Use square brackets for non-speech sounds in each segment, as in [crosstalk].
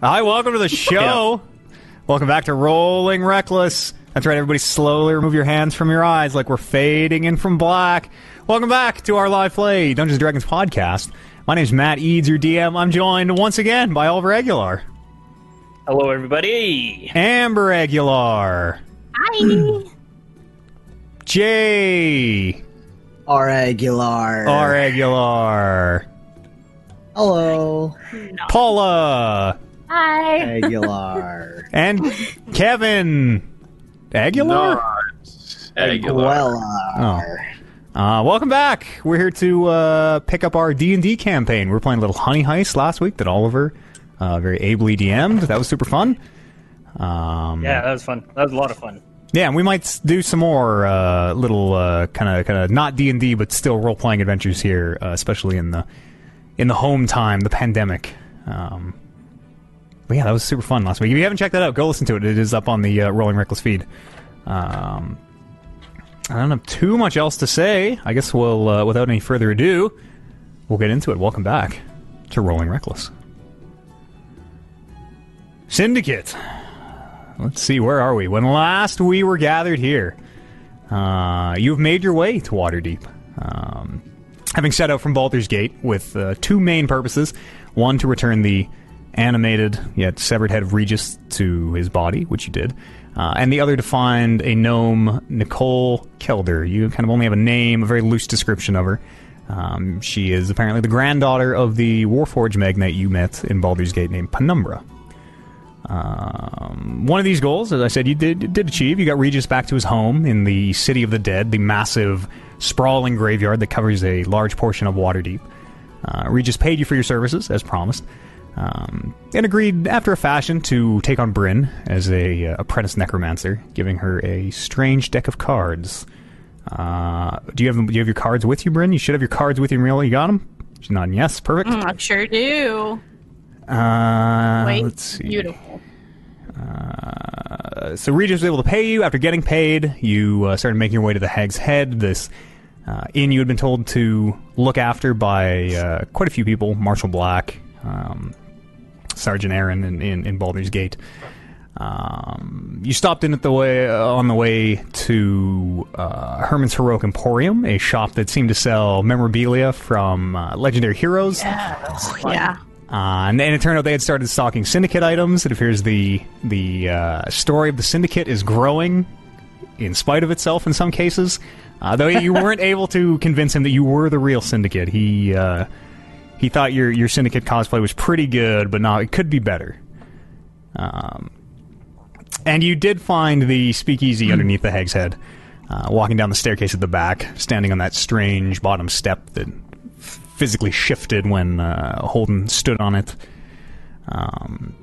Hi, welcome to the [laughs] show. Welcome back to Rolling Reckless. That's right, everybody slowly remove your hands from your eyes like we're fading in from black. Welcome back to our live play Dungeons and Dragons podcast. My name is Matt Eads, your DM. I'm joined once again by Oliver Aguilar, Hello, everybody. Amber Aguilar, Hi. [clears throat] Jay R. Aguilar. R. Aguilar, Hello. Paula, Hi. Aguilar. [laughs] and Kevin Aguilar. Aguilar. Uh, welcome back. We're here to uh, pick up our D and D campaign. We are playing a little Honey Heist last week that Oliver uh, very ably DM'd. That was super fun. Um, Yeah, that was fun. That was a lot of fun. yeah, and we might do some more uh, little kind of kind of not D and D, but still role playing adventures here, uh, especially in the in the home time, the pandemic. Um, but yeah, that was super fun last week. If you haven't checked that out, go listen to it. It is up on the uh, Rolling Reckless feed. Um, I don't have too much else to say. I guess we'll, uh, without any further ado, we'll get into it. Welcome back to Rolling Reckless. Syndicate. Let's see, where are we? When last we were gathered here, uh, you've made your way to Waterdeep. Um, having set out from Baldur's Gate with uh, two main purposes. One, to return the animated yet severed head of Regis to his body, which you did. Uh, and the other to find a gnome, Nicole Kelder. You kind of only have a name, a very loose description of her. Um, she is apparently the granddaughter of the Warforge magnate you met in Baldur's Gate named Penumbra. Um, one of these goals, as I said, you did did achieve. You got Regis back to his home in the City of the Dead, the massive, sprawling graveyard that covers a large portion of Waterdeep. Uh, Regis paid you for your services, as promised, um, and agreed, after a fashion, to take on Bryn as a uh, apprentice necromancer, giving her a strange deck of cards. Uh, do you have do you have your cards with you, Bryn? You should have your cards with you. in Real, you got them? She's nodding yes. Perfect. Mm, I sure do. Uh, Wait, let's see. beautiful. Uh, so Regis was able to pay you. After getting paid, you uh, started making your way to the Hag's Head, this uh, inn you had been told to look after by uh, quite a few people Marshal Black, um, Sergeant Aaron in, in, in Baldur's Gate. Um, you stopped in at the way uh, on the way to uh, Herman's Heroic Emporium, a shop that seemed to sell memorabilia from uh, legendary heroes. Yeah. Uh, and, and it turned out they had started stocking syndicate items. It appears the the uh, story of the syndicate is growing, in spite of itself in some cases. Uh, though you [laughs] weren't able to convince him that you were the real syndicate, he uh, he thought your your syndicate cosplay was pretty good, but not it could be better. Um, and you did find the speakeasy underneath the Hag's Head, uh, walking down the staircase at the back, standing on that strange bottom step that physically shifted when uh, Holden stood on it. Um,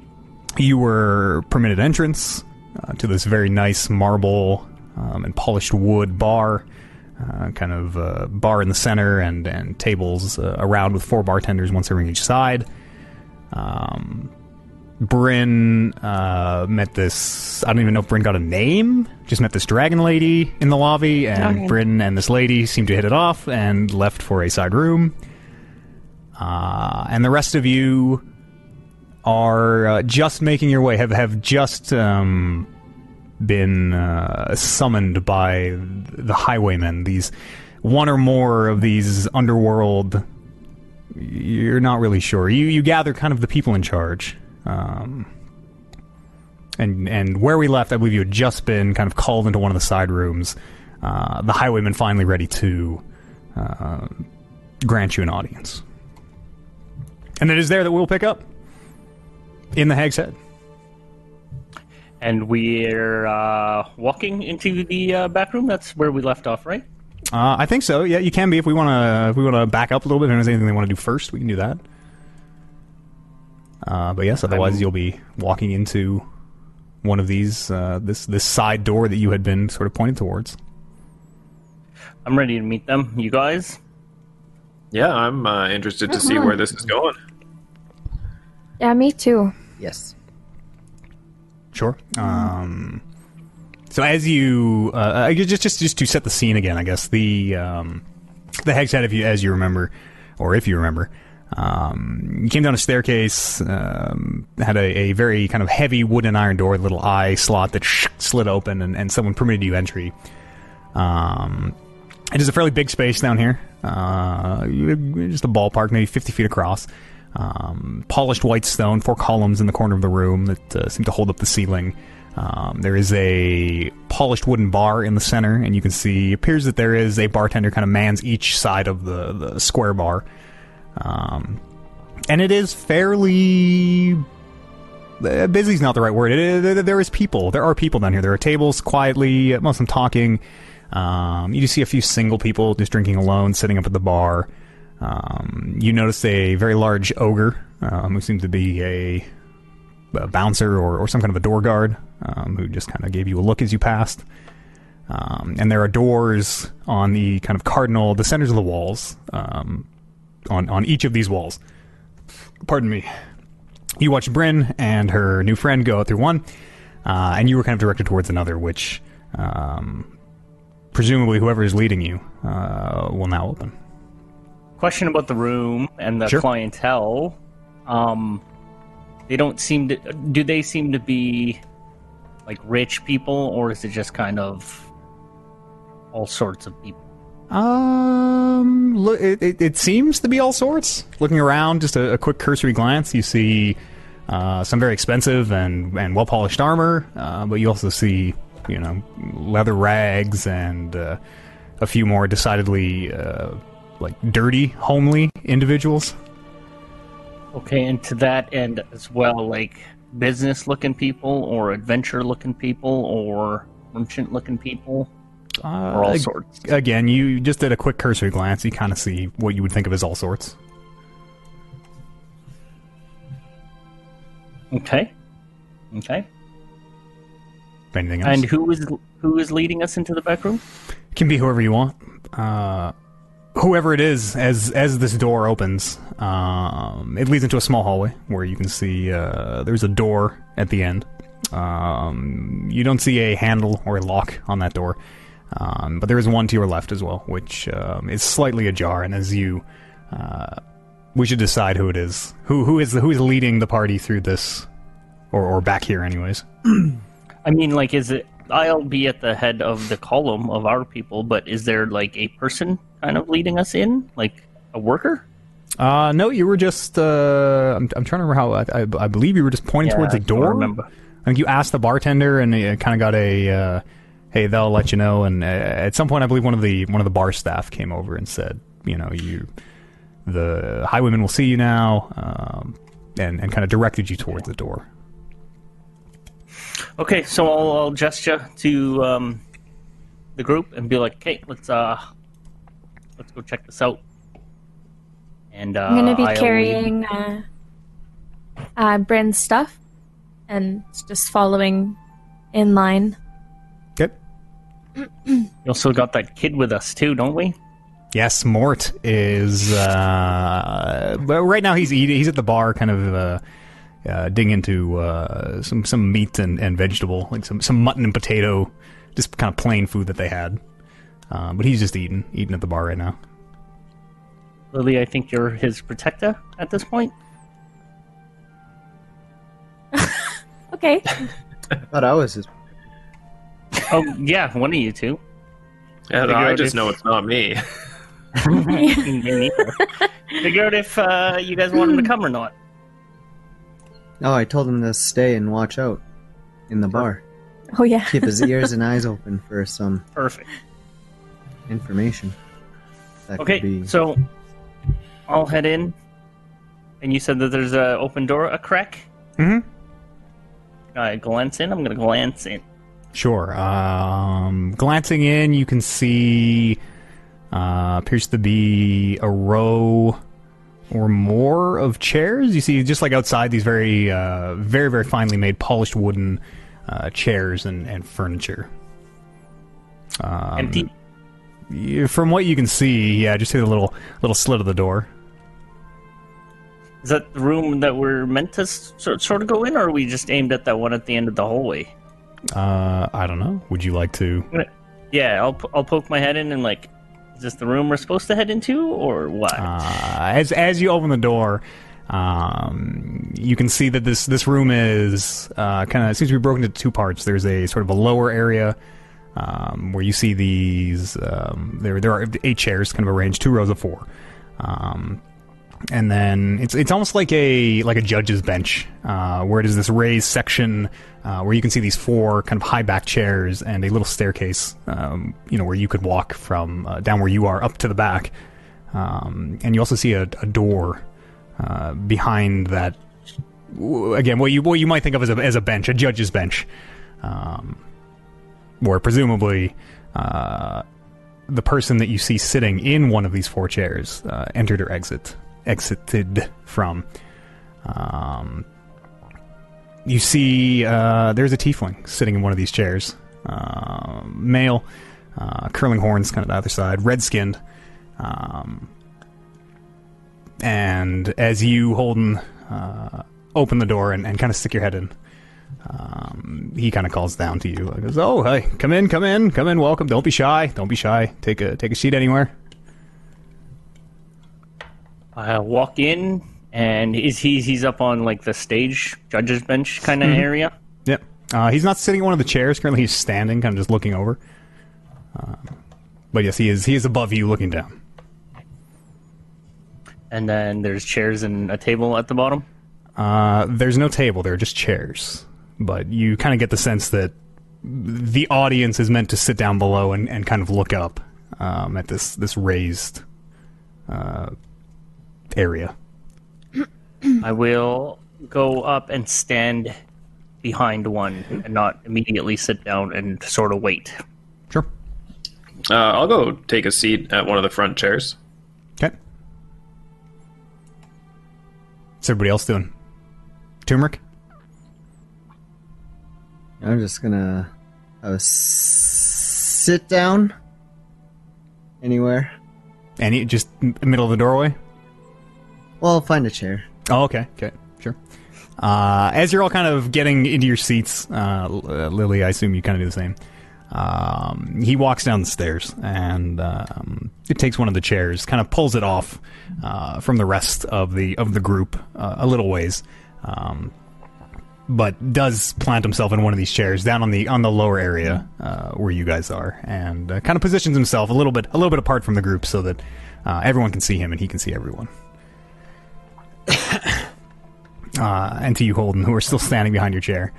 you were permitted entrance uh, to this very nice marble um, and polished wood bar, uh, kind of uh, bar in the center, and and tables uh, around with four bartenders, one serving each side. Um, Bryn uh, met this. I don't even know if Bryn got a name. Just met this dragon lady in the lobby, and Okay. Bryn and this lady seemed to hit it off and left for a side room. Uh, and the rest of you are uh, just making your way. Have have just um, been uh, summoned by the highwaymen. These one or more of these underworld. You're not really sure. You you gather kind of the people in charge. Um, and and where we left, I believe you had just been kind of called into one of the side rooms. Uh, the highwayman finally ready to uh, grant you an audience. And it is there that we'll pick up in the Hag's Head. And we're uh, walking into the uh, back room. That's where we left off, right? Uh, I think so. Yeah, you can be if we want to. If we want to back up a little bit, if there's anything they want to do first, we can do that. Uh, but yes, otherwise I'm- you'll be walking into one of these uh, this this side door that you had been sort of pointed towards. I'm ready to meet them. You guys? Yeah, I'm uh, interested to see where this is going. Yeah, me too. Yes. Sure. Um, so as you uh, just just just to set the scene again, I guess the um, the Hag's Head, if you as you remember, or if you remember, Um, you came down a staircase, um, had a, a very kind of heavy wooden iron door, little eye slot that sh- slid open, and, and someone permitted you entry. Um, it is a fairly big space down here, uh, just a ballpark, maybe 50 feet across. Um, polished white stone, four columns in the corner of the room that uh, seem to hold up the ceiling. Um, there is a polished wooden bar in the center, and you can see appears that there is a bartender kind of mans each side of the, the square bar. Um, and it is fairly uh, busy is not the right word. It, it, there is people. There are people down here. There are tables quietly, most of them talking. Um, you do see a few single people just drinking alone, sitting up at the bar. Um, you notice a very large ogre um, who seems to be a, a bouncer or, or, some kind of a door guard um, who just kind of gave you a look as you passed. Um, and there are doors on the kind of cardinal, the centers of the walls, um, on, on each of these walls. Pardon me. You watch Bryn and her new friend go through one, uh, and you were kind of directed towards another, which um, presumably whoever is leading you uh, will now open. Question about the room and the Sure. clientele. Um, they don't seem to. Do they seem to be like rich people, or is it just kind of all sorts of people? Um, look, it, it, it seems to be all sorts. Looking around, just a, a quick cursory glance, you see uh, some very expensive and, and well polished armor, uh, but you also see, you know, leather rags and uh, a few more decidedly uh, like dirty, homely individuals. Okay, and to that end as well, like business-looking people, or adventure-looking people, or merchant-looking people, Uh, or all ag- sorts. Again, you just did a quick cursory glance. You kind of see what you would think of as all sorts. Okay, okay. Anything else? And who is who is leading us into the back room? can be whoever you want. Uh, whoever it is, as as this door opens, um, it leads into a small hallway where you can see uh, there's a door at the end. Um, you don't see a handle or a lock on that door, um, but there is one to your left as well, which um, is slightly ajar. And as you, uh, we should decide who it is, who who is who is leading the party through this, or or back here, anyways. [clears throat] I mean, like, is it? I'll be at the head of the column of our people, but is there like a person kind of leading us in, like a worker? Uh, no, you were just. Uh, I'm, I'm trying to remember how. I, I, I believe you were just pointing towards I the door. remember. I think you asked the bartender, and it kind of got a. Uh, hey, they'll let you know. And uh, at some point, I believe one of the one of the bar staff came over and said, you know, you, the highwaymen will see you now, um, and and kind of directed you towards the door. Okay, so I'll, I'll gesture to um, the group and be like, "Okay, let's uh, let's go check this out." And uh, I'm gonna be I'll carrying uh, uh, Bryn's stuff and just following in line. Okay. [clears throat] We also got that kid with us too, don't we? Yes, Mort is. Uh, but right now, he's eating. He's at the bar, kind of uh, digging into uh, some some meat and, and vegetable, like some some mutton and potato, just kind of plain food that they had. Uh, but he's just eating, eating at the bar right now. Lily, I think you're his protector at this point. [laughs] Okay. I thought I was his. Oh yeah, one of you two. Yeah, Figure I just if- know it's not me. Me. [laughs] [laughs] Figure out if uh, you guys want him to come or not. Oh, I told him to stay and watch out in the bar. Oh yeah. Keep his ears and [laughs] eyes open for some Perfect. information. That Okay, could be. so I'll head in. And you said that there's a open door, a crack. Mm-hmm. I glance in. I'm gonna glance in. Sure. Um, glancing in, you can see uh, appears to be a row or more of chairs. You see, just like outside, these very, uh, very, very finely made, polished wooden uh, chairs and, and furniture. Um, Empty. From what you can see, yeah, just see the little little slit of the door. Is that the room that we're meant to sort sort of go in, or are we just aimed at that one at the end of the hallway? Uh, I don't know. Would you like to? Yeah, I'll I'll poke my head in and like Is this the room we're supposed to head into, or what? Uh, as as you open the door, um, you can see that this this room is uh, kind of seems to be broken into two parts. There's a sort of a lower area um, where you see these. Um, there there are eight chairs, kind of arranged, two rows of four. Um, and then it's it's almost like a like a judge's bench, uh, where it is this raised section uh, where you can see these four kind of high back chairs and a little staircase, um, you know, where you could walk from uh, down where you are up to the back, um, and you also see a, a door uh, behind that. Again, what you what you might think of as a as a bench, a judge's bench, um, where presumably. Uh, the person that you see sitting in one of these four chairs uh, entered or exit exited from. Um, you see, uh, there's a tiefling sitting in one of these chairs, uh, male, uh, curling horns, kind of the other side, red skinned. Um, and as you, Holden, uh, open the door and, and kind of stick your head in, um, he kind of calls down to you. He goes, "Oh, hey, come in, come in, come in. Welcome. Don't be shy. Don't be shy. Take a take a seat anywhere." I walk in, and is he he's up on like the stage judge's bench kind of area? Yep. Uh, he's not sitting in one of the chairs. Currently, he's standing, kind of just looking over. Um, but yes, he is. He is above you, looking down. And then there's chairs and a table at the bottom. Uh, there's no table. There are just chairs. But you kind of get the sense that the audience is meant to sit down below and, and kind of look up um, at this this raised uh, area. I will go up and stand behind one and not immediately sit down and sort of wait. Sure. Uh, I'll go take a seat at one of the front chairs. Okay. What's everybody else doing? Turmeric? I'm just gonna have a s- sit down anywhere. Any just m- middle of the doorway? Well, find a chair. Oh, okay, okay, sure. Uh, as you're all kind of getting into your seats, uh, Lily, I assume you kind of do the same. Um, he walks down the stairs and um, it takes one of the chairs, kind of pulls it off uh, from the rest of the of the group uh, a little ways, um, but does plant himself in one of these chairs down on the on the lower area uh, where you guys are, and uh, kind of positions himself a little bit a little bit apart from the group so that everyone can see him and he can see everyone. [coughs] uh, and to you, Holden, who are still standing behind your chair.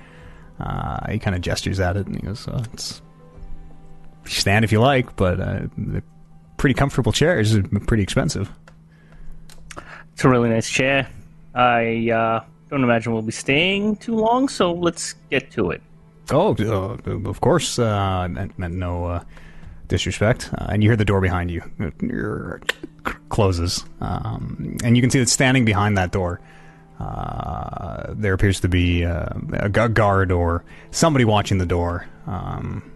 Uh, he kind of gestures at it and he goes, uh, "It's stand if you like, but uh, pretty comfortable chairs. are pretty expensive." It's a really nice chair. I uh, don't imagine we'll be staying too long, so let's get to it. Oh, uh, of course. Uh, meant, meant no uh, disrespect. Uh, and you hear the door behind you closes, um, and you can see that standing behind that door, uh, there appears to be uh, a guard or somebody watching the door. Um,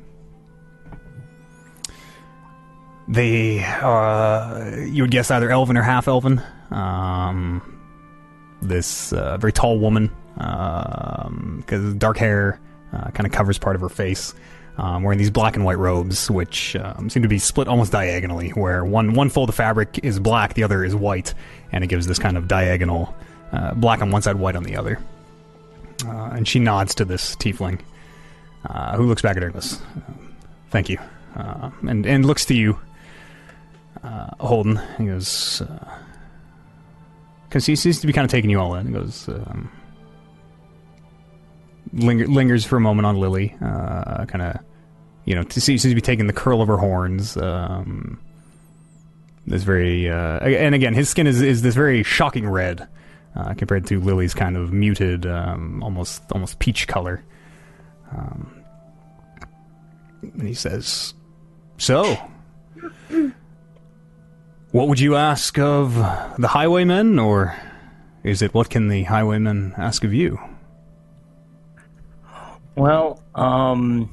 they, uh, you would guess either elven or half elven. Um, this uh, very tall woman, because dark hair uh, kind of covers part of her face, um, wearing these black and white robes, which um, seem to be split almost diagonally, where one one fold of fabric is black, the other is white, and it gives this kind of diagonal uh, black on one side, white on the other. Uh, and she nods to this tiefling, uh, who looks back at her and goes, "Thank you," uh, and and looks to you, uh, Holden. He goes, because he seems to be kind of taking you all in. He goes, um, linger, lingers for a moment on Lily, uh, kind of, you know, seems to be taking the curl of her horns. Um, this very, uh, and again, his skin is is this very shocking red uh, compared to Lily's kind of muted, um, almost almost peach color. Um, and he says, "So, what would you ask of the highwaymen, or is it what can the highwaymen ask of you?" Well, um,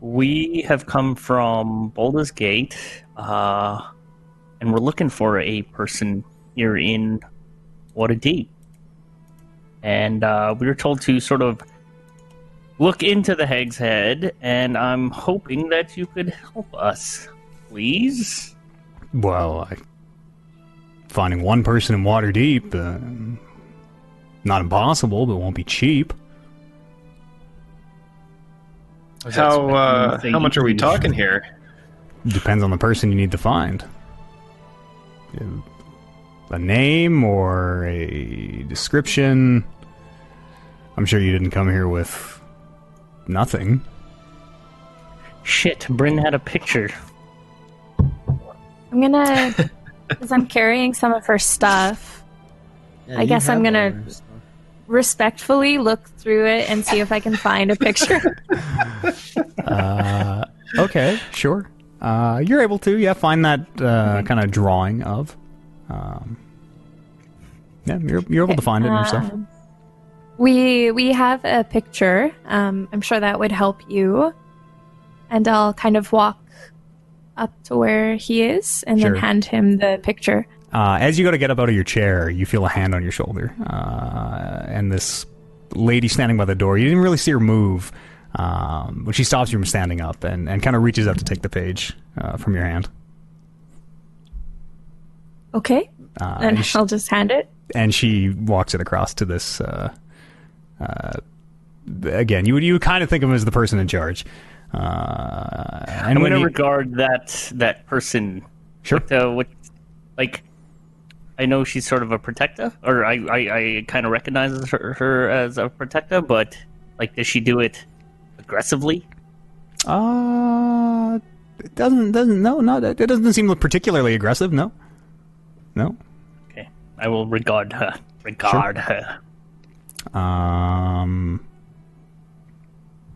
we have come from Baldur's Gate, uh, and we're looking for a person here in Waterdeep. And uh, we were told to sort of look into the Hag's Head, and I'm hoping that you could help us, please. Well, I, finding one person in Waterdeep, uh, not impossible, but won't be cheap. How uh, how much are we talking here? Depends on the person you need to find. A name or a description. I'm sure you didn't come here with nothing. Shit, Bryn had a picture. I'm gonna, [laughs] because I'm carrying some of her stuff, Yeah, I guess I'm gonna- all her stuff. Respectfully look through it and see if I can find a picture. [laughs] Uh, okay, sure. Uh, you're able to, yeah, find that uh, kind of drawing of. Um, yeah, you're, you're able to find it in yourself. Um, we we have a picture. Um, I'm sure that would help you. And I'll kind of walk up to where he is and Sure. then hand him the picture. Uh, as you go to get up out of your chair, you feel a hand on your shoulder, uh, and this lady standing by the door. You didn't really see her move, um, but she stops you from standing up and, and kind of reaches up to take the page uh, from your hand. Okay. Uh, and and, she, I'll just hand it. and she walks it across to this. Uh, uh, again, you would you would kind of think of him as the person in charge. Uh, and I'm when gonna you- regard that that person. Sure. With, uh, with, like, I know she's sort of a protector, or I I, I kind of recognize her, her as a protector, but like, does she do it aggressively? Uh, it doesn't doesn't no no it doesn't seem particularly aggressive. No, no. Okay, I will regard her. Regard her. Um.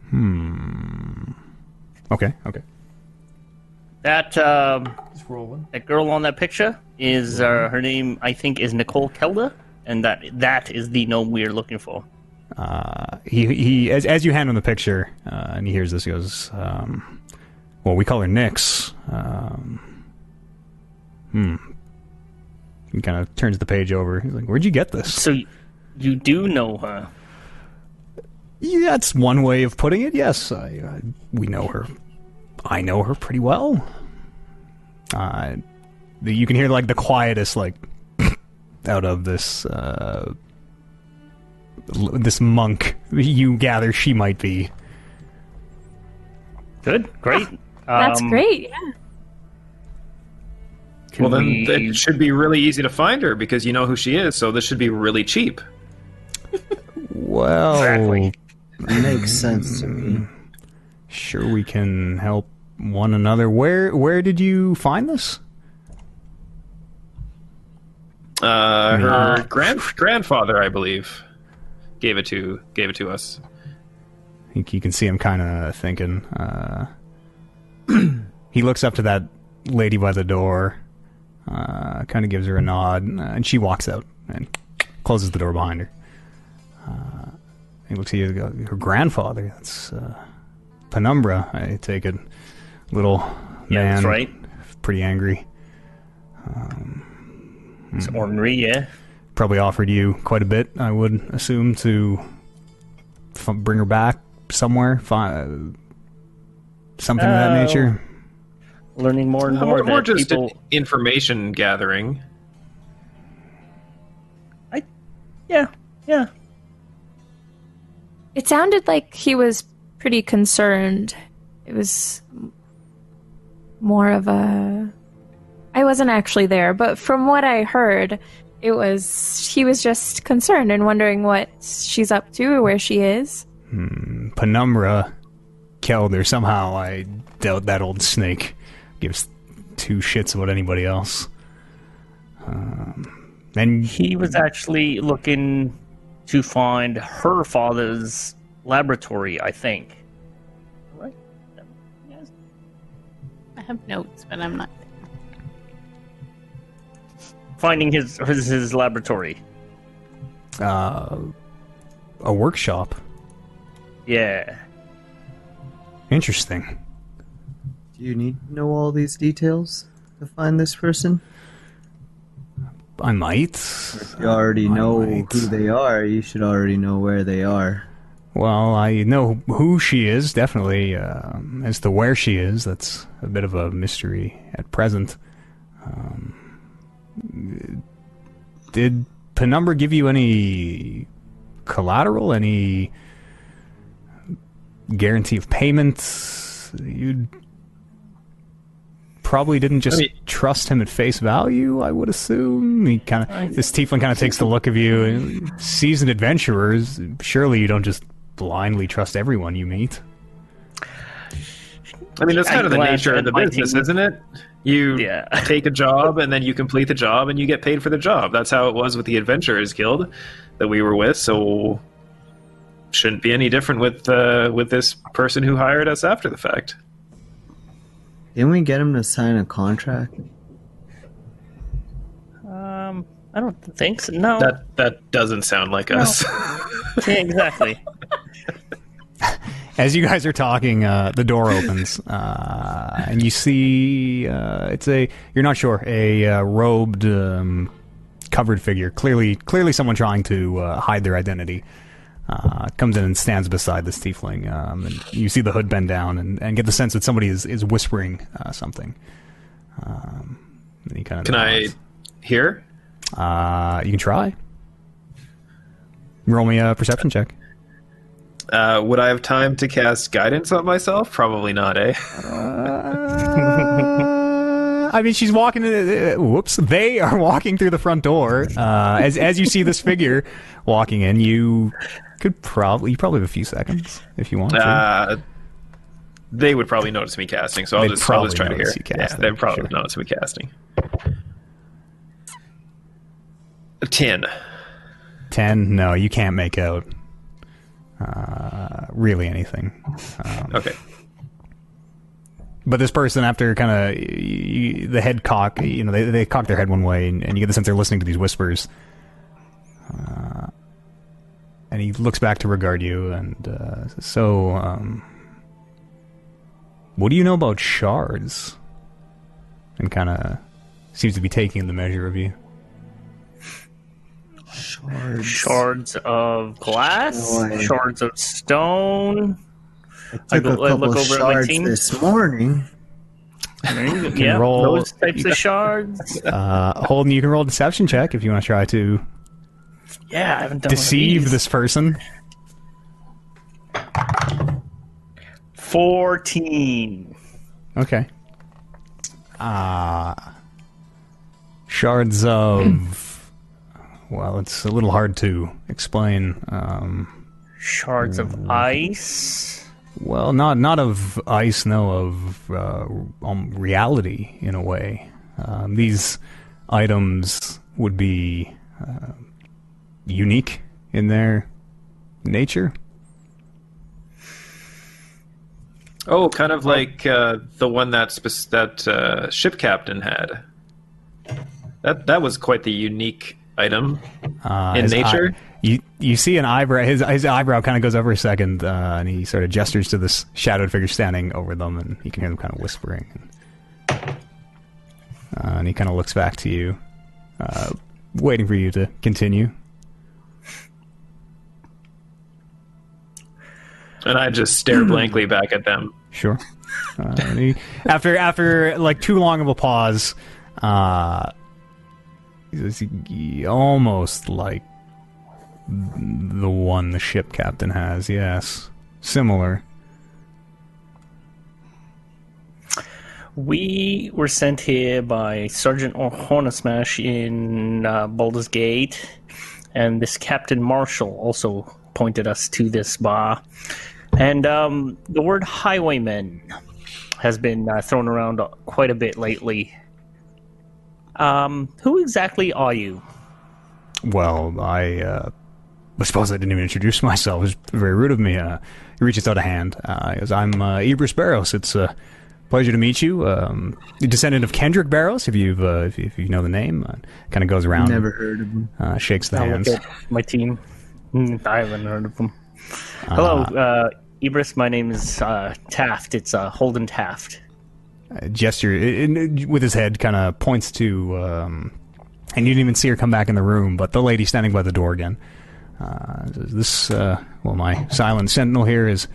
Hmm. Okay. Okay. That um, Just roll that girl on that picture is uh, her name. I think is Nicole Kelda, and that that is the gnome we are looking for. Uh, he he as as you hand him the picture, uh, and he hears this, he goes, um, "Well, we call her Nyx." Um, hmm. He kind of turns the page over. He's like, "Where'd you get this?" So you do know her. Yeah, that's one way of putting it. Yes, I, uh, we know her. I know her pretty well. Uh, you can hear like the quietest like [coughs] out of this uh, this monk. You gather she might be. Good, great. That's Um, great. Yeah. well, then we- it should be really easy to find her because you know who she is. So this should be really cheap. Well, Exactly. Makes sense to me. sure we can help one another. Where where did you find this? Uh, her Uh, grand grandfather, I believe, gave it to gave it to us. I think you can see him kind of thinking. Uh, [clears throat] he looks up to that lady by the door, uh, kind of gives her a nod, uh, and she walks out and closes the door behind her. Uh, he looks at you. Her grandfather. That's uh, Penumbra. I take it. Little Yeah, man, that's right. pretty angry. It's ornery, yeah. Probably offered you quite a bit. I would assume to f- bring her back somewhere. Fi- something of that Oh. nature. Learning more and Uh, more More, more just people. information gathering. I, Yeah, yeah. It sounded like he was pretty concerned. It was more of a. I wasn't actually there, but from what I heard, it was he was just concerned and wondering what she's up to or where she is. Penumbra killed her. Somehow I doubt that old snake gives two shits about anybody else. Um, and He was actually looking to find her father's laboratory, I think. Right? Yes. I have notes, but I'm not. Finding his his, his laboratory. uh, a workshop. Yeah. Interesting. Do you need to know all these details to find this person? I might. You already I know might. who they are. You should already know where they are. Well, I know who she is, definitely. Um, as to where she is, that's a bit of a mystery at present. Um, did Penumbra give you any collateral, any guarantee of payment? You probably didn't just I mean- trust him at face value. I would assume he kind of this tiefling kind of takes the look of you. Seasoned adventurers, surely you don't just blindly trust everyone you meet. I mean, that's I'm kind of the nature of the business, team- isn't it? You Yeah. [laughs] take a job and then you complete the job and you get paid for the job. That's how it was with the Adventurers Guild that we were with. So shouldn't be any different with uh, with this person who hired us after the fact. Didn't we get him to sign a contract? Um, I don't think so. No, That that doesn't sound like us. Yeah, exactly. [laughs] As you guys are talking, uh, the door opens, uh, and you see uh, it's a you're not sure a uh, robed, um, covered figure. Clearly, clearly someone trying to uh, hide their identity. Uh, comes in and stands beside this tiefling, um, and you see the hood bend down, and, and get the sense that somebody is is whispering uh, something. Um, and he kind of Can I hear? Uh, you can try. Roll me a perception check. Uh, would I have time to cast guidance on myself? Probably not, eh? Uh, I mean, she's walking. Uh, whoops! They are walking through the front door. Uh, as as you see this figure walking in, you could probably you probably have a few seconds if you want. to. Uh, they would probably notice me casting, so I'll just, I'll just try to hear. Yeah, they'd probably sure. notice me casting. A ten. Ten? No, you can't make out uh, really anything. Um, Okay. But this person, after kind of the head cock, you know, they they cock their head one way, and, and you get the sense they're listening to these whispers. Uh, and he looks back to regard you, and uh, so, um, what do you know about shards? And kind of seems to be taking the measure of you. Shards. Shards of glass, Boy. shards of stone. I I go- a I couple look over at my shards team. this morning. yeah, roll- those types of shards. [laughs] Uh, Holden, you can roll a deception check if you want to try to Yeah, I haven't done deceive this person. Fourteen. Okay. Uh shards of [clears throat] well, it's a little hard to explain. Um Shards of ice. well, not not of ice, no, of uh, um, reality in a way. Um, these items would be uh, unique in their nature. Oh, kind of like uh, the one that spe- that uh, ship captain had. That that was quite the unique item. uh, In nature? eye- you you see an eyebrow. His his eyebrow kind of goes over a second, uh, and he sort of gestures to this shadowed figure standing over them, and you can hear them kind of whispering. And, uh, and he kind of looks back to you, uh, waiting for you to continue. And I just stare [clears throat] blankly back at them. Sure. Uh, he, after after like too long of a pause, he says, "Y- almost like the one the ship captain has. Yes, similar. We were sent here by Sergeant Hornesmash in uh, Baldur's Gate, and this Captain Marshall also pointed us to this bar. And um, the word highwayman has been uh, thrown around quite a bit lately. Um, who exactly are you? Well, I uh, I suppose I didn't even introduce myself. It was very rude of me. Uh, he reaches out a hand. Uh, goes, I'm uh, Ibris Barros. It's a pleasure to meet you. Um, descendant of Kendrick Barros, if you've uh, if, if you know the name. Uh, kind of goes around, Never heard of him. uh, shakes the I'll hands. my team. Mm, I haven't heard of them. Hello, uh, Ibris. My name is uh, Taft. It's uh, Holden Taft. Gesture in, in- with his head, kind of points to, um, and you didn't even see her come back in the room, but the lady standing by the door again. Uh, says, this, uh, well, my silent sentinel here is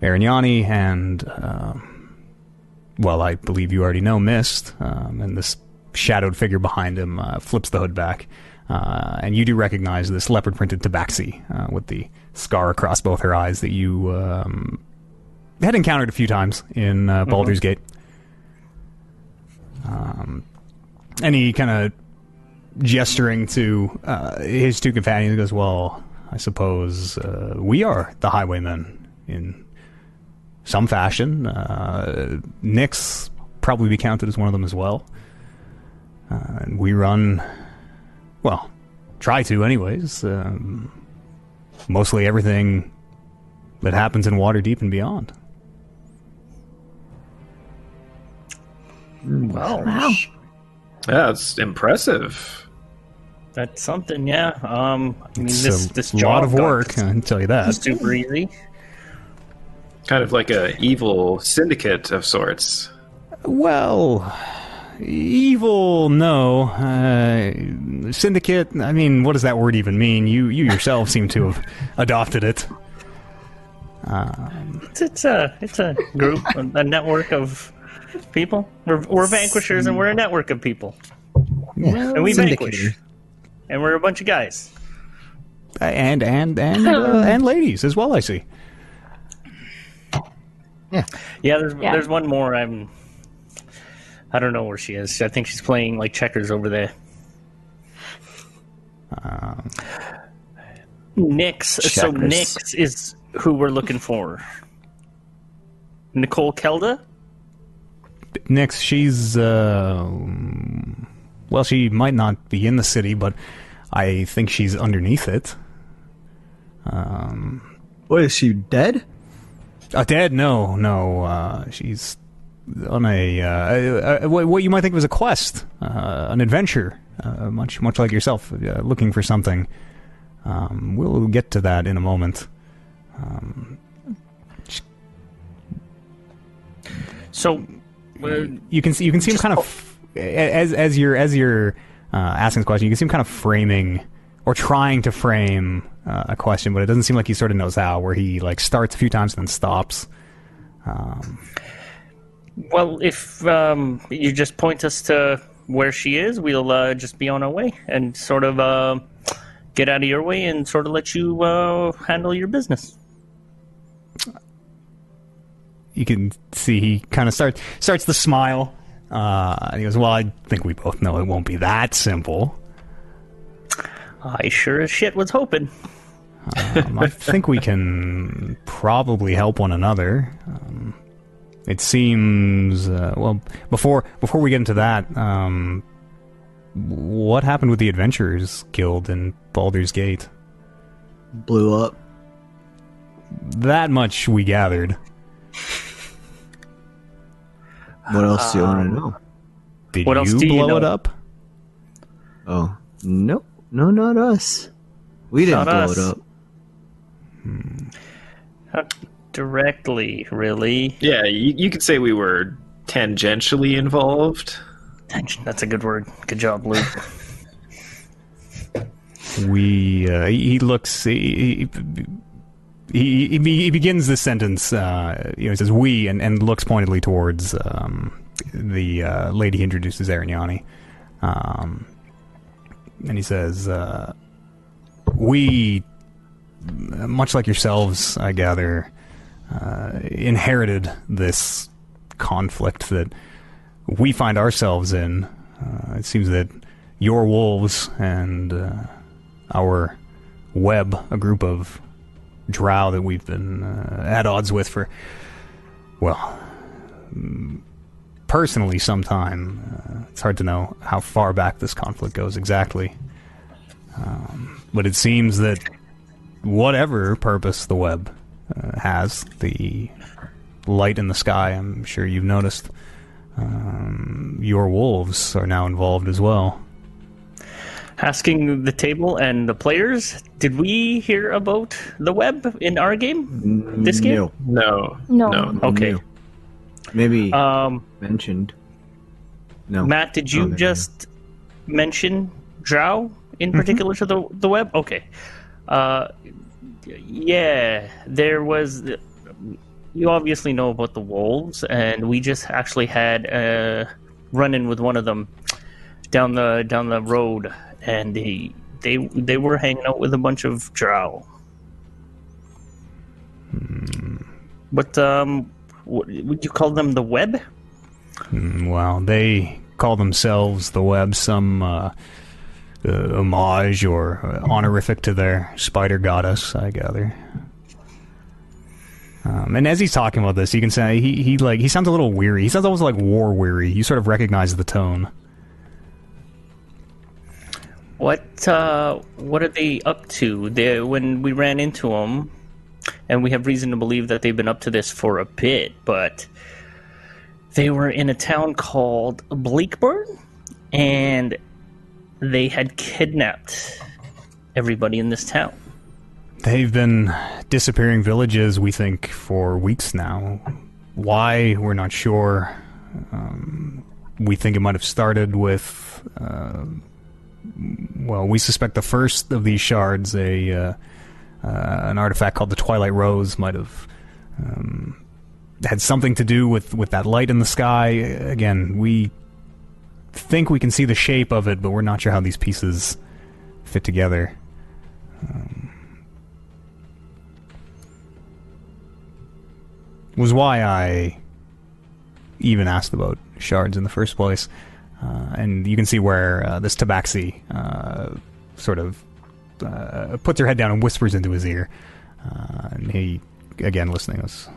Arignani, and, um, well, I believe you already know Mist, um, and this shadowed figure behind him uh, flips the hood back, uh, and you do recognize this leopard printed tabaxi uh, with the scar across both her eyes that you um, had encountered a few times in uh, Baldur's Gate. Um, and he kind of gesturing to uh, his two companions goes, "Well, I suppose uh, we are the highwaymen in some fashion. Uh, Nyx probably be counted as one of them as well. Uh, and we run, well, try to, anyways. Um, mostly everything that happens in Waterdeep and beyond. Well, Wow. Yeah, it's impressive. that's something. Yeah. Um, I mean, It's this a this lot of work, I can tell you that. Super easy. Kind of like a evil syndicate of sorts. Well, evil, no. Uh, syndicate. I mean, what does that word even mean? You, you yourself seem to have [laughs] adopted it. It's, it's a it's a group, a, a network of people. We're we're vanquishers, and we're a network of people, Yeah. and we Syndicator. vanquish, and we're a bunch of guys. and and and uh, [laughs] and ladies as well. I see. Yeah, there's Yeah. there's one more. I'm. I don't know where she is. I think she's playing like checkers over there. Um, Nyx. So Checkers. Nyx is who we're looking for. Nicole Kelda. Nyx, she's uh, well, she might not be in the city, but I think she's underneath it. Um, What is she dead? uh, dead? No, no. Uh, she's on a uh, uh, what what you might think was a quest, uh, an adventure, uh, much much like yourself, uh, looking for something. Um, we'll get to that in a moment. So. You can see you can see him kind of as as you're as you're uh, asking this question, you can see him kind of framing or trying to frame uh, a question, but it doesn't seem like he sort of knows how. Where he like starts a few times and then stops. Well, if um, you just point us to where she is, we'll uh, just be on our way and sort of uh, get out of your way and sort of let you uh, handle your business. You can see he kind of starts starts to smile. Uh, and he goes, "Well, I think we both know it won't be that simple. I sure as shit was hoping. Um, I [laughs] think we can probably help one another. Um, it seems uh, well before before we get into that. Um, what happened with the Adventurers Guild in Baldur's Gate? Blew up. That much we gathered. What else do you want to know? Did What you else do you blow know? it up? Oh, no, no, not us. We didn't Not blow us. it up. Not directly, really. Yeah, you, you could say we were tangentially involved. That's a good word. Good job, Luke. [laughs] We uh, he he looks he he, he, he begins this sentence. Uh, you know, he says "we" and, and looks pointedly towards um, the uh, lady he introduces Arignani. Um, and he says, uh, "We, much like yourselves, I gather, uh, inherited this conflict that we find ourselves in. Uh, it seems that your wolves and uh, our web, a group of drow that we've been uh, at odds with for, well, personally, some time. Uh, it's hard to know how far back this conflict goes exactly. Um, but it seems that whatever purpose the web uh, has, the light in the sky, I'm sure you've noticed, um, your wolves are now involved as well. Asking the table and the players, did we hear about the web in our game? This game? No. No. No. No. Okay. No. Maybe Um, mentioned. No. Matt, did you Oh, there just mention Drow in particular to the the web? Okay. Uh, yeah, there was. You obviously know about the wolves, and we just actually had a run in with one of them down the down the road, and they they they were hanging out with a bunch of drow. But um, what, would you call them the web? Mm, Well, they call themselves the Web, some uh, uh, homage or uh, honorific to their spider goddess, I gather. Um, and as he's talking about this, you can say he, he like he sounds a little weary. He sounds almost like war weary. You sort of recognize the tone. What uh, what are they up to? They, when we ran into them, and we have reason to believe that they've been up to this for a bit, but they were in a town called Bleakburn, and they had kidnapped everybody in this town. They've been disappearing villages, we think, for weeks now. Why, we're not sure. Um, we think it might have started with. Uh, well, we suspect the first of these shards, a uh, uh, an artifact called the Twilight Rose, might have um, had something to do with, with that light in the sky. Again, we think we can see the shape of it, but we're not sure how these pieces fit together. was why I even asked about shards in the first place. Uh, and you can see where uh, this tabaxi uh, sort of uh, puts her head down and whispers into his ear. Uh, and he, again, listening, goes,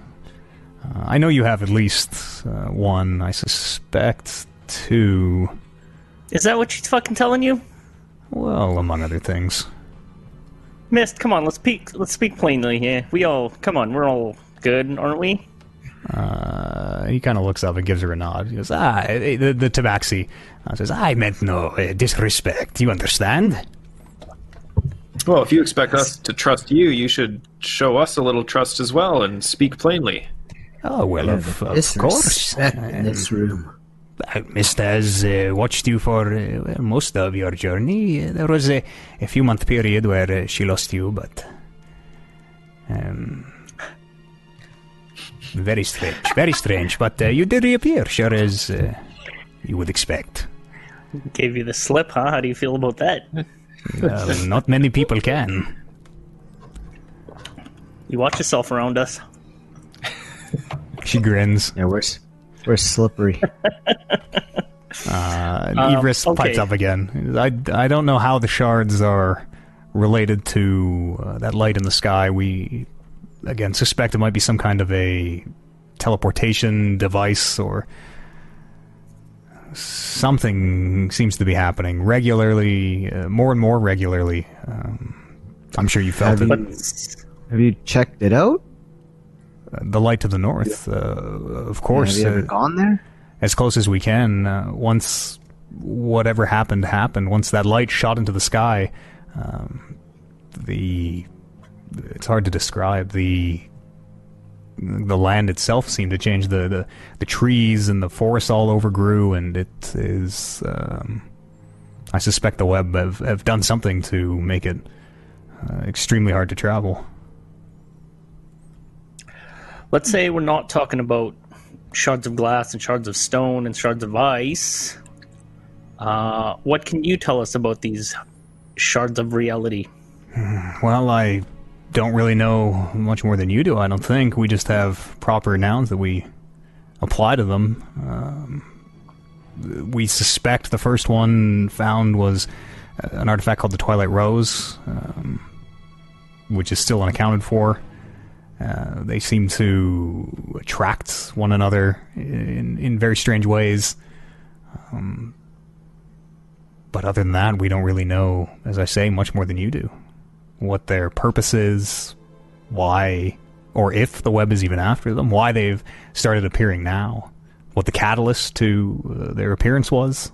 uh, I know you have at least uh, one, I suspect two. Is that what she's fucking telling you? Well, among other things. Mist, come on, let's speak. Let's speak plainly here. We all, come on, we're all good, aren't we? Uh, he kind of looks up and gives her a nod. He goes, "Ah, eh, the, the tabaxi uh, says, I meant no uh, disrespect. You understand?" Well, if you expect us to trust you, you should show us a little trust as well and speak plainly. Oh well, of, of course. Disrespect in this room. Uh, Mist has uh, watched you for uh, most of your journey. Uh, There was a, a few month period where uh, she lost you, but um, very strange, very strange. But uh, you did reappear, sure as uh, you would expect. Gave you the slip, huh? How do you feel about that? Well, not many people can. You watch yourself around us. She grins. Yeah, we're we're slippery. [laughs] Uh, Um, Everest okay. pipes up again. I, I don't know how the shards are related to uh, that light in the sky. We, again, suspect it might be some kind of a teleportation device or something seems to be happening regularly, uh, more and more regularly. Um, I'm sure you felt Have it. you- Have you checked it out? the light to the north, uh, of course. Have you ever uh, gone there? as close as we can. Uh, once whatever happened happened, once that light shot into the sky, um, the it's hard to describe the the land itself seemed to change. The the, the trees and the forests all overgrew, and it is. Um, I suspect the web have, have done something to make it uh, extremely hard to travel. Let's say we're not talking about shards of glass and shards of stone and shards of ice. Uh, what can you tell us about these shards of reality? [sighs] Well, I don't really know much more than you do. I don't think we just have proper nouns that we apply to them. Um, we suspect the first one found was uh, an artifact called the Twilight Rose, um, which is still unaccounted for. Uh, they seem to attract one another in in very strange ways. Um, but other than that, we don't really know, as I say, much more than you do what their purpose is, why, or if the web is even after them, why they've started appearing now, what the catalyst to uh, their appearance was.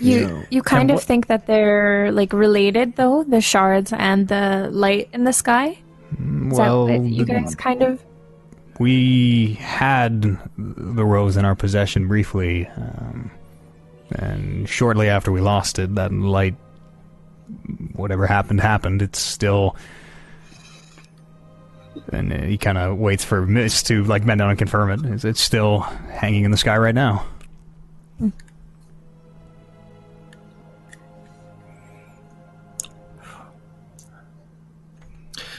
You No. you kind And of what- think that they're like related though, the shards and the light in the sky? Is well, you guys kind of we had the rose in our possession briefly, um, and shortly after we lost it, that light, whatever happened happened. It's still and he kind of waits for Mist to like bend down and confirm it. It's still hanging in the sky right now.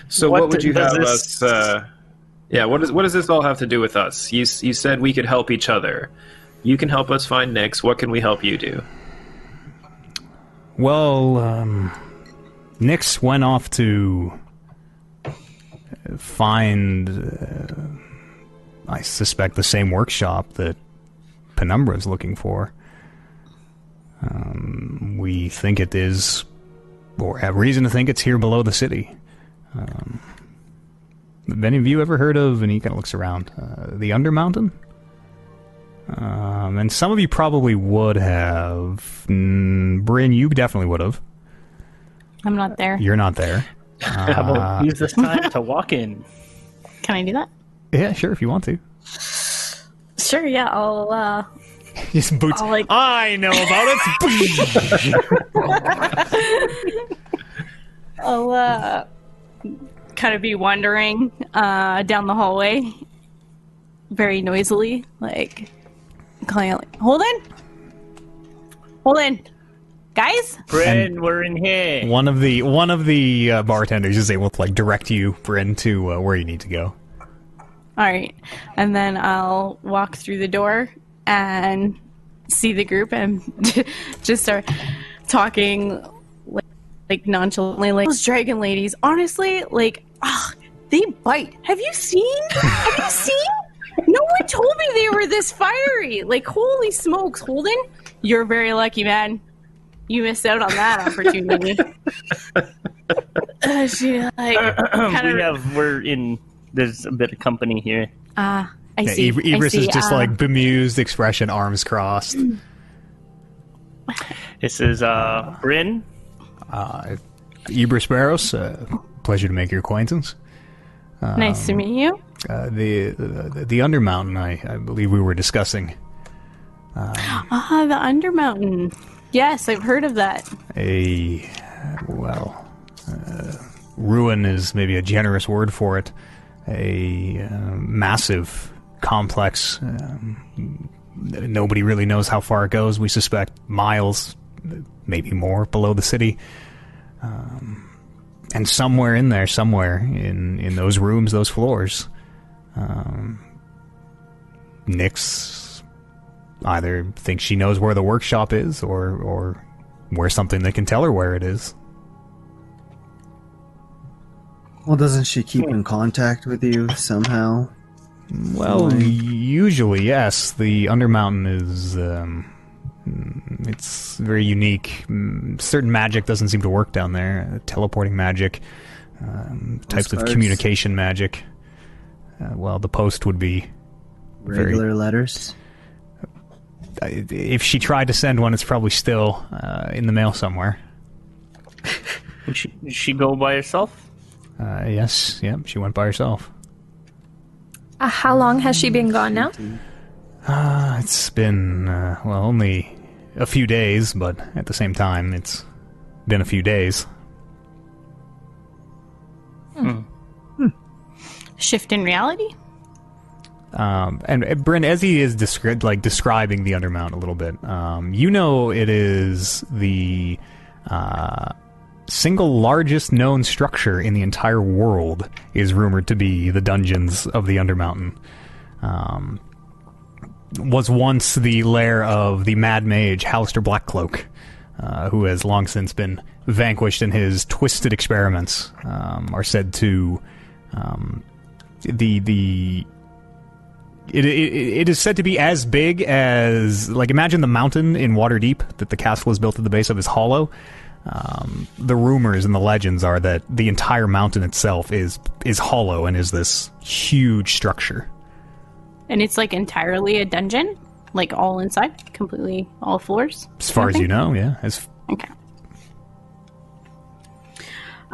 So what, what would you have this... us? Uh, yeah, does what does this all have to do with us? You you said we could help each other. You can help us find Nix. What can we help you do? Well, um, Nix went off to find, uh, I suspect, the same workshop that Penumbra is looking for. Um, we think it is, or have reason to think it's here below the city. Um, have any of you ever heard of, and he kind of looks around, uh, the Undermountain? Um, and some of you probably would have. Mm, Bryn, you definitely would have. I'm not there. You're not there. [laughs] How about use this time to walk in? Can I do that? Yeah, sure, if you want to. Sure. Yeah. I'll. uh [laughs] Just boots. I'll, like- I know about it. [laughs] I'll uh, kind of be wandering uh, down the hallway very noisily, like calling out, like, "Holden, Holden, guys!" Bryn, we're in here. one of the one of the uh, bartenders is able to like direct you, Bryn, to uh, where you need to go. All right, and then I'll walk through the door and see the group and [laughs] just start talking like, like nonchalantly, like those dragon ladies. Honestly, like, ah, they bite. Have you seen? Have you [laughs] seen? No one told me they were this fiery. Like, holy smokes, Holden, you're very lucky, man. You missed out on that opportunity. [laughs] Uh, she like kind [clears throat] We have we're in. There's a bit of company here. ah. I Yeah, see. Ib- I Ibris is see. just Ah. like bemused expression, arms crossed. [sighs] This is uh Bryn. Uh, Ibris Barros, uh, pleasure to make your acquaintance. nice to meet you. Uh, the, the the Undermountain, I, I believe we were discussing Ah, the Undermountain. Yes, I've heard of that. a well, uh, ruin is maybe a generous word for it. A uh, massive, complex. Um, nobody really knows how far it goes. We suspect miles, maybe more, below the city. Um, and somewhere in there, somewhere in in those rooms, those floors, um, Nix either thinks she knows where the workshop is, or or where something that can tell her where it is. Well, doesn't she keep in contact with you somehow? Well, Right. usually yes. The Undermountain is um, it's very unique. Mm, Certain magic doesn't seem to work down there. Teleporting magic, um, types of communication magic. Uh, well, the post would be Very- Regular letters? uh, if she tried to send one, it's probably still uh, in the mail somewhere. [laughs] Did she, did she go by herself? Uh, yes, yeah, she went by herself. Uh, how long has she been gone now? Uh, it's been uh, well only a few days, but at the same time, it's been a few days. Shift in reality? Um, and uh, Bryn, as he is descri- like describing the Undermount a little bit, um, you know it is the uh, single largest known structure in the entire world is rumored to be the dungeons of the Undermountain. Um, was once the lair of the Mad Mage Halaster Blackcloak, uh, who has long since been vanquished, in his twisted experiments um, are said to um, the the it, it, it is said to be as big as like imagine the mountain in Waterdeep that the castle is built at the base of is hollow. Um, the rumors and the legends are that the entire mountain itself is is hollow and is this huge structure. And it's like entirely a dungeon? Like all inside? Completely all floors? As far as you know, yeah. As Okay.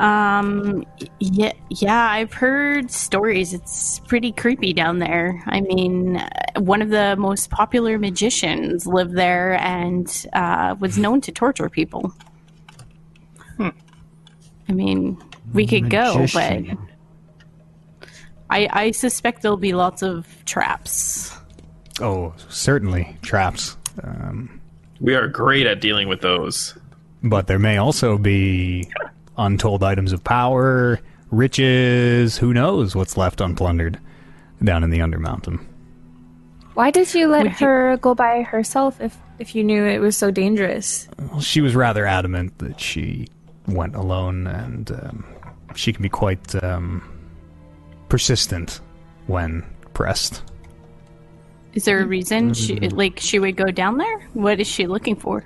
Um yeah yeah, I've heard stories. It's pretty creepy down there. I mean, uh, one of the most popular magicians lived there and uh, was known to torture people. I mean, we could go, but I I suspect there'll be lots of traps. oh, certainly traps. Um, We are great at dealing with those. but there may also be untold items of power, riches. Who knows what's left unplundered down in the Undermountain? Why did you let Would you- her go by herself if if you knew it was so dangerous? Well, she was rather adamant that she went alone, and um, she can be quite um, persistent when pressed. Is there a reason she like she would go down there? What is she looking for?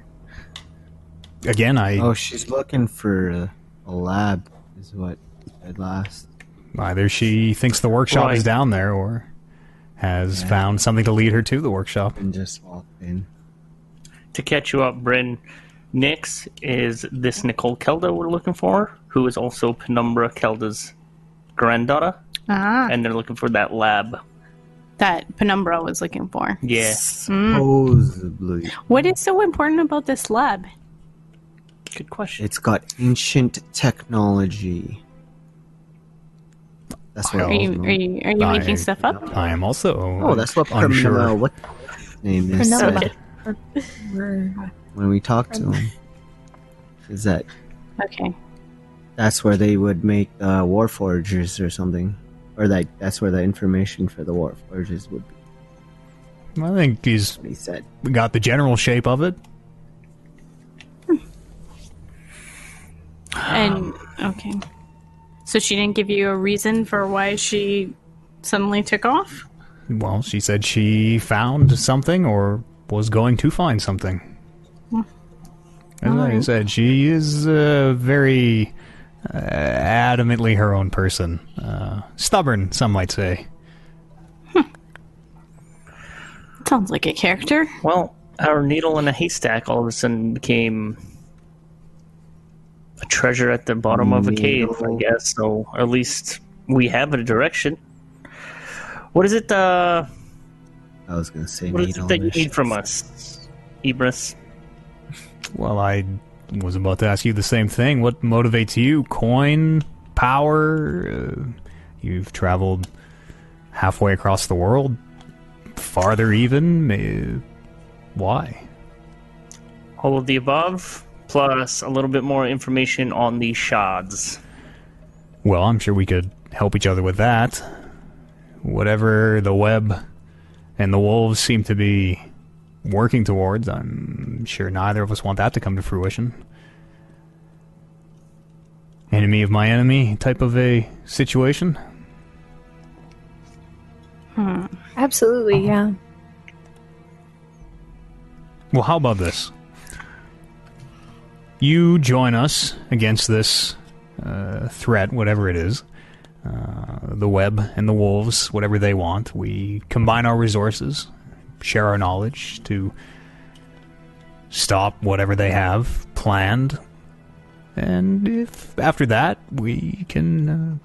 Again, I Oh, she's looking for a, a lab, is what at last. either she thinks the workshop is down there, or has found something to lead her to the workshop. And just walked in. To catch you up, Bryn, Nix is this Nicole Kelda we're looking for, who is also Penumbra Kelda's granddaughter, Ah, and they're looking for that lab. that Penumbra was looking for. Yeah. Supposedly. What is so important about this lab? Good question. It's got ancient technology. That's what Are I you was are you, are you I- making stuff up? I am also Oh, that's what unsure. Penumbra, what the name is Penumbra. said when we talk to him. Is that Okay. that's where they would make uh, warforgers or something, or like that's where the information for the warforgers would be. I think he's What he said. got the general shape of it. And okay. So she didn't give you a reason for why she suddenly took off? Well, she said she found something or was going to find something. As I Alright. said, she is uh, very uh, adamantly her own person. Uh, stubborn, some might say. Sounds like a character. Well, our needle in a haystack all of a sudden became a treasure at the bottom of a cave, I guess. So at least we have a direction. What is it? Uh, I was gonna say what is it needle that you mission. need from us, Ibris? Well, I was about to ask you the same thing. What motivates you? Coin? Power? Uh, you've traveled halfway across the world? Farther even? Uh, why? All of the above, plus a little bit more information on the shards. Well, I'm sure we could help each other with that. Whatever the web and the wolves seem to be working towards, I'm sure neither of us want that to come to fruition. Enemy of my enemy type of a situation. Hmm. Absolutely, yeah. Well, how about this? You join us against this uh, threat, whatever it is. Uh, the web and the wolves, whatever they want. We combine our resources, share our knowledge to stop whatever they have planned. And if after that we can, uh,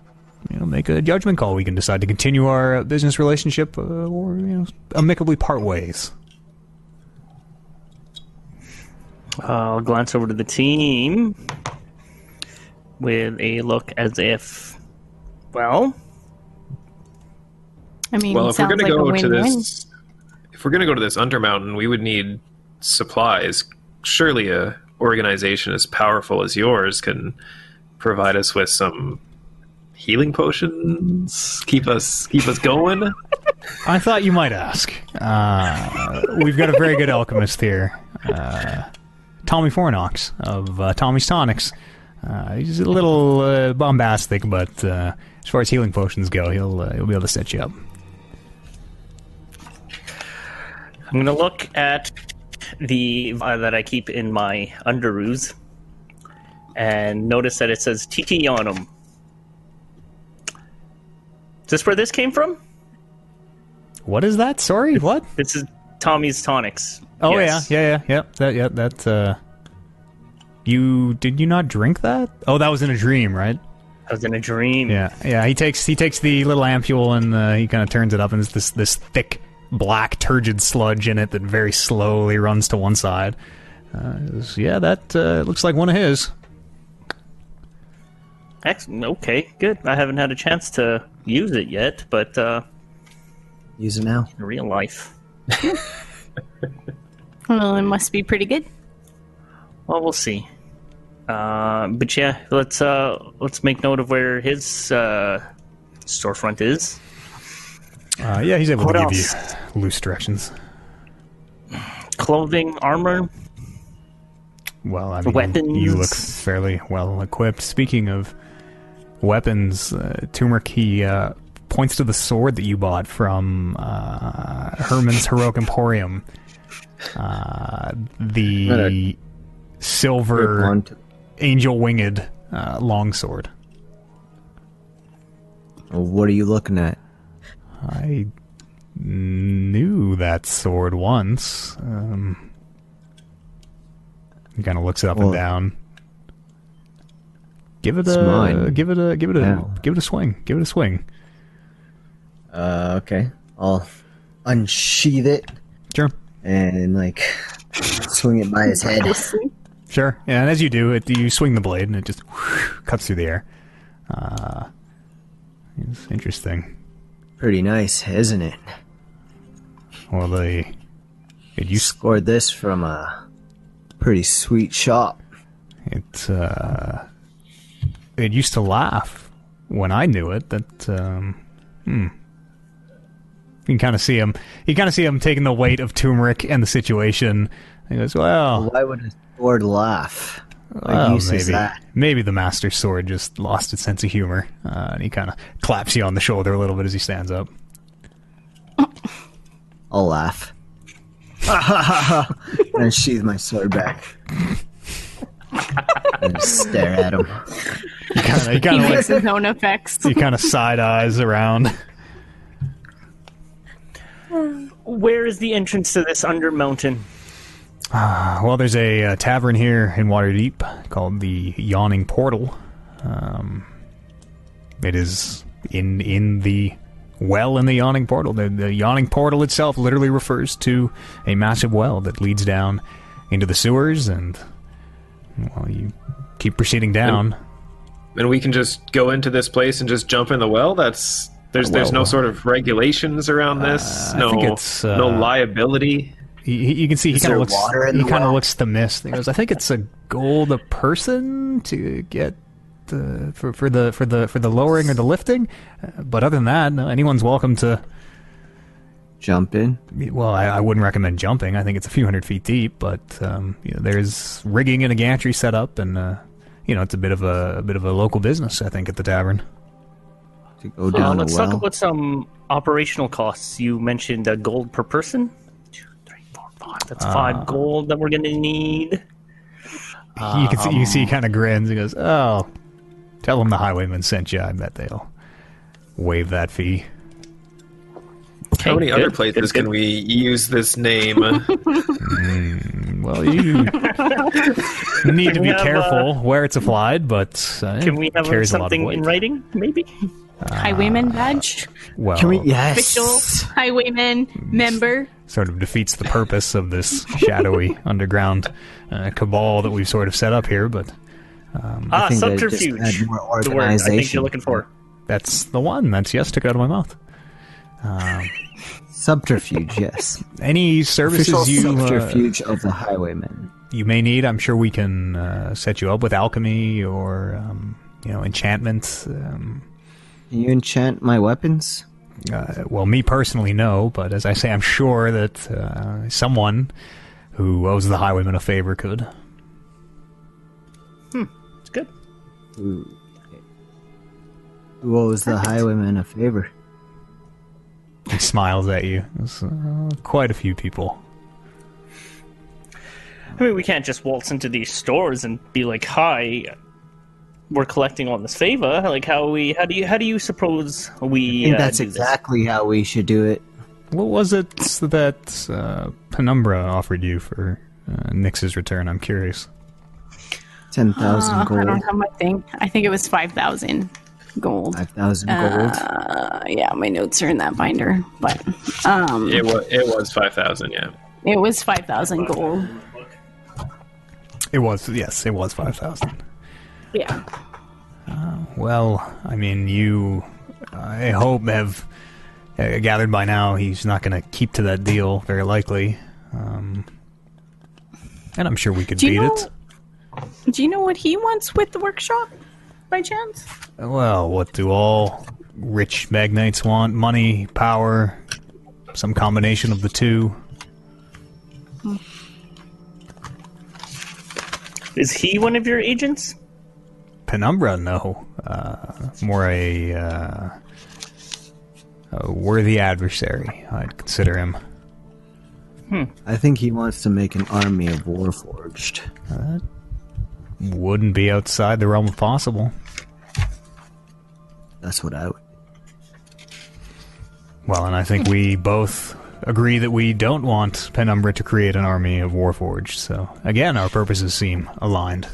you know, make a judgment call, we can decide to continue our business relationship uh, or you know, amicably part ways. I'll glance over to the team with a look as if, well, I mean, Well, it if we're going to like a go to this, if we're going to go to this Undermountain, we would need supplies. Surely, a organization as powerful as yours can provide us with some healing potions. Keep us keep us going. I thought you might ask. Uh, we've got a very good alchemist here, uh, Tommy Fornox of uh, Tommy's Tonics. Uh, he's a little uh, bombastic, but uh, as far as healing potions go, he'll uh, he'll be able to set you up. I'm going to look at the that I keep in my underoos and notice that it says Titianum. Is this where this came from? What is that? Sorry, what? This is Tommy's Tonics. Oh Yes. yeah, yeah, yeah, yeah. That yeah, that. Uh, you did you not drink that? Oh, that was in a dream, right? I was in a dream. Yeah, yeah. He takes he takes the little ampule and uh, he kind of turns it up, and it's this this thick black turgid sludge in it that very slowly runs to one side. Uh, was- yeah, that uh, looks like one of his. Excellent. Okay, good. I haven't had a chance to use it yet, but uh, Use it now. in real life, [laughs] Well, it must be pretty good. well, we'll see. Uh, but yeah, let's uh, let's make note of where his uh, storefront is. Uh, yeah, he's able What to else? give you loose directions. Clothing, armor. Well, I mean, Weapons. you look fairly well equipped. Speaking of weapons, uh, Turmeric, he uh, points to the sword that you bought from uh, Herman's Heroic Emporium. Uh, the silver angel winged uh, longsword. What are you looking at? I knew that sword once. Um, he kind of looks it up and down. Give it a mine. give it a give it a Now. give it a swing. Give it a swing. Uh, okay. I'll unsheath it Sure, and like swing it by his head. sure. Yeah, and as you do it, you swing the blade and it just [laughs] cuts through the air. Uh, it's interesting. Pretty nice, isn't it? Well, they it used Scored this from a pretty sweet shop. It uh, it used to laugh when I knew it. That um, hmm. You can kind of see him. You kind of see him taking the weight of turmeric and the situation. He goes, "Well, Why would a sword laugh? Well, maybe maybe the master sword just lost its sense of humor." Uh, and he kind of claps you on the shoulder a little bit as he stands up. I'll laugh. [laughs] and sheath my sword back. and stare at him. He kind of he He kind of makes like, his own effects. he kind of side eyes around. Where is the entrance to this under mountain? Well, there's a, uh tavern here in Waterdeep called the Yawning Portal. Um, it is in in the well in the Yawning Portal. The, the Yawning Portal itself literally refers to a massive well that leads down into the sewers, and well, you keep proceeding down. And we can just go into this place and just jump in the well. That's there's there's no sort of regulations around this. uh, I no think it's, uh, no liability. He, he- you can see he kind of looks he the kind of looks to miss. He goes, "I think it's a gold a person to get." The, for for the for the for the lowering or the lifting, uh, but other than that, no, anyone's welcome to Jump in. Well, I, I wouldn't recommend jumping. I think it's a few hundred feet deep, but um, you know, there's rigging and a gantry set up, and uh, you know it's a bit of a, a bit of a local business. I think at the tavern. To go Uh, down let's a talk about some operational costs. You mentioned uh, gold per person. Two, three, four, five. That's Uh, five gold that we're gonna need. you can see you see he kind of grins. He goes, "Oh, tell them the highwayman sent you. I bet they'll waive that fee." How many good, other good, places good. can we use this name? [laughs] Well, you [laughs] need to be have, careful where it's applied, but uh, Can we have carries a lot of something in writing, maybe? Highwayman badge. Well, Can we? Yes. Official highwayman member. sort of defeats the purpose of this shadowy [laughs] underground uh, cabal that we've sort of set up here, but ah, think subterfuge. The word I think you're looking for. that's the one. That's yes, took it out of my mouth. [laughs] Subterfuge. Yes. Any services Official you uh, subterfuge of the highwaymen. you may need, I'm sure we can uh, set you up with alchemy or um, you know enchantment. Um, Can you enchant my weapons? uh, well, me personally, no, but as I say, I'm sure that uh, someone who owes the highwayman a favor could. Hmm, it's good. Who, who owes the highwayman a favor? He smiles at you. It's, uh, quite a few people. I mean, we can't just waltz into these stores and be like, "Hi, we're collecting on this favor." Like, how we? How do you? How do you suppose we? I think uh, that's do this? exactly how we should do it. What was it that uh, Penumbra offered you for uh, Nix's return? I'm curious. Ten thousand Uh, I gold, don't have my thing. I think it was five thousand gold. five thousand gold. Uh, yeah, my notes are in that binder, but um, it was it was five thousand. Yeah. it was five thousand gold. It was yes, it was five thousand. Yeah. Well, I mean, you, I hope have uh, gathered by now he's not going to keep to that deal, very likely. Um, and I'm sure we could beat know? it. Do you know what he wants with the workshop, by chance? Well, what do all rich magnates want? Money, power, some combination of the two. Is he one of your agents? Penumbra, no. Uh, more a, uh, a worthy adversary, I'd consider him. I think he wants to make an army of Warforged. Wouldn't be outside the realm of possible. That's what I would. Well, and I think we both agree that we don't want Penumbra to create an army of Warforged, so again, our purposes seem aligned.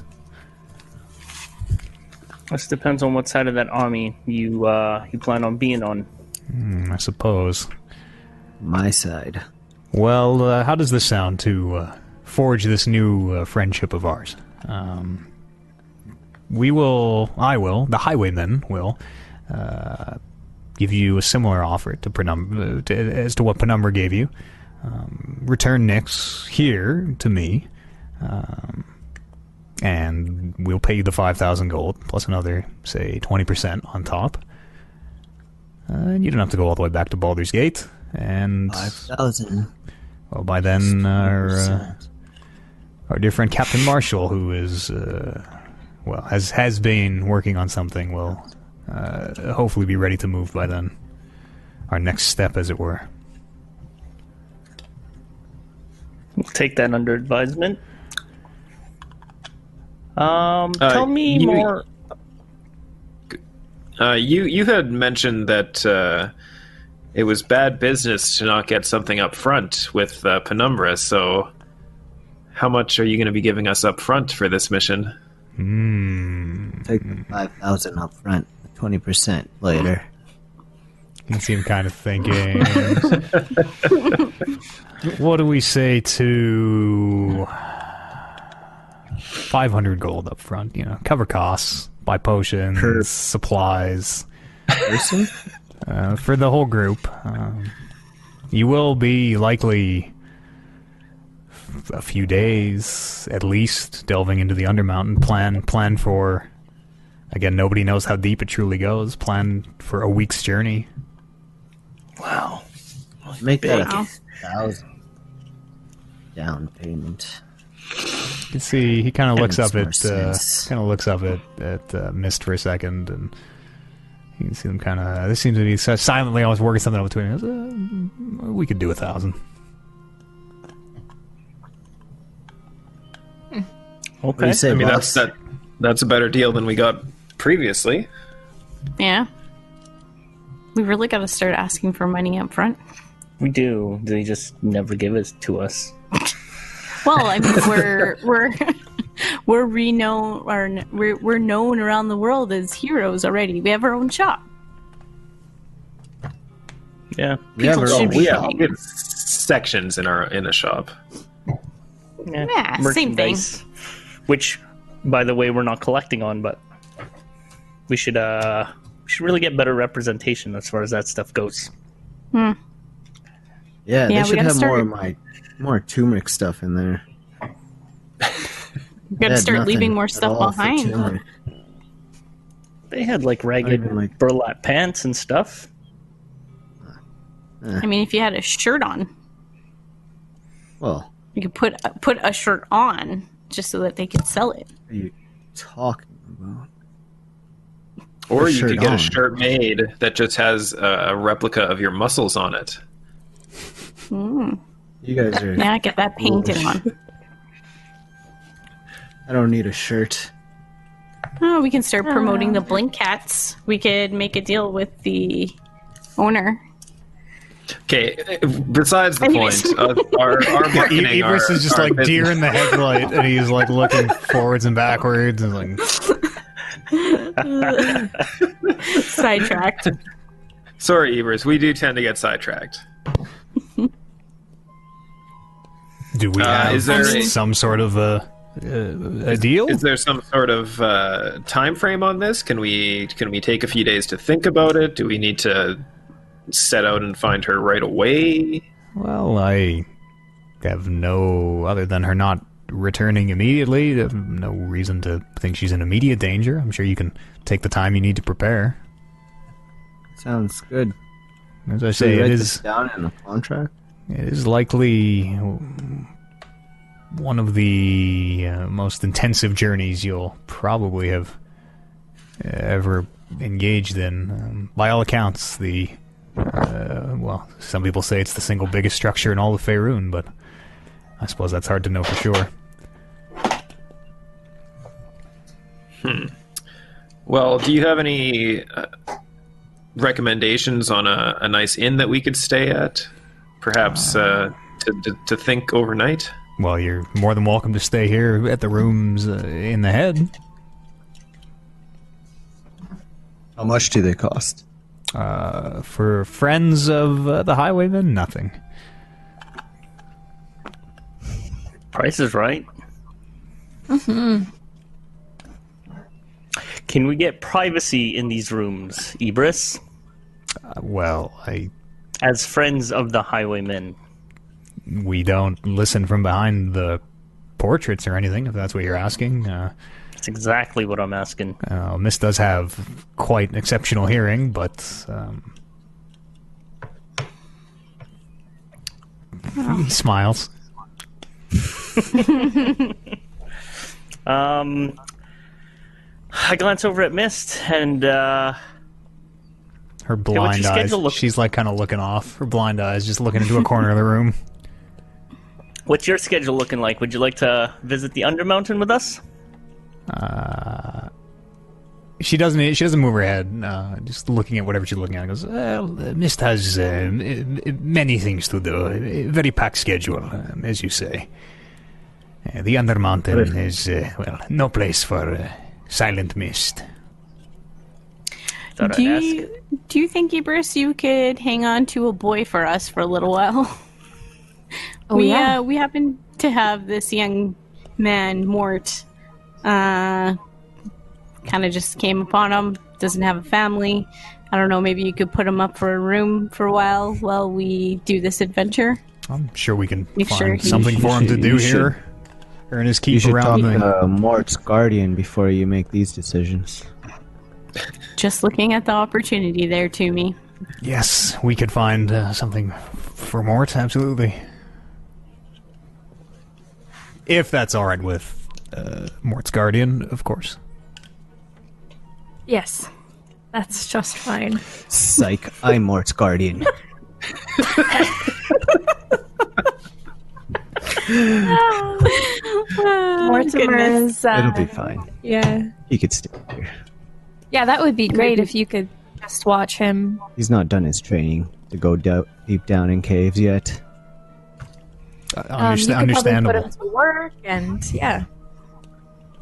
This depends on what side of that army you uh, you plan on being on. Hmm, I suppose. My side. Well, uh, how does this sound to uh, forge this new uh, friendship of ours? Um, we will, I will, the Highwaymen will, uh, give you a similar offer to, Penum- uh, to as to what Penumbra gave you. Um, return Nix here to me, um, and we'll pay you the 5,000 gold, plus another, say, 20% on top. Uh, and you don't have to go all the way back to Baldur's Gate. And Five thousand. well, by then, our uh, our dear friend Captain Marshall, who is uh, well has has been working on something, will uh, hopefully be ready to move by then. Our next step, as it were. We'll take that under advisement. Um, Uh, tell me you- more. Uh, you you had mentioned that uh, it was bad business to not get something up front with uh, Penumbra. So, how much are you going to be giving us up front for this mission? Hmm. Take the five thousand up front, twenty percent later. You can see him kind of thinking. [laughs] what do we say to five hundred gold up front? You know, cover costs, buy potions, Per- supplies. Person? [laughs] uh, for the whole group. Um, you will be likely a few days at least delving into the Undermountain. Plan plan for again. Nobody knows how deep it truly goes. Plan for a week's journey. Wow. Make that Wow. a thousand down payment. You can see he kind of looks up at more uh, kind of looks up at at uh, Mist for a second, and you can see them kind of. This seems to be so silently. I was working something out between us. Uh, we could do a thousand. Okay. say, I mean, boss? that's that. That's a better deal than we got previously. Yeah. We really got to start asking for money up front. We do. They just never give it to us. [laughs] Well, I mean, we're [laughs] we're we're renowned, or we're we're known around the world as heroes already. We have our own shop. Yeah. We have people our should own be we have, we have sections in our in a shop. Yeah, Yeah, same thing. Which, by the way, we're not collecting on, but we should uh we should really get better representation as far as that stuff goes. yeah, Yeah, they should gotta have more start- of my more turmeric stuff in there. [laughs] We got They to start leaving more stuff behind. They had like ragged like- burlap pants and stuff. I mean, if you had a shirt on, Well, you could put put a shirt on just so that they could sell it. what are you talking about? Or A you could get on. a shirt made that just has a, a replica of your muscles on it. Mm. You guys are. Yeah, get that painted Foolish. on. [laughs] I don't need a shirt. Oh, we can start promoting the Blink Cats. We could make a deal with the owner. Okay. Besides the Anyways. point, uh, [laughs] our our marketing, E- Ibris our- is just our like business- deer in the headlight, and he's like looking [laughs] forwards and backwards, and like, Sidetracked. Sorry, Ibris, we do tend to get sidetracked. Do we Uh, have is there a- some sort of a, a, a deal? Is there some sort of uh, time frame on this? Can we can we take a few days to think about it? Do we need to set out and find her right away? Well, I have no other than her not returning immediately. There's No reason to think she's in immediate danger. I'm sure you can take the time you need to prepare. Sounds good. As I say, you it write is this down in the contract. it is likely one of the uh, most intensive journeys you'll probably have ever engaged in. Um, by all accounts, the uh, well, some people say it's the single biggest structure in all of Faerun, but I suppose that's hard to know for sure. Hmm. Well, do you have any uh, recommendations on a, a nice inn that we could stay at? Perhaps uh, to, to to think overnight. Well, you're more than welcome to stay here at the rooms uh, in the head. How much do they cost? Uh, for friends of uh, the Highwaymen, nothing. Price is right. Mm-hmm. Can we get privacy in these rooms, Ibris? Uh, well, I As friends of the Highwaymen. We don't listen from behind the portraits or anything, if that's what you're asking. Uh, That's exactly what I'm asking. uh, Mist does have quite an exceptional hearing, but um, he smiles. [laughs] Um, I glance over at Mist and uh, Her blind your eyes. look- She's like kind of looking off. Her blind eyes just looking into a corner of the room. What's your schedule looking like? Would you like to visit the Undermountain with us? Uh, she doesn't. She doesn't move her head. Uh, just looking at whatever she's looking at. Goes. Well, uh, Mist has uh, m- m- many things to do. A very packed schedule, um, as you say. Uh, the Undermountain is uh, well, no place for uh, silent mist. Do you do you think, Ibris, you could hang on to a boy for us for a little while? [laughs] Oh, we yeah. uh, we happen to have this young man, Mort. Uh, kind of just came upon him. Doesn't have a family. I don't know. Maybe you could put him up for a room for a while while we do this adventure. I'm sure we can Make find sure he- something for him to do you should- here. Earn his You keep should around talk the. to Mort's guardian before you make these decisions. Just looking at the opportunity there to me. Yes, we could find uh, something for Mort. Absolutely. If that's all right with uh, Mort's guardian, of course. Yes, that's just fine. Psych, I'm Mort's guardian. [laughs] Mortimer is. Uh, It'll be fine. Yeah, He could stay here. yeah, that would be great if you could just watch him. He's not done his training to go do- deep down in caves yet. Um, understa- you understandable. probably put him to work, and yeah,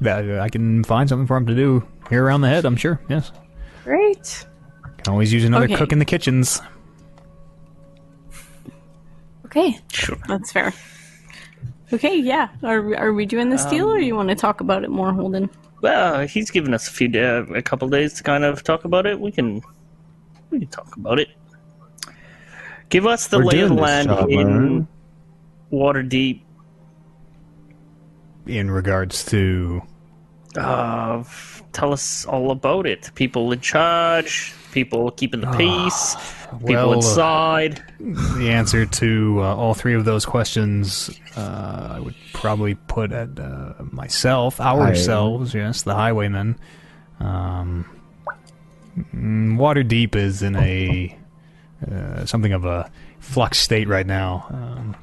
That- I can find something for him to do here around the head. I'm sure. Yes, great. can always use another Okay. cook in the kitchens. Okay, Sure. That's fair. Okay, yeah. Are are we doing this deal, or you want to talk about it more, Holden? Well, he's given us a few da- a couple days to kind of talk about it. We can we can talk about it. Give us the We're lay of the doing this land job, in Aaron. Waterdeep. In regards to Uh, tell us all about it. People in charge, people keeping the peace, people well, uh, inside. the answer to uh, all three of those questions, uh, I would probably put at uh, myself, ourselves, yes, the highwaymen. Um, mm, Waterdeep is in a uh, something of a flux state right now. Um,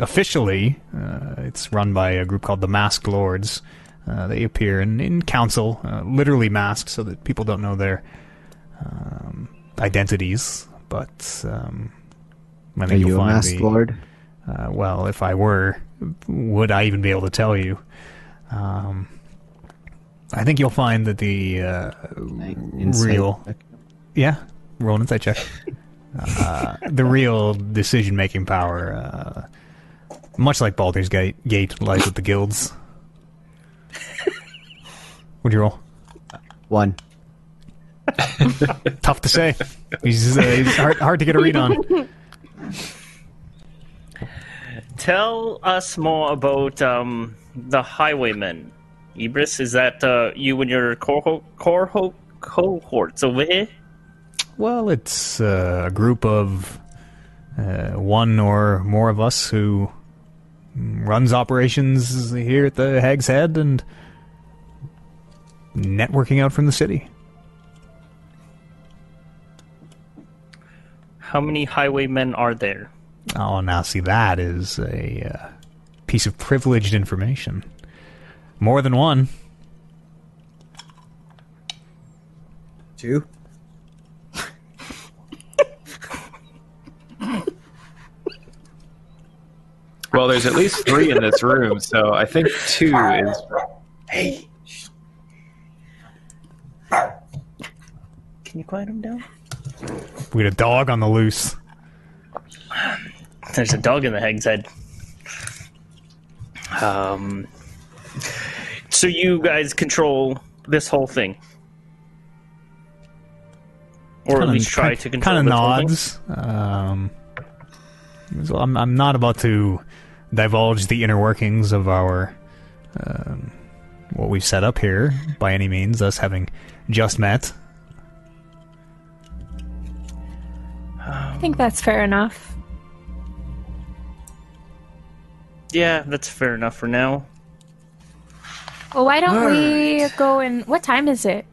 officially, uh, it's run by a group called the Masked Lords. Uh, they appear in, in council, uh, literally masked, so that people don't know their um, identities. But um, I Are think you you'll a find masked the- lord? uh, well, if I were, would I even be able to tell you? Um, I think you'll find that the uh, real, check. yeah, roll an insight check. [laughs] uh, the real decision-making power, uh, much like Baldur's Gate, Gate lies with the guilds. What'd you roll? One. [laughs] Tough to say. He's, uh, he's hard, hard to get a read on. Tell us more about um, the highwaymen. Ibris, is that uh, you and your cohort, cohort, cohorts over here? Well, it's uh, a group of uh, one or more of us who runs operations here at the Hag's Head and networking out from the city. How many highwaymen are there? Oh, now see, that is a uh, piece of privileged information. More than one. Two. Well, there's at least three in this room, so I think two is. Hey. Can you quiet him down? We got a dog on the loose. There's a dog in the hag's head. Um. So you guys control this whole thing, or at least try to control Kind of this whole thing? nods. Um, so I'm, I'm not about to divulge the inner workings of our um, what we've set up here by any means. Us having just met. I think that's fair enough. Yeah, that's fair enough for now. Well, why don't we go and what time is it?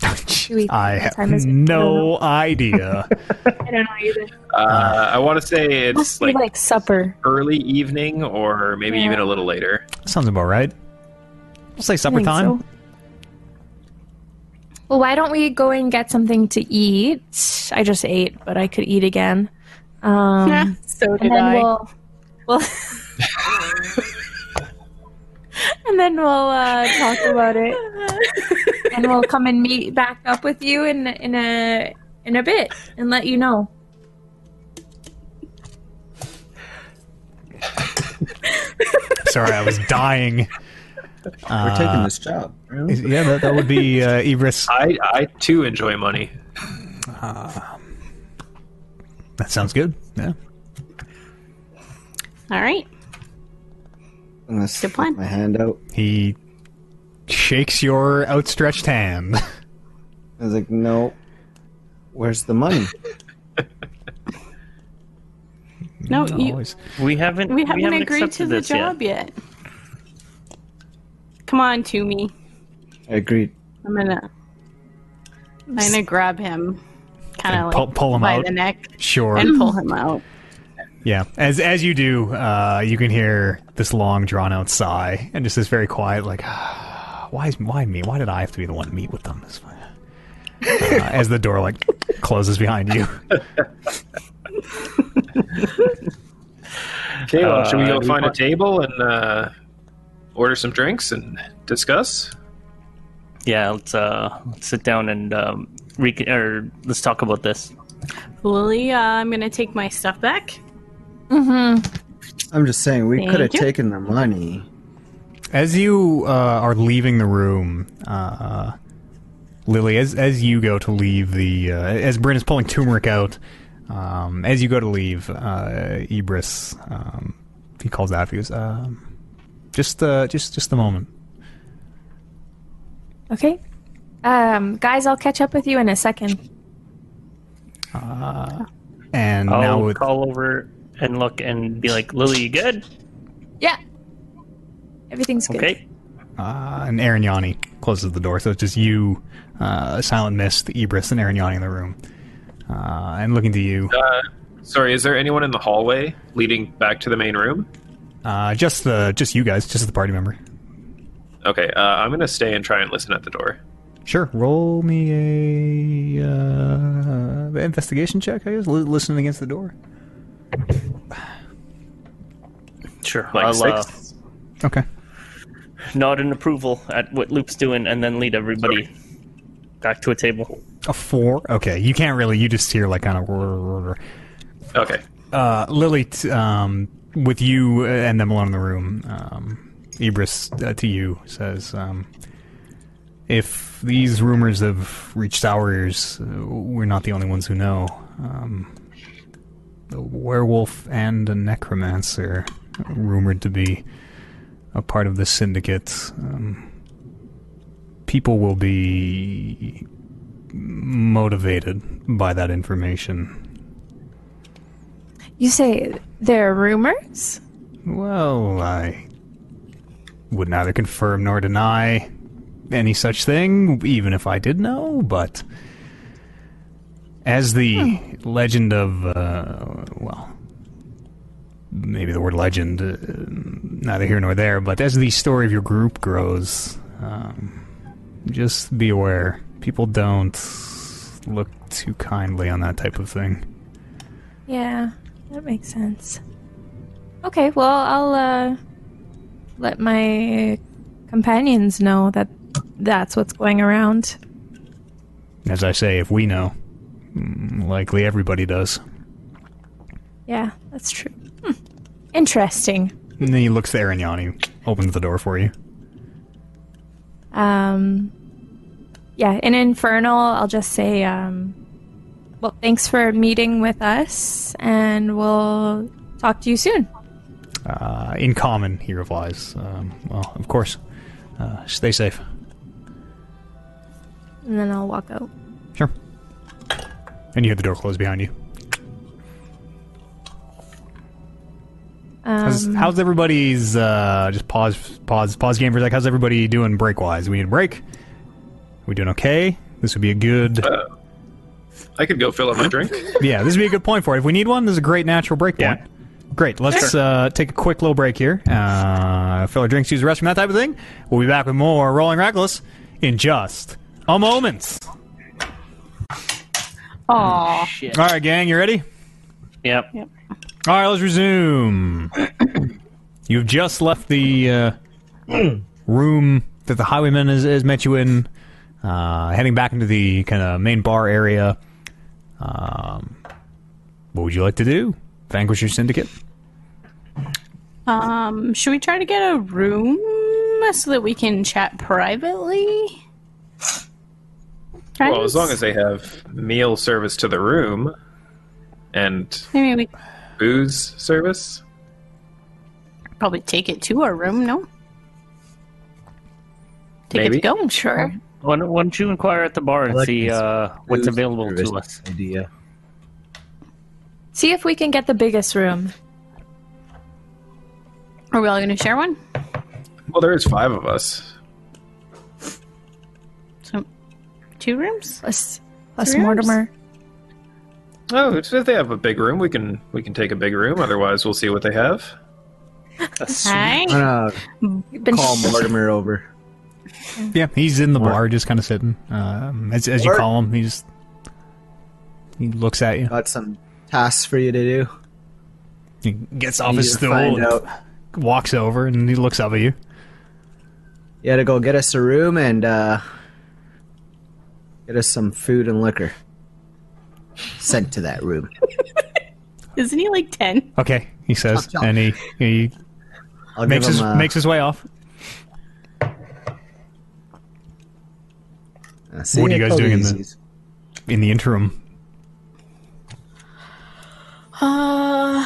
[laughs] I have time is it? no idea. [laughs] I don't know either. Uh, I want to say it's Must be like, like supper. early evening or maybe Yeah. even a little later. Sounds about right. We'll say supper think time. so. Well, why don't we go and get something to eat? I just ate, but I could eat again. Um, Yeah, [laughs] so and did then I. we'll, we'll [laughs] [laughs] and then we'll uh, talk about it, and we'll come and meet back up with you in in a in a bit and let you know. Sorry, I was dying. We're taking this job. Really? Yeah, that, that would be uh, Ibris. I, I too enjoy money. That sounds good. Yeah. All right. I'm gonna stick plan. my hand out. He shakes your outstretched hand. I was like, no. Where's the money? [laughs] [laughs] No, you, Always. We haven't. we haven't agreed to the this yet. job yet. Come on, Toomey. I agreed. I'm gonna. I'm gonna grab him, kind And of pull- like pull him by out? the neck Sure. and pull him out. Yeah. As as you do, uh, you can hear this long, drawn out sigh, and just this very quiet, like, [sighs] why is why me? Why did I have to be the one to meet with them? It's fine. Uh, as the door like closes behind you. Okay, well, should we Uh, go we find a table and uh, order some drinks and discuss? Yeah, let's uh, let's sit down and um, re- or let's talk about this. Lily, uh, I'm gonna take my stuff back. Mm-hmm. I'm just saying, we could have taken the money. As you uh, are leaving the room, uh, Lily, as as you go to leave the, uh, as Bryn is pulling turmeric out, um, as you go to leave, uh, Ibris, um, he calls out for you. Um, just, uh, just, just a moment. Okay. Um, guys, I'll catch up with you in a second. And I'll now with call over and look and be like, "Lily, you good? Yeah. Everything's good. Okay." uh, and Arignani closes the door, so it's just you, uh, Silent Mist, Ibris, and Arignani in the room. Uh, and looking to you, Uh, sorry, is there anyone in the hallway leading back to the main room? uh, just the, just you guys, just the party member. Okay, uh, I'm gonna stay and try and listen at the door. Sure. Roll me a uh, investigation check. I guess. L- listening against the door. Sure. Like I'll uh. Okay. nod in approval at what Loop's doing, and then lead everybody back to a table. A four. Okay. You can't really. You just hear like kind of. Okay. Uh, Lily, t- um, with you and them alone in the room, um, Ibris uh, to you says, um, if these rumors have reached our ears, uh, we're not the only ones who know. Um, the werewolf and a necromancer rumored to be a part of the syndicate, um, people will be motivated by that information. You say there are rumors? Well, I would neither confirm nor deny any such thing, even if I did know, but as the legend of, uh, well, maybe the word legend, uh, neither here nor there, but as the story of your group grows, um, just be aware. People don't look too kindly on that type of thing. Yeah, that makes sense. Okay, well, I'll uh, let my companions know that that's what's going around. As I say, if we know, mm, likely everybody does. Yeah, that's true. Hmm. Interesting. And then he looks there and Yanni opens the door for you. Um, yeah, in Infernal, I'll just say, um, well, thanks for meeting with us, and we'll talk to you soon. Uh, in common, he replies. Um, well, of course. Uh, stay safe. And then I'll walk out. Sure. And you hear the door close behind you. Um, how's everybody's uh, just pause pause pause game for a sec? How's everybody doing break wise? We need a break. we doing okay? This would be a good Uh, I could go fill up my drink. [laughs] yeah. This would be a good point for it. If we need one, this is a great natural break point. Yeah. Great. Let's uh, take a quick little break here. Uh, fill our drinks, use the restroom, that type of thing. We'll be back with more Rolling Reckless in just a moment. Aw. Shit. All right, gang, you ready? Yep. Yep. All right, let's resume. [clears throat] You've just left the uh, [clears throat] room that the highwayman has, has met you in, uh, heading back into the kind of main bar area. Um, what would you like to do? Vanquish your syndicate? Um, should we try to get a room so that we can chat privately? Well, as long as they have meal service to the room and maybe we booze service. probably take it to our room. No, take Maybe. it to go. Sure. Why don't, why don't you inquire at the bar and like see this uh, what's Booze available service to us? Idea. See if we can get the biggest room. Are we all going to share one? Well, there is five of us. So, two rooms. Plus, plus Us, rooms? Mortimer. Oh, if if they have a big room, we can we can take a big room. Otherwise, we'll see what they have. Hi. I'm gonna been call Mortimer over. [laughs] Yeah, he's in the Or- bar, just kind of sitting. Um, as as you call him, he just he looks at you. Got some tasks for you to do. He gets off his stool, and out. walks over, and he looks up at you. You had to go get us a room and uh, get us some food and liquor. Sent to that room. [laughs] Isn't he like ten? Okay, he says, Chop, chop. and he he I'll makes give his him, uh, makes his way off. uh, see what are you ya, guys doing in the- Cody's. In the interim, Uh,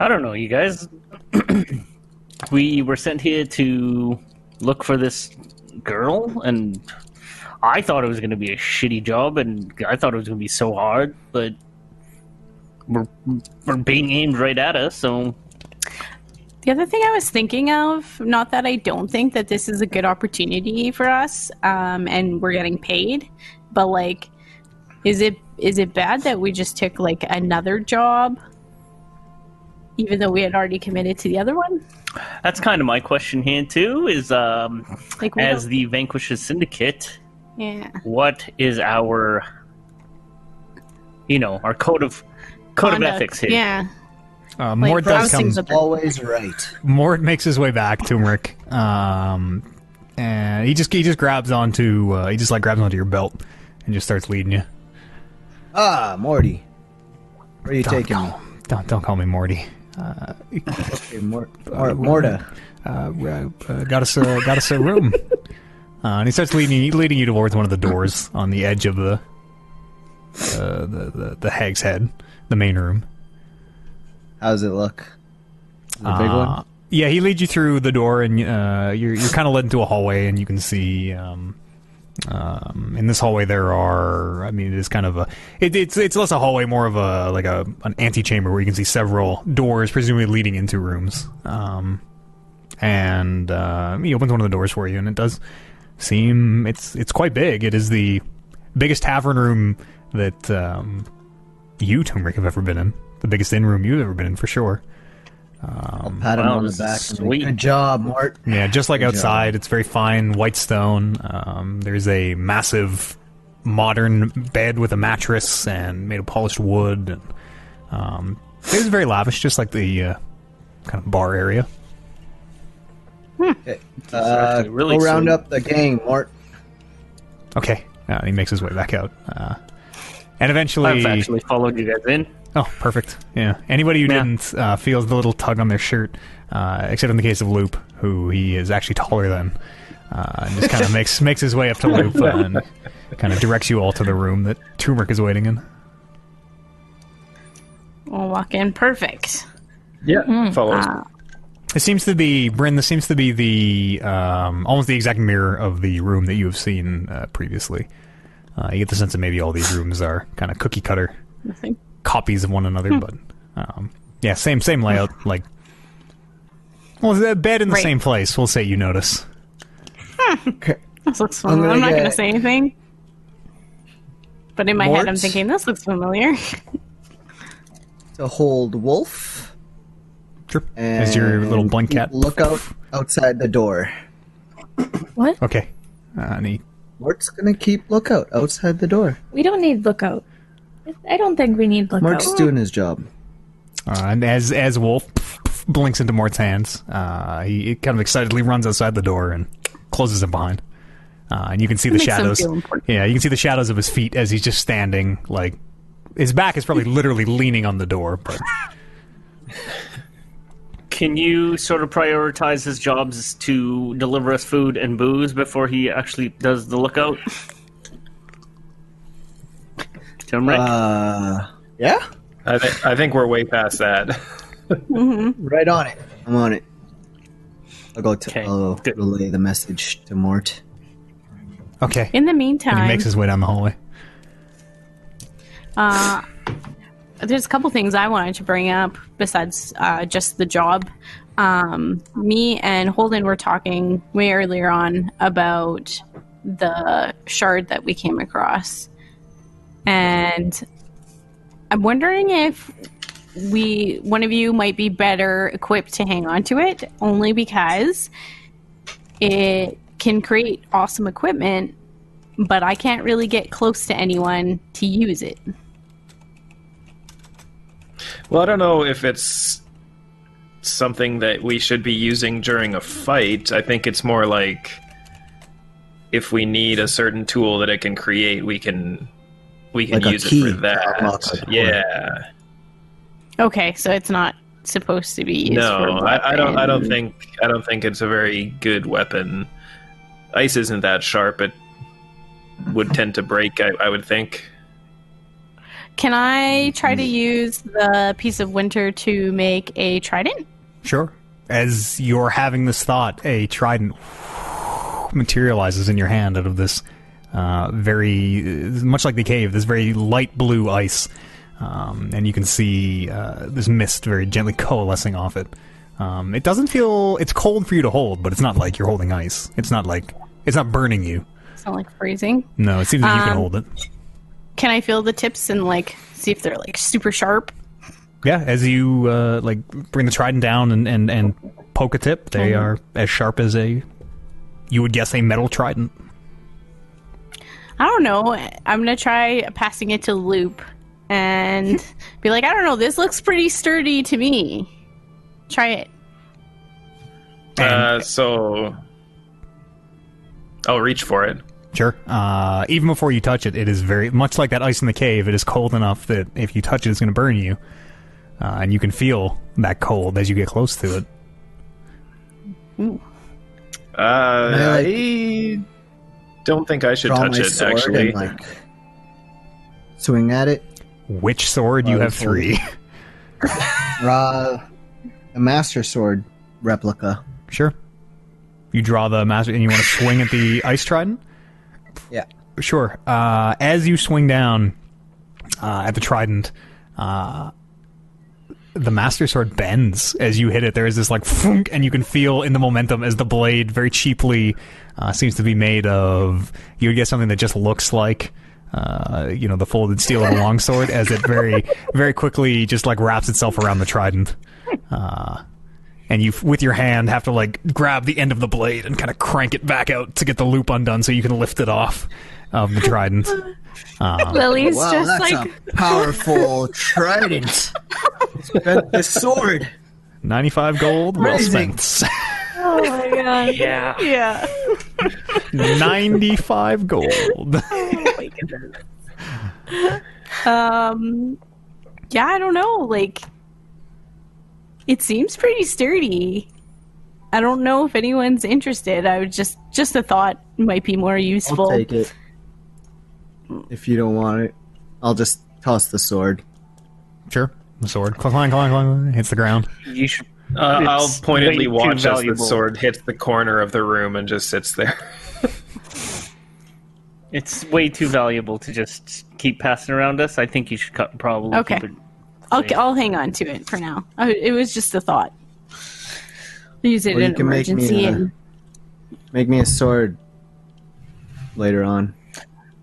I don't know, you guys. [clears throat] we were sent here to look for this girl, and I thought it was going to be a shitty job, and I thought it was going to be so hard, but we're, we're being aimed right at us, so the other thing I was thinking of, not that I don't think that this is a good opportunity for us, um, and we're getting paid, but like, is it is it bad that we just took like another job, even though we had already committed to the other one? that's kind of my question here too. Is um, Like, as the Vanquishes Syndicate, yeah, what is our, you know, our code of code Conduct. of ethics here? Yeah, uh, like Mort does come. Always right. Mort makes his way back to Rick, um, and he just he just grabs onto uh, he just like grabs onto your belt and just starts leading you. Ah, Morty. Where are you Don't taking me? don't don't call me Morty. Okay, Mort, Mort, Morta. Uh, uh, got us a got us a room, uh, and he starts leading you, leading you towards one of the doors [laughs] on the edge of the uh, the, the the hag's head, the main room. How does it look? The big Uh, one. Yeah, he leads you through the door, and uh, you're you're kind of led into a hallway, and you can see. Um, um, in this hallway, there are. I mean, it is kind of a. It, it's it's less a hallway, more of a like a an antechamber where you can see several doors, presumably leading into rooms. Um, and uh, he opens one of the doors for you, and it does seem it's it's quite big. It is the biggest tavern room that um, you, Turmeric, have ever been in. The biggest inn room you've ever been in, for sure. Pat him wow, on the back. sweet. Good job, Mort. Yeah, just like Good job. outside, it's very fine white stone. Um, there's a massive modern bed with a mattress and made of polished wood. And, um, it is very lavish, just like the uh, kind of bar area. Okay. Uh, actually really go round sweet. up the gang, Mort. Okay, uh, he makes his way back out, uh, and eventually, I've actually followed you guys in. oh, perfect. Yeah, anybody who Yeah. didn't uh, feels the little tug on their shirt, uh, except in the case of Loop, who he is actually taller than, uh, and just kind of [laughs] makes makes his way up to Loop [laughs] and kind of directs you all to the room that Turmeric is waiting in. We'll walk in. Perfect. Yeah, follows. It seems to be Bryn. This seems to be the um, almost the exact mirror of the room that you have seen uh, previously. Uh, you get the sense that maybe all these rooms are kind of cookie cutter nothing. copies of one another, but um, yeah, same same layout. [laughs] Like, well, the bed in the Right. same place. We'll say you notice. Okay. This looks I'm familiar. I'm, not going to say anything. But in my head, I'm thinking, this looks familiar. [laughs] To hold Wolf. Sure. As your little and blank cat. Look out outside the door. What? Okay. Uh, and he Mort's gonna keep lookout outside the door. We don't need lookout. I don't think we need lookout. Mort's doing his job. Uh, and as as Wolf blinks into Mort's hands, uh, he kind of excitedly runs outside the door and closes it behind. Uh, and you can see the shadows. Yeah, you can see the shadows of his feet as he's just standing. Like his back is probably literally leaning on the door. But Can you sort of prioritize his jobs to deliver us food and booze before he actually does the lookout? Turmeric? Uh, yeah, I, th- I think we're way past that. right on it. I'm on it. I'll go to. Okay, I'll good. relay the message to Mort. okay, In the and meantime, he makes his way down the hallway. Uh, there's a couple things I wanted to bring up besides uh, just the job. Um, me and Holden were talking way earlier on about the shard that we came across, and I'm wondering if we one of you might be better equipped to hang on to it, only because it can create awesome equipment, but I can't really get close to anyone to use it. Well, I don't know if it's something that we should be using during a fight. I think it's more like if we need a certain tool that it can create, we can we can Like use it for to unlock that. Yeah. Okay, so it's not supposed to be used No, for I, I don't. I don't think. I don't think it's a very good weapon. Ice isn't that sharp. It would tend to break. I, I would think. Can I try to use the piece of winter to make a trident? Sure. As you're having this thought, a trident materializes in your hand out of this uh, very, much like the cave, this very light blue ice. Um, and you can see uh, this mist very gently coalescing off it. Um, it doesn't feel, it's cold for you to hold, but it's not like you're holding ice. It's not like, it's not burning you. It's not like freezing. No, it seems that you can Um, hold it. Can I feel the tips and like see if they're like super sharp? Yeah, as you uh, like bring the trident down and, and, and poke a tip, they Mhm. are as sharp as a, you would guess, a metal trident. I don't know. I'm gonna try passing it to Loop and [laughs] be like, I don't know. This looks pretty sturdy to me. Try it. Uh, so I'll reach for it. Sure. Uh, even before you touch it, it is very much like that ice in the cave. It is cold enough that if you touch it, it's going to burn you, uh, and you can feel that cold as you get close to it. Uh, I, like, I don't think I should touch it. sword Actually, and like swing at it. Which sword? You Oh, have three. [laughs] Uh, a master sword replica. Sure. You draw the master, and you want to swing at the ice trident. Yeah. Sure. Uh, as you swing down uh, at the trident, uh, the master sword bends as you hit it. There is this like funk, and you can feel in the momentum as the blade very cheaply uh, seems to be made of. You would get something that just looks like. Uh, you know the folded steel of a longsword as it very, very quickly just like wraps itself around the trident, uh, and you with your hand have to like grab the end of the blade and kind of crank it back out to get the loop undone so you can lift it off of the trident. [laughs] Um, Lily's Wow, just that's like a powerful trident. The sword. 95 gold, well Amazing. spent. [laughs] Oh my god. Yeah. Yeah. [laughs] 95 gold. Um. Yeah, I don't know. Like, it seems pretty sturdy. I don't know if anyone's interested. I would just just a thought might be more useful. I'll take it. If you don't want it, I'll just toss the sword. Sure. The sword. Clang, clang, clang, clang, hits the ground. You should. Uh, I'll pointedly watch as the sword hits the corner of the room and just sits there. It's way too valuable to just keep passing around us. I think you should cut, probably Okay. keep it. I'll. I'll hang on to it for now. I, it was just a thought. Use it Or you in can make me emergency. a- and, Make me a sword later on.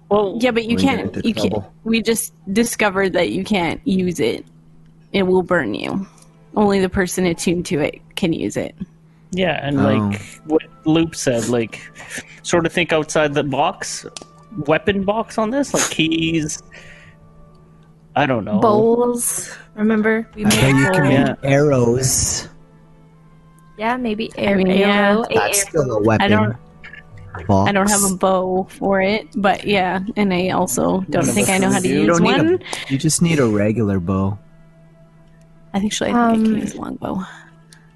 Well, yeah, but you When we get can't. into You can't. We just discovered that you can't use it. It will burn you. Only the person attuned to it can use it. Yeah, and Oh. like what Loop said, like sort of think outside the box, weapon box on this, like keys. I don't know. bowls. Remember? We I made bet you can make arrows. Yeah, maybe air, mean, yeah. That's arrow. still a weapon. I don't. Box. I don't have a bow for it, but yeah, and I also don't think I know how to. You use don't need one. a. You just need a regular bow. I think actually I think I Um, can use a longbow.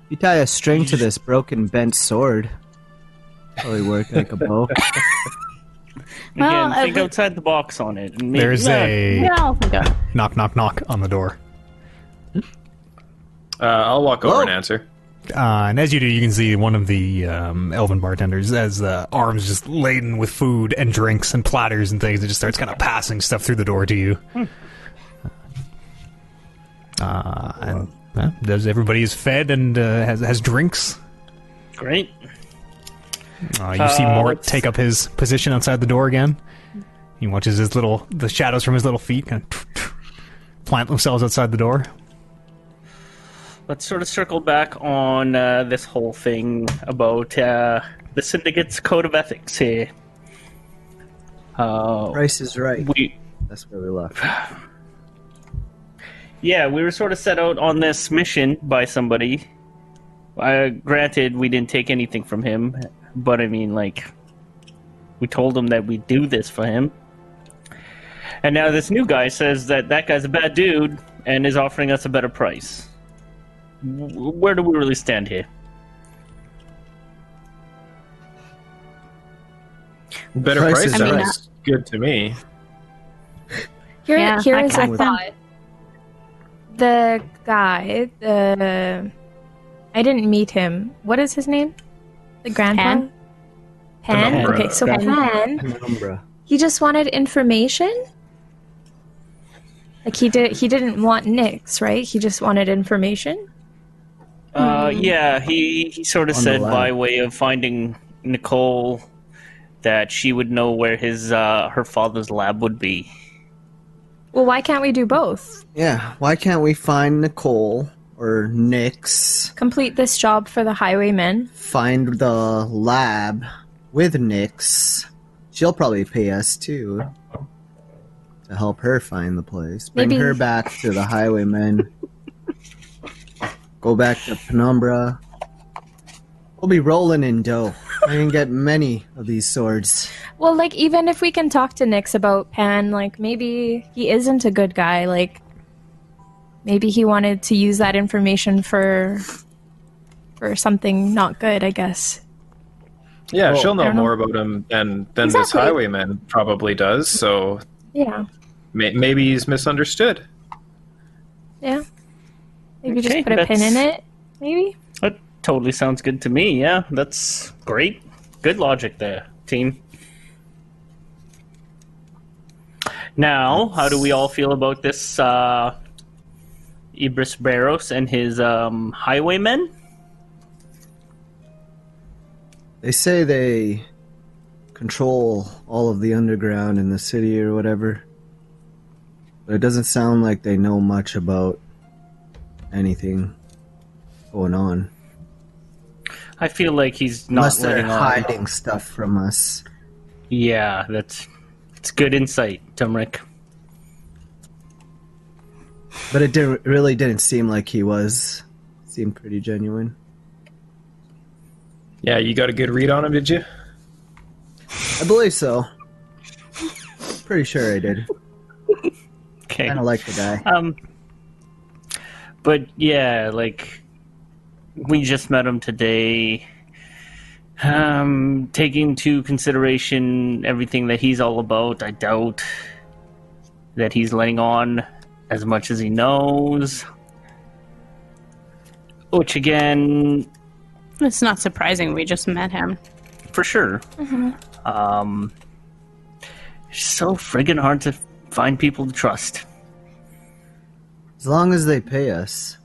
You tie a string to this broken bent sword. Probably work like a bow. [laughs] Again, Well, I think would- outside the box on it. and maybe- There's yeah, a Yeah, I'll think of. knock, knock, knock on the door. Uh, I'll walk over Whoa. and answer. Uh, and as you do, you can see one of the um, elven bartenders as uh, arms just laden with food and drinks and platters and things. It just starts kind of passing stuff through the door to you. Uh, and uh, does everybody is fed and uh, has has drinks. Great. Uh, you see Uh, Mort let's- take up his position outside the door again. He watches his little the shadows from his little feet kind of plant themselves outside the door. Let's sort of circle back on uh, this whole thing about uh, the syndicate's code of ethics here. Uh, Price is right. we That's where we left. [sighs] Yeah, we were sort of set out on this mission by somebody. Uh, granted, we didn't take anything from him, but I mean, like, we told him that we'd do this for him. And now this new guy says that that guy's a bad dude and is offering us a better price. Where do we really stand here? Better Price price is sounds right. good to me. Here, Yeah, here I- is I a thought. The guy, the I didn't meet him. What is his name? The grandpa. Pan? Pan. Penumbra. Okay, so Pan. Pan. Penumbra. He just wanted information. Like he did. He didn't want Nix, right? He just wanted information. Uh, yeah, he, he sort of On the said lab. by way of finding Nicole that she would know where his uh, her father's lab would be. Well, why can't we do both? Yeah, why can't we find Nicole or Nix. Complete this job for the highwaymen. Find the lab with Nix. She'll probably pay us too to help her find the place. Bring Maybe- her back to the highwaymen. Go back to Penumbra. We'll be rolling in dough. I can get many of these swords. Well, like even if we can talk to Nix about Pan, like maybe he isn't a good guy. Like maybe he wanted to use that information for for something not good. I guess. Yeah, Well, she'll know don't know. more about him than than this highwayman probably does. So Yeah. may, maybe he's misunderstood. Yeah. Maybe Okay, just put a pin in it. maybe. That totally sounds good to me. Yeah, that's great. Good logic there, team. Now, how do we all feel about this uh, Ibris Barros and his um, highwaymen? They say they control all of the underground in the city or whatever. But it doesn't sound like they know much about anything going on. I feel like he's not Unless they're letting on. hiding stuff from us. Yeah, that's it's good insight, Tumrick. But it didn't, really didn't seem like he was. Seemed pretty genuine. Yeah, you got a good read on him, did you? I believe so. Pretty sure I did. Okay. Kind of like the guy. Um, but yeah, like we just met him today. Um, taking into consideration everything that he's all about, I doubt that he's letting on as much as he knows. Which again, It's not surprising we just met him. for sure. Um, it's so friggin' hard to find people to trust. As long as they pay us,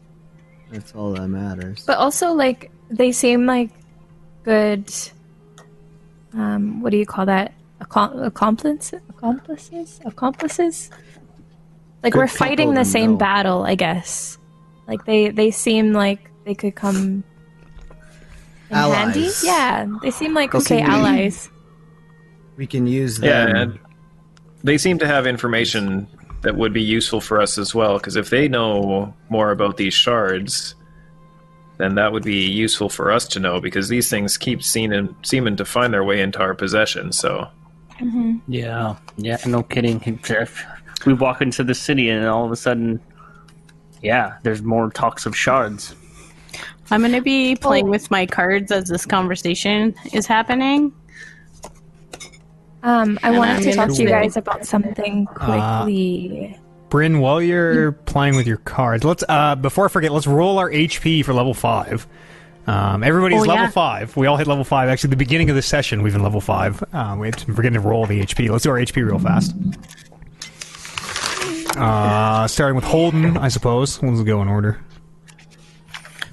that's all that matters. But also, like, they seem like good. Um, what do you call that? Accom- accomplices? Accomplices? Accomplices? Like we're fighting the same know. battle, I guess. Like they they seem like they could come in handy. Allies. Yeah, they seem like They okay seem- allies. We can use Yeah, them. and they seem to have information that would be useful for us as well. Because if they know more about these shards, then that would be useful for us to know. Because these things keep seeming seeming to find their way into our possession. So mm-hmm. Yeah, yeah, no kidding. If We walk into the city, and all of a sudden, yeah, there's more talks of shards. I'm going to be playing with my cards as this conversation is happening. Um, I And wanted I'm to talk gonna you guys about something quickly. Bryn, while you're playing with your cards, let's uh, before I forget, let's roll our HP for level five. Um, everybody's Oh, level yeah. five. We all hit level five. Actually, the beginning of the session, we've been level five. Um, we're forgetting to roll the HP. Let's do our HP real fast. Uh, starting with Holden, I suppose. We'll go in order.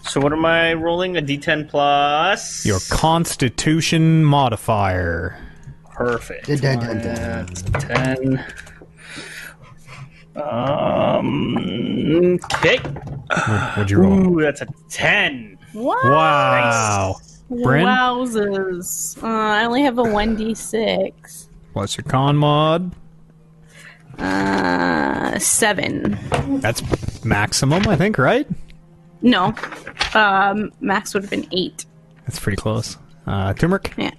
So what am I rolling? A D10 plus. Your Constitution modifier. perfect. Dun, dun, dun, dun. Ten. Um. Okay. What'd you roll? Ooh, that's a ten. What? Wow. Bryn, Wowzers. Uh, I only have a 1d6. what's your con mod? Uh, seven. That's maximum, I think, right? No. Um, max would have been eight. That's pretty close. Uh, turmeric. Yeah.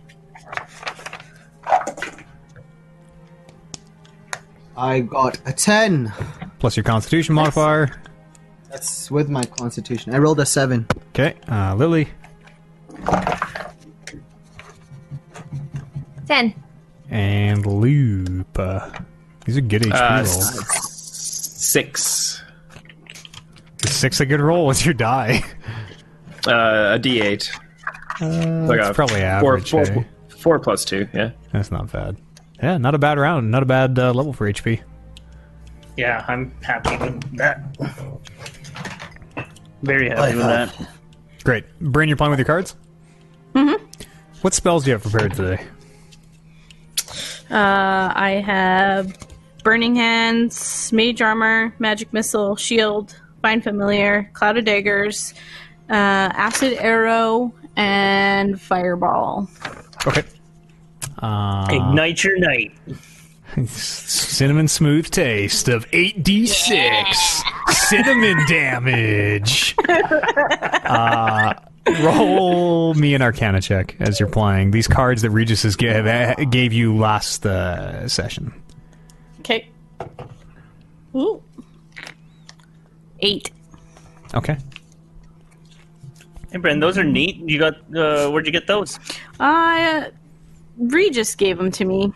I got a 10. plus your Constitution modifier. That's with my constitution. I rolled a 7. Okay, uh, Lily Ten. and Loop. Uh, these are good HP Uh, rolls. six, Is Six a good roll. What's your die? uh, a D8. Like That's a probably four, average. four, eh? four plus two. Yeah. That's not bad. Yeah, not a bad round. Not a bad uh, level for HP. Yeah, I'm happy with that. Very happy with that. Great. Bryn, you're playing with your cards? Mm-hmm. What spells do you have prepared today? Uh, I have Burning Hands, Mage Armor, Magic Missile, Shield, Find Familiar, Cloud of Daggers, uh, Acid Arrow, and Fireball. Okay. Uh, Ignite your night. [laughs] cinnamon smooth taste of 8d6 cinnamon damage. [laughs] uh, roll me an arcana check as you're playing. These cards that Regis has gave, gave you last uh, session. Okay. Ooh. Eight. Okay. Hey, Bren, those are neat. You got? Uh, where'd you get those? I, Uh, Regis gave them to me.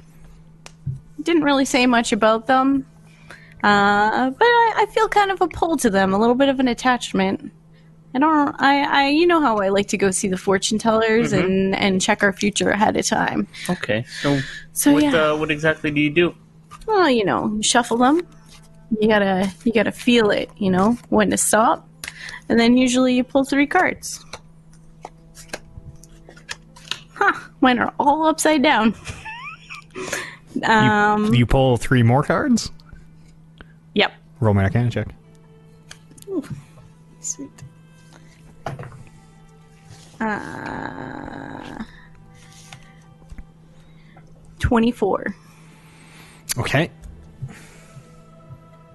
Didn't really say much about them. Uh, but I, I feel kind of a pull to them, a little bit of an attachment. I don't. I, I. You know how I like to go see the fortune tellers and and check our future ahead of time. Okay, so So what yeah. uh, what exactly do you do? Well, you know, you shuffle them. You gotta. You gotta feel it. You know when to stop, and then usually you pull three cards. Huh? Mine are all upside down. [laughs] um. You pull three more cards. Yep. Roll my Arcana check. Sweet. Uh, 24. Okay.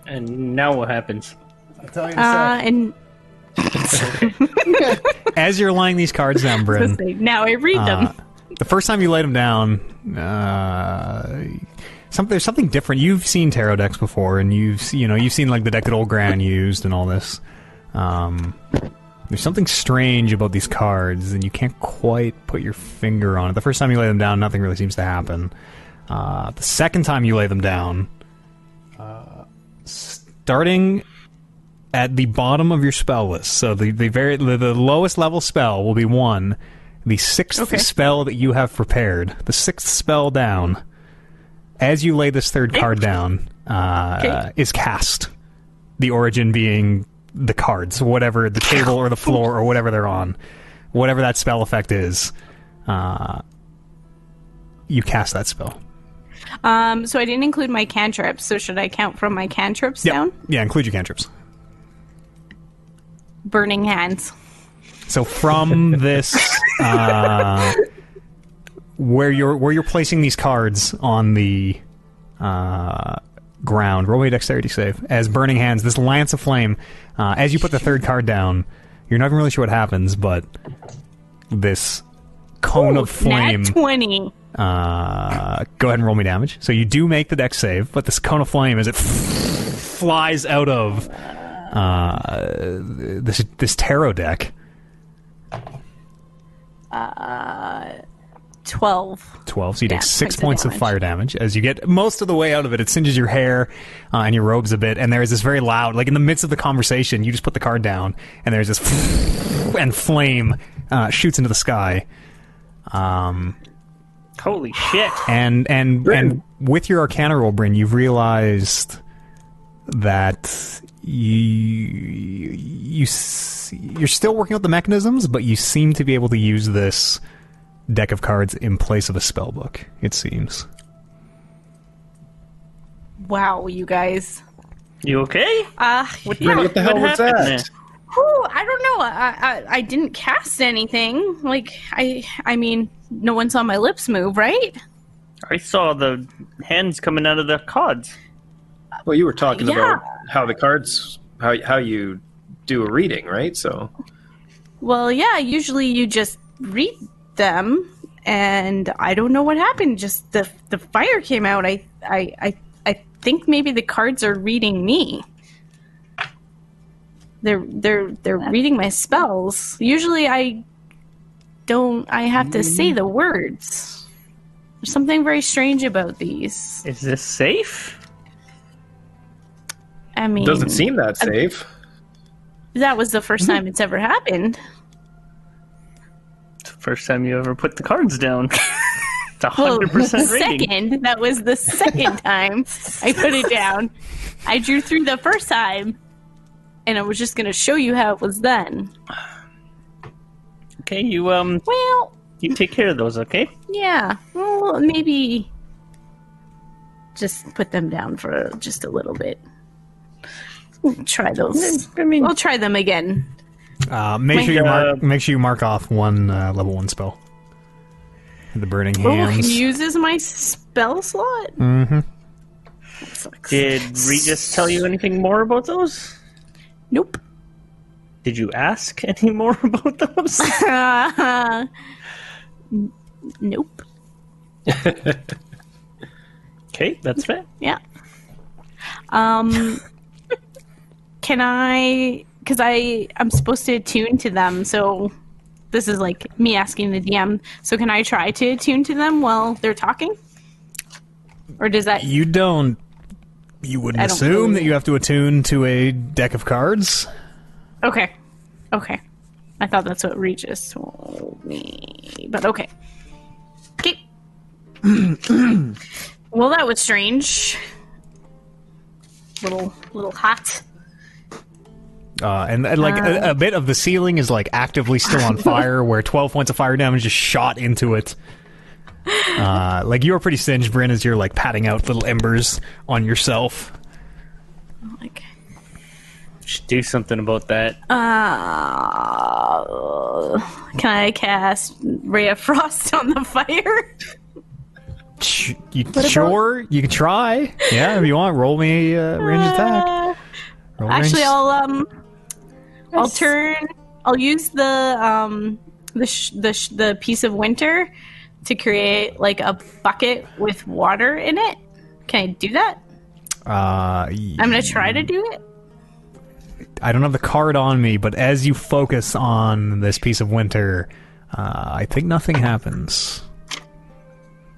And now what happens? I'll tell you in Uh, and [laughs] As you're laying these cards down, [laughs] Bryn, now I read them. uh, the first time you laid them down, uh, some, there's something different. You've seen tarot decks before, and you've se- you know you've seen like the deck that old Gran used and all this. Um, there's something strange about these cards, and you can't quite put your finger on it. The first time you lay them down, nothing really seems to happen. Uh, the second time you lay them down, uh, starting at the bottom of your spell list. So the the very the, the lowest level spell will be one. The sixth Okay. spell that you have prepared, the sixth spell down, as you lay this third card down, uh, Okay. is cast. The origin being the cards, whatever the table or the floor or whatever they're on, whatever that spell effect is. Uh, you cast that spell. Um, so I didn't include my cantrips. So should I count from my cantrips Yeah, down? yeah. Include your cantrips. Burning hands. So from this, uh, where you're where you're placing these cards on the uh, ground, roll me a dexterity save. As burning hands, this lance of flame. Uh, as you put the third card down, you're not even really sure what happens, but this cone of flame. Nat 20. Uh, go ahead and roll me damage. So you do make the dex save, but this cone of flame as it flies out of uh, this this tarot deck. Uh, 12. 12 so you take six points of of fire damage as you get most of the way out of it it singes your hair uh, and your robes a bit and there's this very loud like in the midst of the conversation you just put the card down and there's this [laughs] and flame uh, shoots into the sky um, Holy shit! and and and with your arcana roll Bryn you've realized that you you you're still working out the mechanisms but you seem to be able to use this deck of cards in place of a spell book it seems Wow, you guys. You okay? Uh, yeah. what the hell was that? there? Whew, I don't know. I, I I didn't cast anything. Like I I mean, no one saw my lips move, right? I saw the hands coming out of the cards. Well, you were talking Yeah. about how the cards, how how you do a reading, right? So Well, yeah. Usually you just read them, and I don't know what happened. Just the the fire came out. I I I I think maybe the cards are reading me. They're they're they're reading my spells. Usually I don't. I have to say the mm. words. There's something very strange about these. Is this safe? I mean, doesn't seem that safe. that was the first hmm. time it's ever happened. It's the first time you ever put the cards down. [laughs] it's a Well, hundred percent rating. second, that was the second [laughs] time I put it down. I drew through the first time, and I was just going to show you how it was done. Okay, you um, Well, you take care of those, okay? yeah. Well, maybe just put them down for just a little bit. We'll try those. I mean, We'll try them again. uh, make My sure you mark God. make sure you mark off one uh, level one spell the burning Oh, hands he uses my spell slot. mm-hmm. Sucks. did Regis tell you anything more about those? Nope. Did you ask [laughs] any more about those? N- [laughs] nope. okay, that's fair. Yeah. Um, can I? Because I I'm supposed to attune to them, so this is like me asking the DM. So can I try to attune to them while they're talking? Or does that? you don't you wouldn't assume that you have to attune to a deck of cards Okay. Okay. I thought that's what Regis told me, but okay. Okay. [clears throat] well, that was strange. Little, little hot. Uh, and, and, like a, a bit of the ceiling is like actively still on [laughs] fire, where twelve points of fire damage just shot into it. Uh, like you're pretty singed, Bryn, as you're like patting out little embers on yourself. Like, Should do something about that. uh, can I cast Ray of Frost on the fire? You, sure, you can try. Yeah, if you want, roll me a uh, range attack. Uh, Roll Actually, range- I'll um, I'll Nice. turn. I'll use the um, the sh- the sh- the piece of winter to create like a bucket with water in it. Can I do that? Uh, I'm gonna try to do it. I don't have the card on me, but as you focus on this piece of winter, uh, I think nothing happens.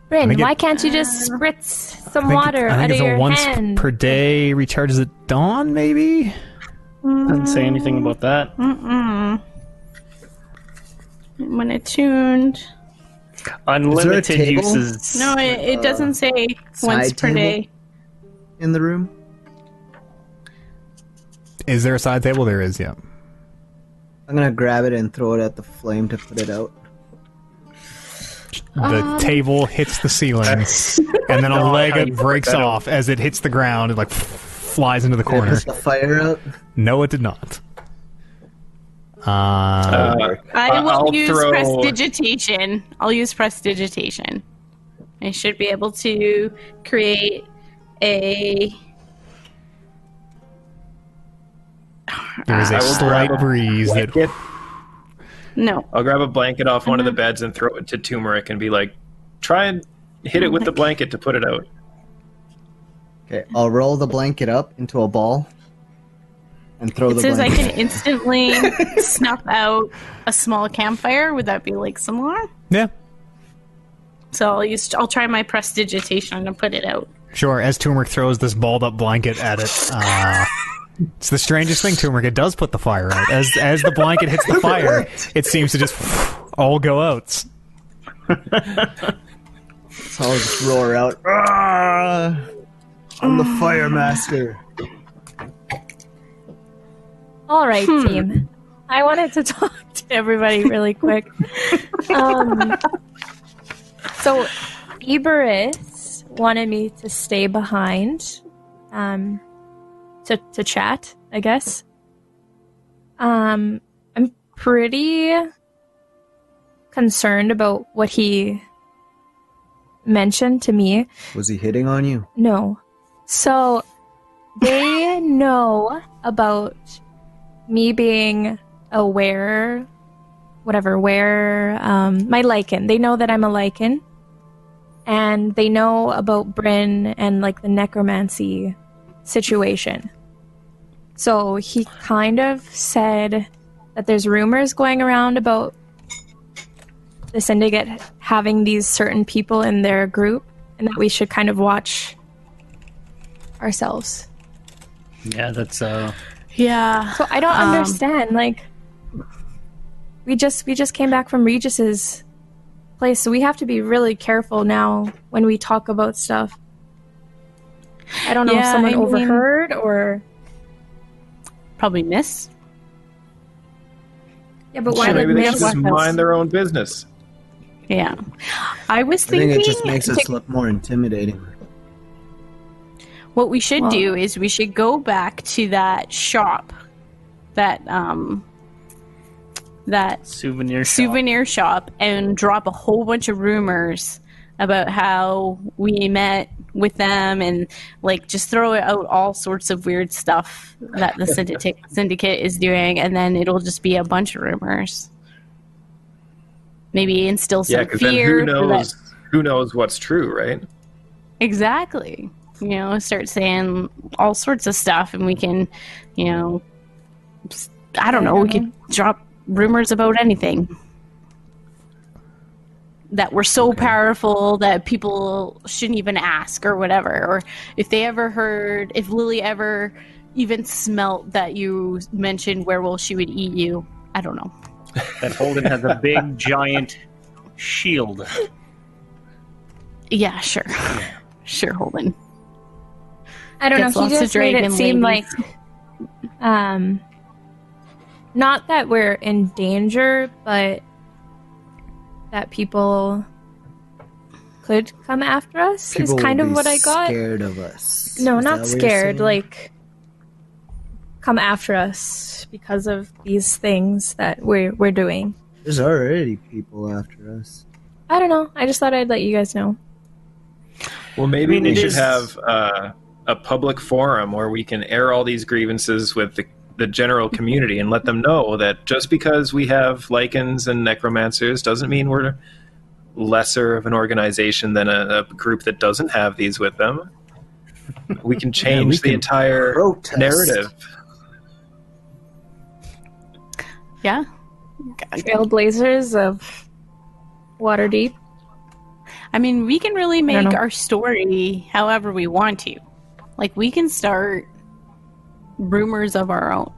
Bryn, think it- why can't you just spritz some water I think, water I think out it's of a once hand? per day recharges at dawn, maybe. Doesn't say anything about that. Mm-mm. When attuned. Unlimited uses. No, it, it doesn't say once per table? day. In the room? Is there a side table? There is, yeah. I'm gonna grab it and throw it at the flame to put it out. The table hits the ceiling, [laughs] and then a No, leg how breaks off as it hits the ground. It like flies into the Can I corner. put the fire out? No, it did not. Uh, Uh, I will I'll use throw- prestidigitation. I'll use prestidigitation. I should be able to create a. [laughs] there is I a will slight grab a breeze that blanket. No. I'll grab a blanket off one of the beds and throw it to Turmeric and be like, try and hit it with the blanket to put it out. Okay, I'll roll the blanket up into a ball and throw It the says I can instantly [laughs] snuff out a small campfire. Would that be like similar? yeah, So I'll use. I'll try my prestidigitation to put it out. sure. As Turmeric throws this balled up blanket at it, uh, [laughs] it's the strangest thing. Turmeric it does put the fire out. As as the blanket hits the [laughs] fire, it seems to just all go out. So [laughs] I'll just roar out. "Ah, I'm the fire master. All right, Hmm. team. I wanted to [laughs] talk to everybody really quick. um, so, Eberus wanted me to stay behind um, to, to chat, I guess. Um, I'm pretty concerned about what he mentioned to me. Was he hitting on you? No. So they [laughs] know about me being aware, whatever, where um, my lycan. They know that I'm a lycan, and they know about Bryn and like the necromancy situation. So he kind of said that there's rumors going around about the syndicate having these certain people in their group, and that we should kind of watch ourselves. Yeah, that's uh. Yeah. So I don't Um, understand. Like, we just we just came back from Regis's place, so we have to be really careful now when we talk about stuff. I don't know if someone I mean- overheard or Probably miss. yeah, but why So did maybe they they should just mind their own business. Yeah. I was I think thinking it just makes us look more intimidating. what we should Well- do is we should go back to that shop, that um, that Souvenir shop. souvenir shop, and drop a whole bunch of rumors about how we met with them, and like just throw out all sorts of weird stuff that the syndicate [laughs] syndicate is doing, and then it'll just be a bunch of rumors. Maybe instill some Yeah, because then fear. who so that- knows? Who knows what's true, right? Exactly. You know, start saying all sorts of stuff, and we can, you know, I don't know, we could drop rumors about anything that we're so powerful that people shouldn't even ask or whatever. Or if they ever heard, if Lily ever even smelt that you mentioned werewolf, she would eat you. I don't know. that Holden has a big [laughs] giant shield. Yeah, sure. Sure, Holden. I don't Gets know. He lots just made it dragon seem like, um, not that we're in danger, but that people could come after us People is kind will of what I got. Scared of us. No, Is not scared. Like, come after us because of these things that we're we're doing. there's already people after us. I don't know. I just thought I'd let you guys know. Well, maybe I mean, we should is- have uh, a public forum where we can air all these grievances with the, the general community and let them know that just because we have lycans and necromancers doesn't mean we're lesser of an organization than a, a group that doesn't have these with them. We can [laughs] change we the can entire protest. narrative. Yeah. Trailblazers of Waterdeep. I mean, we can really make our story however we want to. Like, we can start rumors of our own.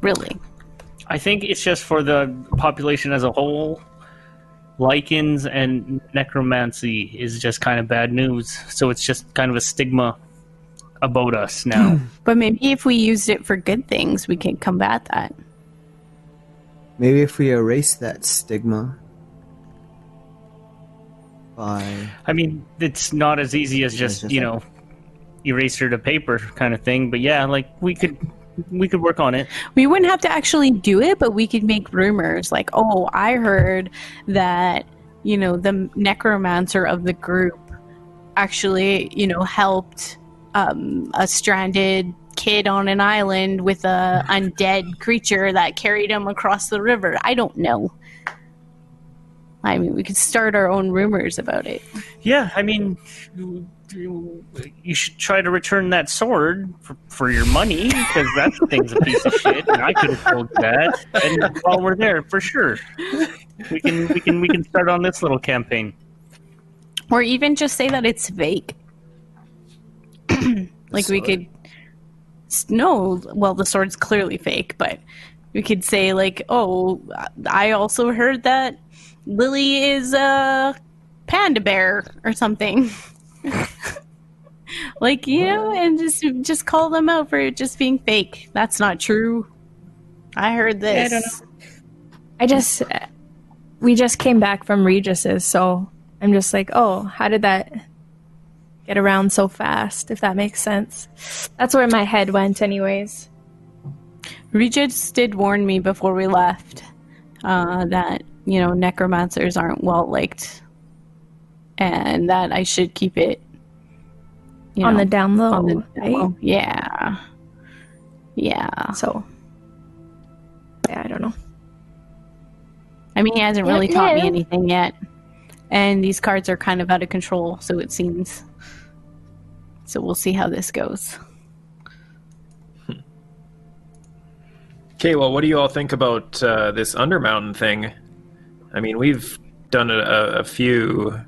Really. I think it's just for the population as a whole. Lycans and necromancy is just kind of bad news. So it's just kind of a stigma about us now. [clears throat] But maybe if we used it for good things, we can combat that. Maybe if we erase that stigma by I mean, it's not as easy as just, just you know, eraser to paper kind of thing. But yeah, like we could we could work on it. We wouldn't have to actually do it, but we could make rumors like, oh, I heard that, you know, the necromancer of the group actually, you know, helped um, a stranded kid on an island with a undead creature that carried him across the river. I don't know. I mean, we could start our own rumors about it. Yeah, I mean, you you should try to return that sword for, for your money because that thing's a piece of shit, and I could have told you that. And while we're there, for sure, we can we can we can start on this little campaign. Or even just say that it's fake. [clears throat] like we could s- no, well the sword's clearly fake, but we could say like, "Oh, I also heard that Lily is a panda bear or something." [laughs] [laughs] like, you know, and just just call them out for it just being fake. That's not true. I heard this. I don't I just we just came back from Regis's, so I'm just like, oh, how did that get around so fast? If that makes sense. That's where my head went, anyways. Regis did warn me before we left uh, that you know necromancers aren't well liked, and that I should keep it you on know, the down low, on the right? down. Yeah, yeah. So, yeah, I don't know. I mean, he hasn't really Yeah, taught me anything yet, and these cards are kind of out of control, so it seems. So we'll see how this goes. Okay, well, what do you all think about uh, this Undermountain thing? I mean, we've done a, a, a few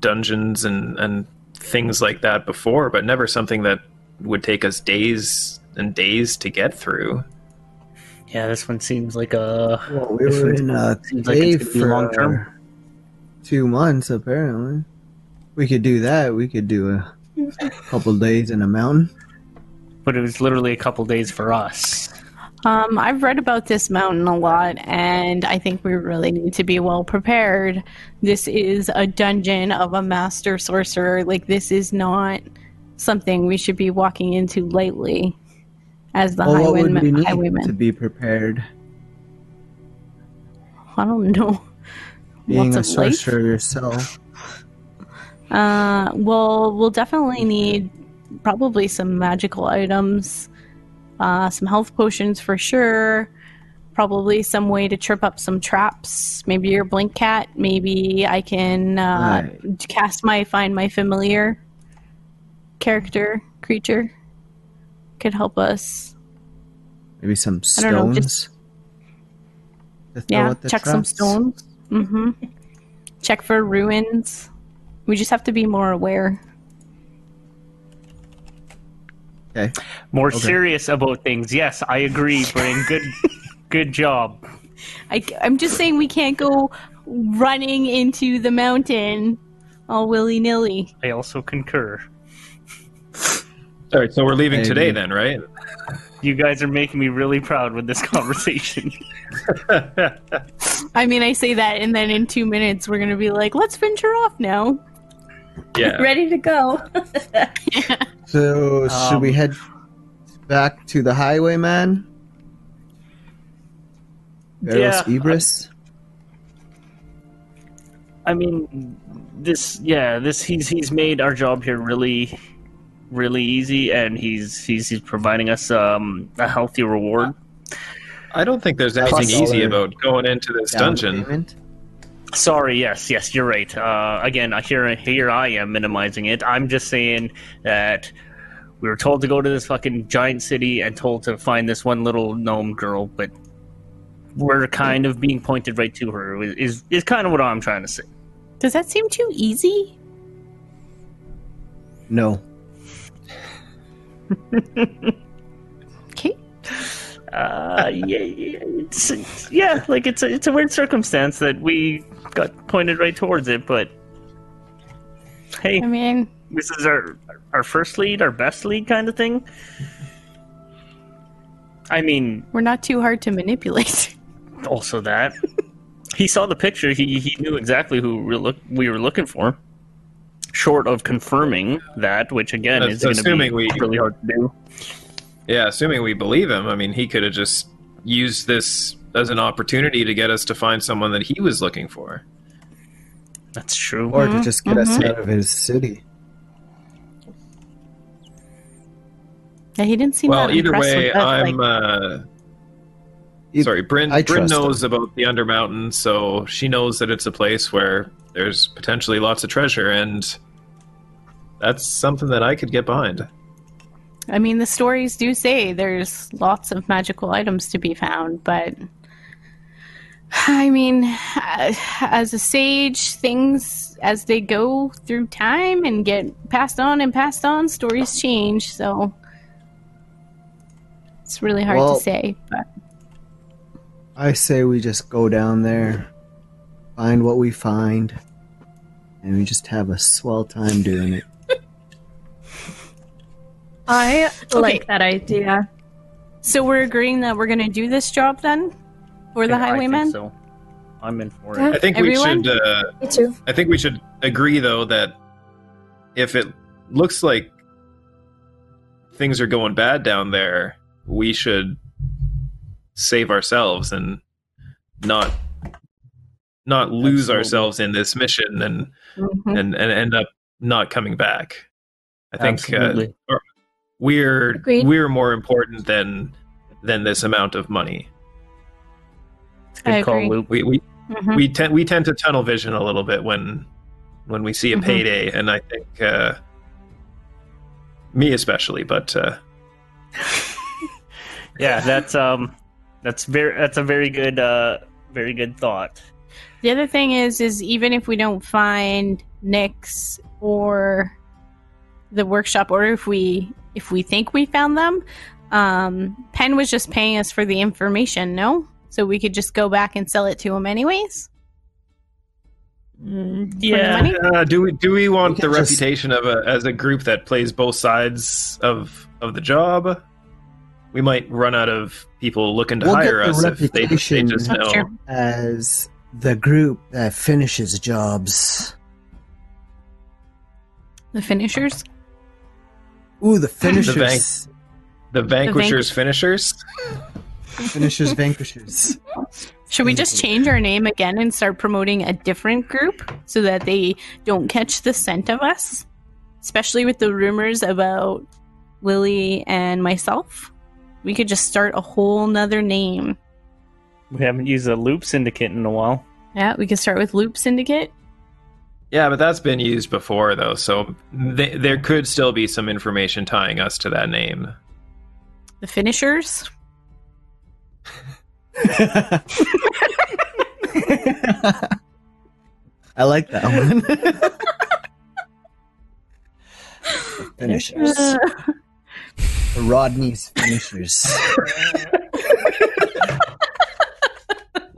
dungeons and, and things like that before, but never something that would take us days and days to get through. Yeah, this one seems like a well, we were in uh, a [laughs] seems like cave for long-term. two months apparently. We could do that. We could do a couple days in a mountain. but it was literally a couple days for us. Um, I've read about this mountain a lot, and I think we really need to be well prepared. This is a dungeon of a master sorcerer. Like, this is not something we should be walking into lightly as the well, what would we to be prepared? I don't [laughs] know. Being Lots a sorcerer yourself. Uh, well, we'll definitely need probably some magical items, uh, some health potions for sure. Probably some way to trip up some traps. Maybe your blink cat. Maybe I can uh, cast my find my familiar character creature. Could help us. Maybe some don't know, stones. just- Yeah, check some stones. Mm-hmm. Check for ruins. We just have to be more aware. Okay. More Okay. serious about things. Yes, I agree. Bring good [laughs] Good job. I, am just saying we can't go running into the mountain all willy nilly. I also concur. All right, so we're leaving I today then, right? You guys are making me really proud with this conversation. I mean, I say that, and then in two minutes we're gonna be like, "Let's venture off now." Yeah. [laughs] Ready to go. [laughs] So should we Um, head back to the highwayman? Eros Yeah, Ibris? I mean, this yeah, this he's he's made our job here really, really easy, and he's he's he's providing us um, a healthy reward. I don't think there's anything easy about going into this dungeon. payment? Sorry, yes, yes, you're right. Uh, again, here here I am minimizing it. I'm just saying that we were told to go to this fucking giant city and told to find this one little gnome girl, but we're kind of being pointed right to her. Is is kind of what I'm trying to say. Does that seem too easy? No. [laughs] Okay. Uh, yeah, yeah, it's, yeah, like it's a, it's a weird circumstance that we got pointed right towards it, but hey, I mean, this is our our first lead, our best lead kind of thing. I mean, we're not too hard to manipulate. [laughs] also that he saw the picture, he he knew exactly who we, look, we were looking for. Short of confirming that, which again That's is going to be assuming we- really hard to do. Yeah, assuming we believe him. I mean, he could have just used this as an opportunity to get us to find someone that he was looking for. That's true. Or to just get us mhm. out of his city. Yeah, he didn't seem well, that either impressed way, with that, I'm. like- uh, It- sorry, Bryn. I Bryn trust knows about the Undermountain, so she knows that it's a place where there's potentially lots of treasure, and that's something that I could get behind. I mean, the stories do say there's lots of magical items to be found, but I mean, uh, as a sage, things as they go through time and get passed on and passed on, stories change. So it's really hard Well- to say. But I say we just go down there, find what we find, and we just have a swell time doing it. I like that idea. so we're agreeing that we're going to do this job then for the I think highwayman. so. I'm in for it. I think Everyone? we should. Uh, Me too. I think we should agree, though, that if it looks like things are going bad down there, we should save ourselves and not not lose Absolutely. ourselves in this mission and Mhm. and and end up not coming back. I think uh, Absolutely. or- we're Agreed. we're more important than than this amount of money. I Good call, agree. Luke. We we Mhm. we tend we tend to tunnel vision a little bit when when we see a Mhm. payday, and I think uh, me especially, but uh, [laughs] Yeah, that's um, that's very that's a very good uh, very good thought. The other thing is, is even if we don't find Nix or the workshop, or if we if we think we found them, um, Penn was just paying us for the information, no? So we could just go back and sell it to him anyways. yeah, uh, do we do we want We the just- reputation of a as a group that plays both sides of of the job? We might run out of people looking to We'll hire us if they, they just know. true. As the group that finishes jobs. The finishers. Ooh, the finishers. The vanquishers, finishers. [laughs] finishers, vanquishers. Should we just change our name again and start promoting a different group so that they don't catch the scent of us? Especially with the rumors about Lily and myself. We could just start a whole nother name. we haven't used a loop syndicate in a while. Yeah, we could start with Loop Syndicate. Yeah, but that's been used before, though, so th- there could still be some information tying us to that name. The Finishers. [laughs] I like that one. The [laughs] finishers. The Rodney's finishers. [laughs]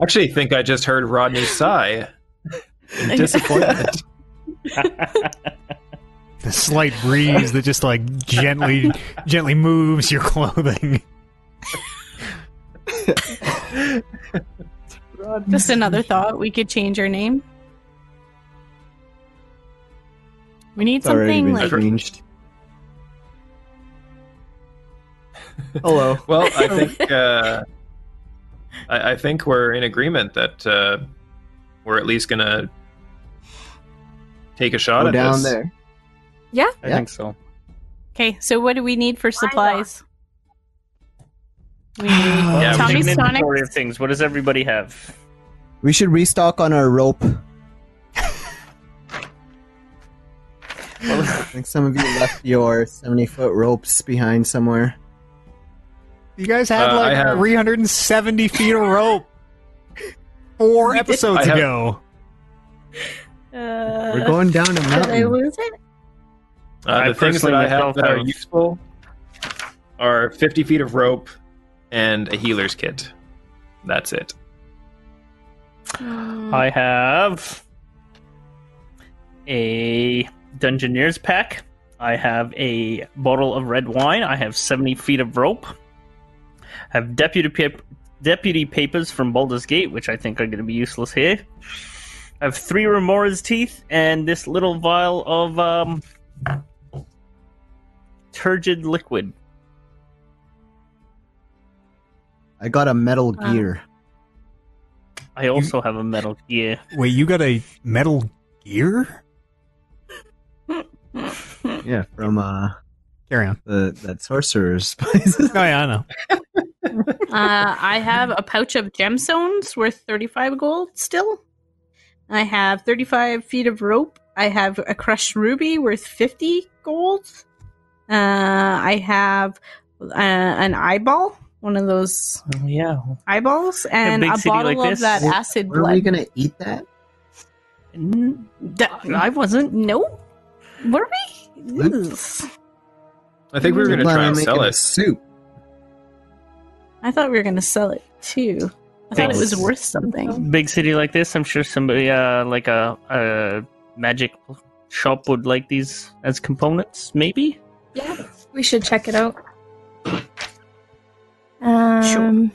Actually, think I just heard Rodney sigh in disappointment. The slight breeze that just like gently, gently moves your clothing. [laughs] Just another thought. We could change our name. We need It's something been like changed. [laughs] Hello. Well, I [laughs] think uh, I, I think we're in agreement that uh, we're at least gonna take a shot Go at down this. there. Yeah, I Yeah. think so. Okay, so what do we need for supplies? We need [sighs] Yeah, we Tommy Take Sonic. inventory of things. What does everybody have? We should restock on our rope. [laughs] I think some of you left your 70 foot ropes behind somewhere. You guys had Uh, like have- 370 feet of rope four [laughs] episodes have- ago. Uh, We're going down a did I lose it? Uh, I the things that personally I have that are useful are 50 feet of rope and a healer's kit. That's it. Hmm. I have a Dungeoneer's pack. I have a bottle of red wine. I have 70 feet of rope. I have deputy pap- deputy papers from Baldur's Gate, which I think are going to be useless here. I have three Remora's teeth and this little vial of um, turgid liquid. I got a metal Wow. gear. I also have a metal gear. Wait, you got a metal gear? Yeah, from uh Carry on. the that sorcerer's place. [laughs] Oh yeah, I know. [laughs] Uh, I have a pouch of gemstones worth 35 gold still. I have 35 feet of rope. I have a crushed ruby worth 50 gold. Uh, I have uh, an eyeball, one of those Oh, yeah. eyeballs, and big a bottle like of this? that Were- acid Were we gonna eat that? N- That- I wasn't. no? Were we? I think we were going to try and sell a it. Soup. I thought we were going to sell it too. I thought it was worth something. big city like this, I'm sure somebody uh like a a magic shop would like these as components, maybe. Yeah, we should check it out. Um,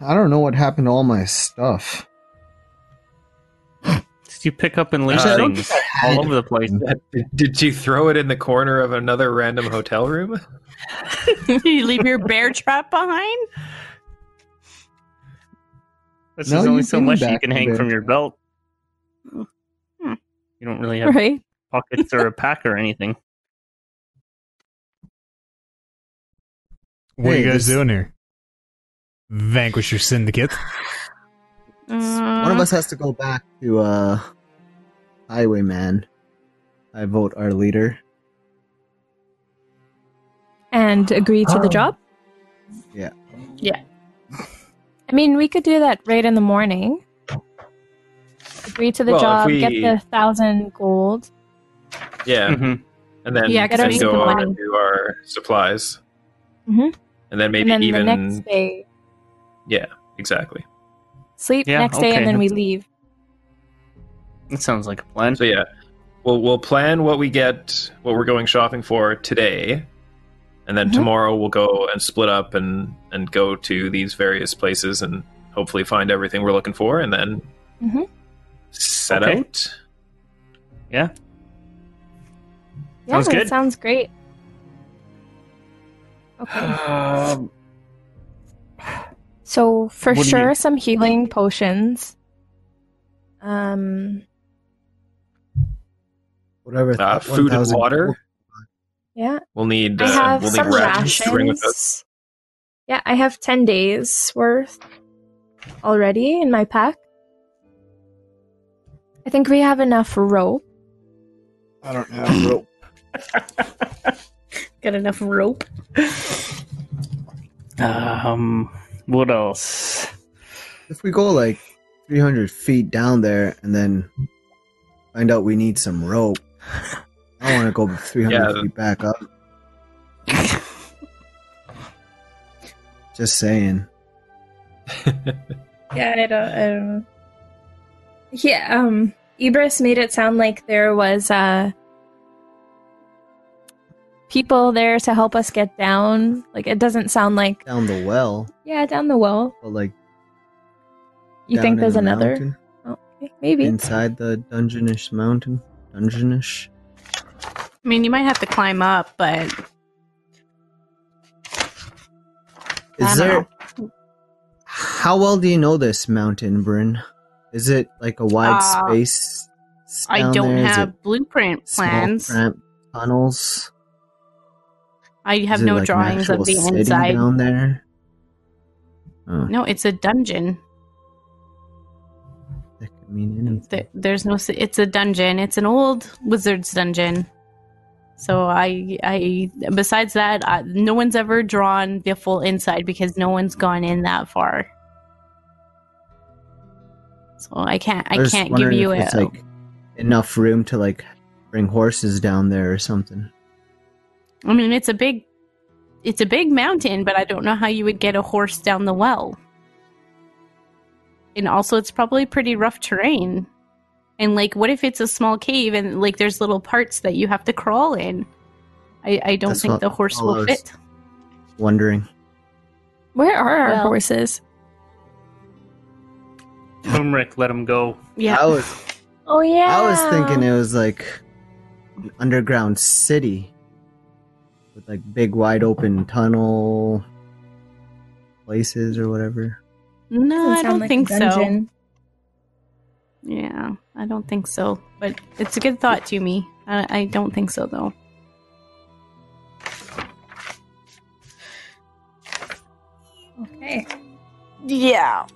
I don't know what happened to all my stuff. Did you pick up and leave Uh, things all over the place? [laughs] Did you throw it in the corner of another random hotel room? Did [laughs] you leave your bear trap behind? This No, is only so much you can hang from your belt. Hmm. You don't really have right? pockets or a pack or anything. What are you guys this- doing here? Vanquish your syndicate. [sighs] One of us has to go back to uh Highwayman. I vote our leader. And agree to the job? Yeah. Yeah. I mean, we could do that right in the morning. Agree to the Well, job, we- get the thousand gold. Yeah, Mhm. and then, yeah, then we need go the over money. to our supplies, Mhm. And then maybe and then even the next day, yeah, exactly. sleep Yeah, next day, and then we leave. That sounds like a plan. So yeah, we'll we'll plan what we get, what we're going shopping for today, and then Mhm. tomorrow we'll go and split up and and go to these various places and hopefully find everything we're looking for, and then Mhm. set Okay. out. Yeah. Yeah, Sounds good. sounds great. Okay. Um, So for What you sure, some healing potions. Um, Whatever. Uh, that food and water. yeah, We'll need. I Uh, have we'll need some rations to bring with us. rations. Yeah, I have ten days worth already in my pack. I think we have enough rope. I don't have rope. [laughs] got enough rope. um, what else? If we go like 300 feet down there and then find out we need some rope, I want to go [laughs] 300 Yeah. feet back up. Just saying. [laughs] Yeah, I don't, I don't know. Yeah, um, Ibris made it sound like there was, uh, people there to help us get down. Like, it doesn't sound like, Down the well, yeah, down the well. but like You think there's the another? mountain, Oh, okay, maybe. inside the dungeonish mountain. Dungeonish. I mean, you might have to climb up, but Is don't there? How well do you know this mountain, Bryn? Is it like a wide Uh, space? I don't there? Is have it blueprint small, plans. cramped tunnels. I have no like drawings of the inside. down there. Oh, No, it's a dungeon. that could mean anything. Th- There's no. It's a dungeon. It's an old wizard's dungeon. So I, I. Besides that, I, no one's ever drawn the full inside because no one's gone in that far. So I can't. I, was can't give you a. like enough room to like bring horses down there or something. I mean, it's a big. It's a big mountain, but I don't know how you would get a horse down the well. And also, it's probably pretty rough terrain. And like, what if it's a small cave and like there's little parts that you have to crawl in? I, I don't That's think the horse will fit. Wondering. Where are our Well- horses? Turmeric let him go. Yeah, I was Oh, yeah. I was thinking it was like an underground city with like big wide open tunnel places or whatever. no, I don't like think so. Yeah, I don't think so. But it's a good thought to me. I, I don't think so though. Okay. Yeah.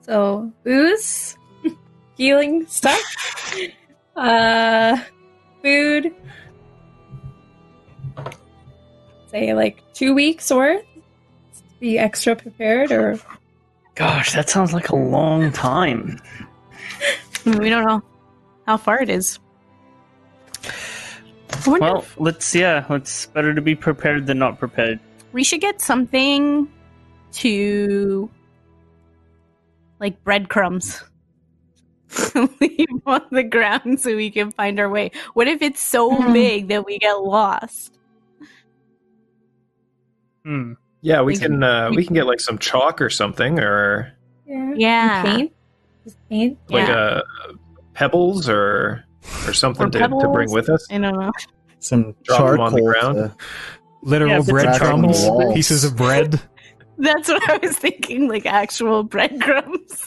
So booze, [laughs] healing stuff, [laughs] uh, food. Say like two weeks worth. To be extra prepared, or Gosh, that sounds like a long time. We don't know how far it is. Wonder Well, if let's yeah, it's better to be prepared than not prepared. we should get something to like breadcrumbs. [laughs] Leave on the ground so we can find our way. What if it's so Mhm. big that we get lost? Hmm. Yeah, we We can can- uh, we we can get like some chalk or something, or yeah, Yeah. paint, just paint. like Yeah. uh, pebbles or or something Or to, to bring with us. I don't know. Some Drop 'em charcoal on the ground. to- Literal Yeah, bits of breadcrumbs, charcoal. pieces of bread, [laughs] That's what I was thinking, like actual breadcrumbs.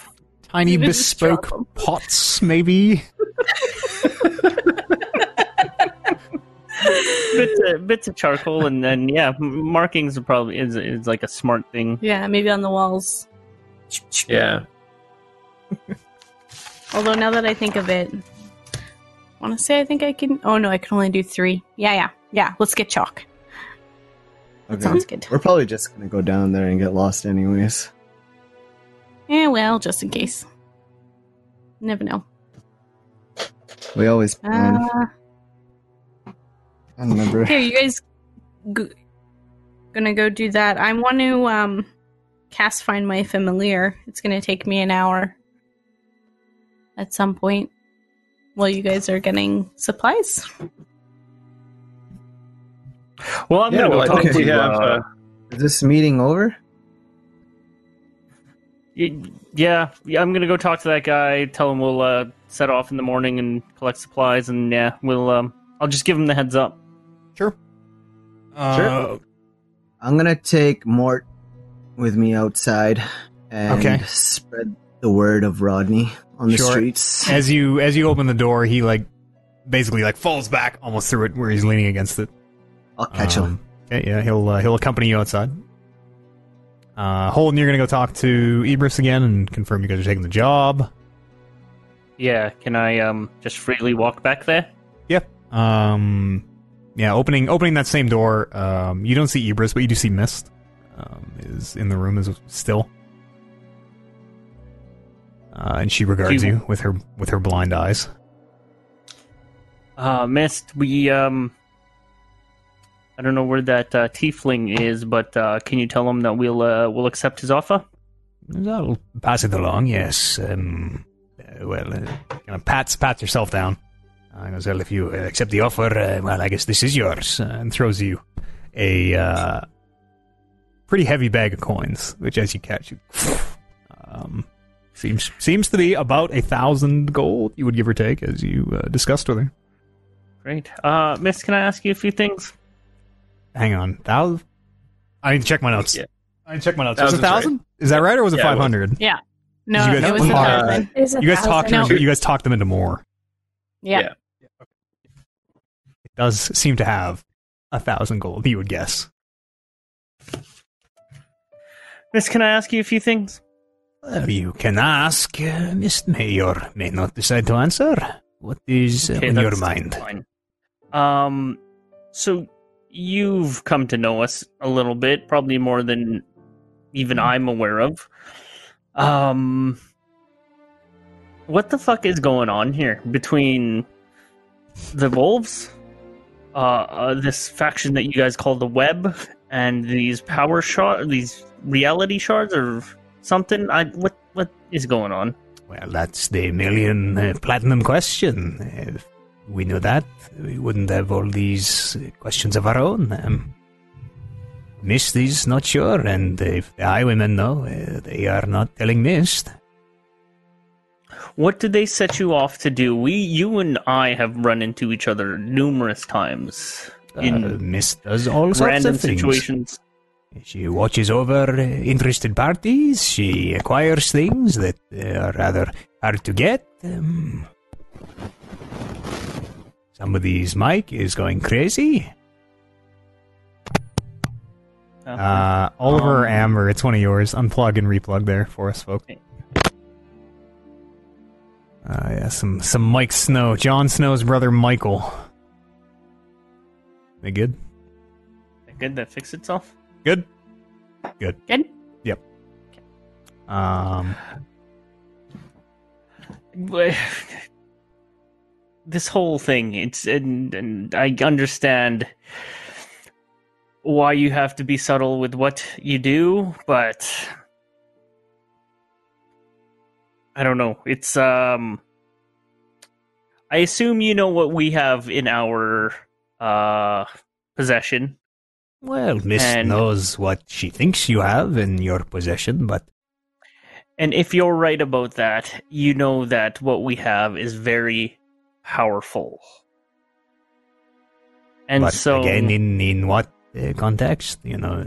tiny You just drop bespoke 'em. pots, maybe. [laughs] bits, of, bits of charcoal and then yeah, markings are probably is is like a smart thing. Yeah, maybe on the walls. Yeah, [laughs] Although now that I think of it, I want to say I think I can. Oh no, I can only do three. Yeah, yeah, yeah. Let's get chalk. Okay. Sounds good. We're probably just gonna go down there and get lost anyways. Yeah, well, just in case. Never know. We always plan. Uh, I remember. here, you guys g- gonna go do that. I want to um cast find my familiar. It's gonna take me an hour at some point while you guys are getting supplies. Well, I'm yeah. gonna go Well, I talk think to we have. uh, Uh, Is this meeting over? yeah, yeah, I'm gonna go talk to that guy. Tell him we'll uh, set off in the morning and collect supplies, and yeah, we'll. Um, I'll just give him the heads up. Sure. Uh, Sure. I'm gonna take Mort with me outside and Okay. spread the word of Rodney on the Sure. streets. As you as you open the door, he like basically like falls back almost through it where he's leaning against it. I'll catch Um, him. Okay, yeah, he'll uh, he'll accompany you outside. Uh, Holden, you're gonna go talk to Ibris again and confirm you guys are taking the job. Yeah, can I um just freely walk back there? Yep. Um, yeah, opening opening that same door. Um, you don't see Ibris, but you do see Mist. Um, is in the room is still, uh, and she regards you- you with her with her blind eyes. Uh, Mist, we um, I don't know where that uh, tiefling is, but uh, can you tell him that we'll uh, we'll accept his offer? I'll pass it along. Yes. Um, uh, well, uh, kind of pats pats yourself down. Uh, goes, well, if you uh, accept the offer, uh, well, I guess this is yours, uh, and throws you a uh, pretty heavy bag of coins, which, as you catch, you um, seems seems to be about a thousand gold. You would give or take, as you uh, discussed with her. Great. Uh, Mist, can I ask you a few things? Hang on, thousand. I need to check my notes. Yeah. I need to check my notes. Was it a Thousand's thousand? Is that right, or was it Yeah, it five was. hundred? Yeah. No, You guys- it was a thousand. You guys talked. thousand- Him into, you guys talked them into more. Yeah. Yeah. Does seem to have a thousand gold. You would guess. Mist, can I ask you a few things? Well, you can ask. Uh, Mist may or may not decide to answer. What is uh, Okay, in your mind? Fine. Um, so you've come to know us a little bit, probably more than even I'm aware of. Um, what the fuck is going on here between the wolves, uh, uh this faction that you guys call the Web, and these power shard, these reality shards, or something? I what what is going on? Well, that's the million uh, platinum question. If we knew that, we wouldn't have all these questions of our own. Um, Mist is not sure, and if the highwaymen know, uh, they are not telling Mist. What did they set you off to do? We, you, and I have run into each other numerous times Uh, in Mist does all sorts of things. situations. She watches over uh, interested parties. She acquires things that uh, are rather hard to get. Um, somebody's mic is going crazy. Uh, Oliver Um, Amber, it's one of yours. Unplug and replug there for us, folks. Okay. Uh, yeah, some some Mike Snow, Jon Snow's brother Michael. They good? They good. That fixed itself. Good. Good. Good? Yep. Okay. Um, But- This whole thing, it's and, and I understand why you have to be subtle with what you do, but I don't know. It's um I assume you know what we have in our uh possession. well, Mist And- knows what she thinks you have in your possession, but And if you're right about that, you know that what we have is very powerful. And but so again, in in what uh, context? You know,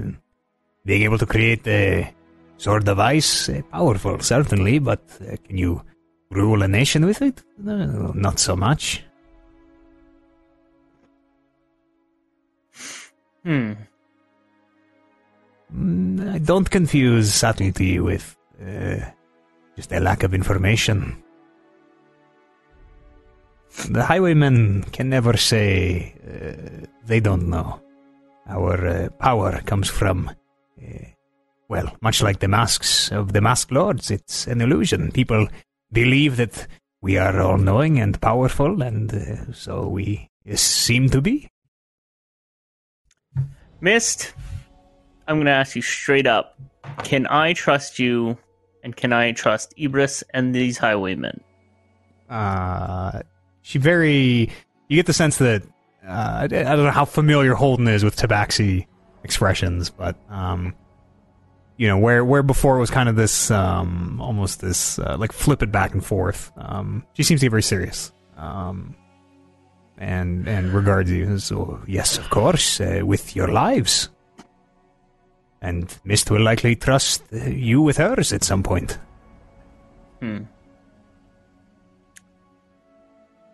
being able to create a sword of ice, uh, powerful certainly, but uh, can you rule a nation with it? No, not so much. hmm. Mm, don't confuse subtlety with uh, just a lack of information. The highwaymen can never say uh, they don't know. Our uh, power comes from, well, much like the masks of the Mask lords, it's an illusion. People believe that we are all knowing and powerful, and uh, so we uh, seem to be. Mist, I'm going to ask you straight up. Can I trust you and can I trust Ibris and these highwaymen? uh, she very. You get the sense that uh, I I don't know how familiar Holden is with Tabaxi expressions, but um, you know where where before it was kind of this um, almost this uh, like flip it back and forth. Um, she seems to be very serious. Um, and and regards you. So yes, of course, uh, with your lives. And Mist will likely trust uh, you with hers at some point. Hmm.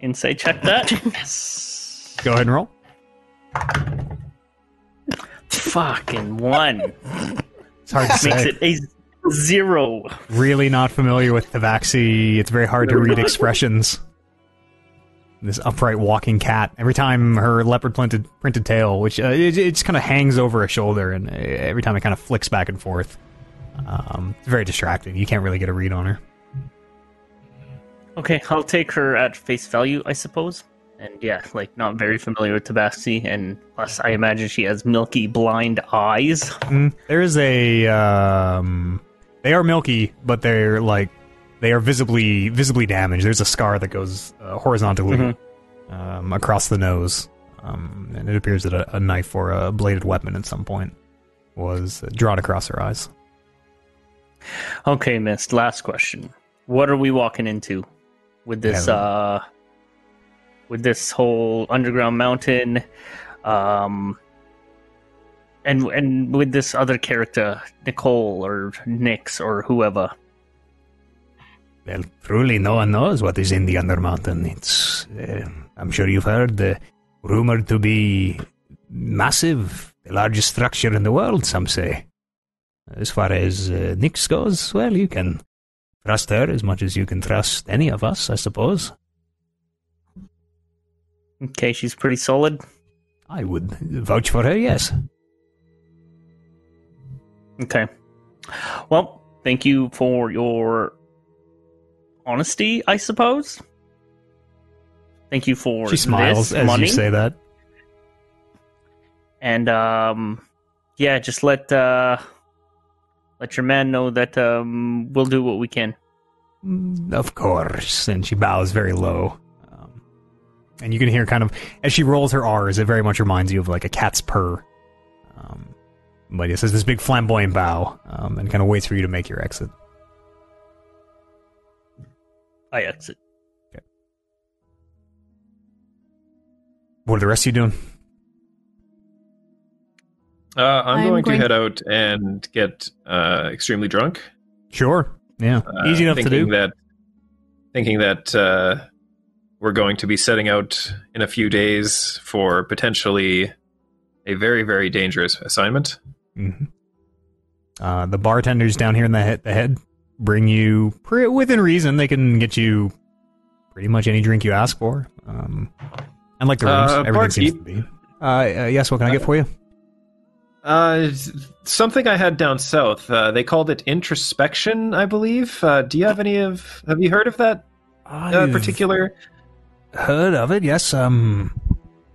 Insight check that. [laughs] yes. Go ahead and roll. Fucking one. [laughs] It's hard to say. Makes it a zero. really not familiar with Tabaxi. It's very hard to read expressions. This upright walking cat. Every time her leopard printed printed tail, which uh, it, it just kind of hangs over a shoulder, and uh, every time it kind of flicks back and forth. Um, it's very distracting. You can't really get a read on her. Okay, I'll take her at face value, I suppose. And yeah, like not very familiar with Tabaxi, and plus I imagine she has milky blind eyes. Mm, there is a um, they are milky, but they're like they are visibly visibly damaged. There's a scar that goes uh, horizontally Mhm. um, across the nose, um, and it appears that a, a knife or a bladed weapon at some point was drawn across her eyes. Okay, Mist. Last question. What are we walking into with this? Yeah. uh With this whole underground mountain, um, and and with this other character, Nicole or Nix or whoever. Well, truly, no one knows what is in the Undermountain. It's, uh, I'm sure you've heard, uh, rumored to be massive, the largest structure in the world, some say. As far as uh, Nix goes, well, you can trust her as much as you can trust any of us, I suppose. Okay, she's pretty solid. I would vouch for her, yes. Okay. Well, thank you for your honesty, I suppose. Thank you for She smiles as money. you say that. and um yeah just let uh let your man know that um we'll do what we can Mm, Of course. And she bows very low. And you can hear kind of, as she rolls her R's, it very much reminds you of like a cat's purr. Um, but it says this big flamboyant bow um, and kind of waits for you to make your exit. i exit What are the rest of you doing? Uh, I'm, I'm going, going- to head out and get uh, extremely drunk. Sure. Yeah. Uh, Easy enough to do. That, thinking that uh, we're going to be setting out in a few days for potentially a very, very dangerous assignment. hmm Uh, the bartenders down here in the head, the head bring you pre- within reason. They can get you pretty much any drink you ask for. Um, and like the rooms, Uh, everything barkeep. seems to be. Uh, uh, yes, what can I get for you? Uh, something I had down south. Uh, they called it introspection, I believe. Uh, do you have any of? Have you heard of that uh, particular? Heard of it. Yes. Um.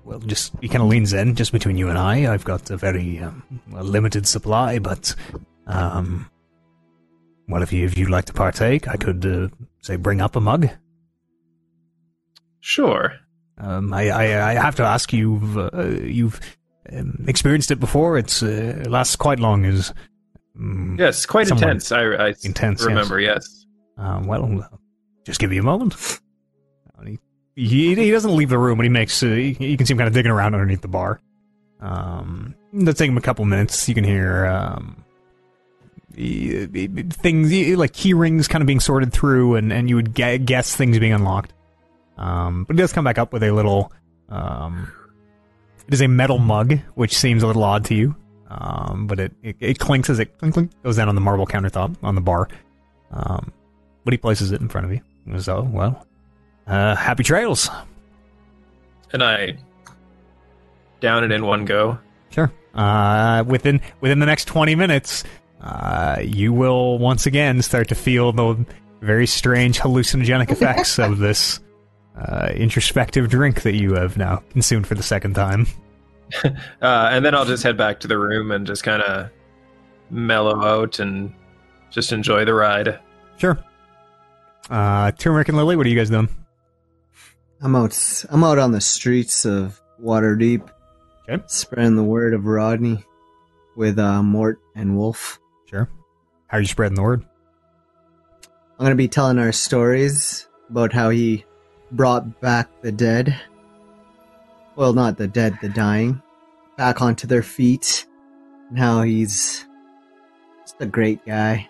Well, just he kind of leans in, just between you and I. I've got a very um, well, limited supply, but um. Well, if you if you'd like to partake, I could uh, say bring up a mug. Sure. Um, I, I, I have to ask you've uh, you've um, experienced it before. It's uh, it lasts quite long. Is um, Yes, quite intense. I, I intense, yes. remember. Yes. um, well, just give you a moment. And He, he he doesn't leave the room, but he makes uh, you can see him kind of digging around underneath the bar. Um, that'll take him a couple minutes. You can hear um, things like key rings kind of being sorted through, and, and you would guess things being unlocked. Um, but he does come back up with a little. Um, it is a metal mug, which seems a little odd to you. Um, but it, it, it clinks as it clink, clink, goes down on the marble countertop on the bar. Um, but he places it in front of you. So, well, uh, happy trails. And I down it in one go. Sure. Uh, within within the next twenty minutes, uh, you will once again start to feel the very strange hallucinogenic effects of [laughs] this uh, introspective drink that you have now consumed for the second time. [laughs] Uh, and then I'll just head back to the room and just kind of mellow out and just enjoy the ride. Sure. Uh, Turmeric and Lily, what are you guys doing? I'm out. I'm out on the streets of Waterdeep, Okay. spreading the word of Rodney with uh, Mort and Wolf. Sure. How are you spreading the word? I'm gonna be telling our stories about how he brought back the dead. Well, not the dead, the dying, back onto their feet, and how he's just a great guy.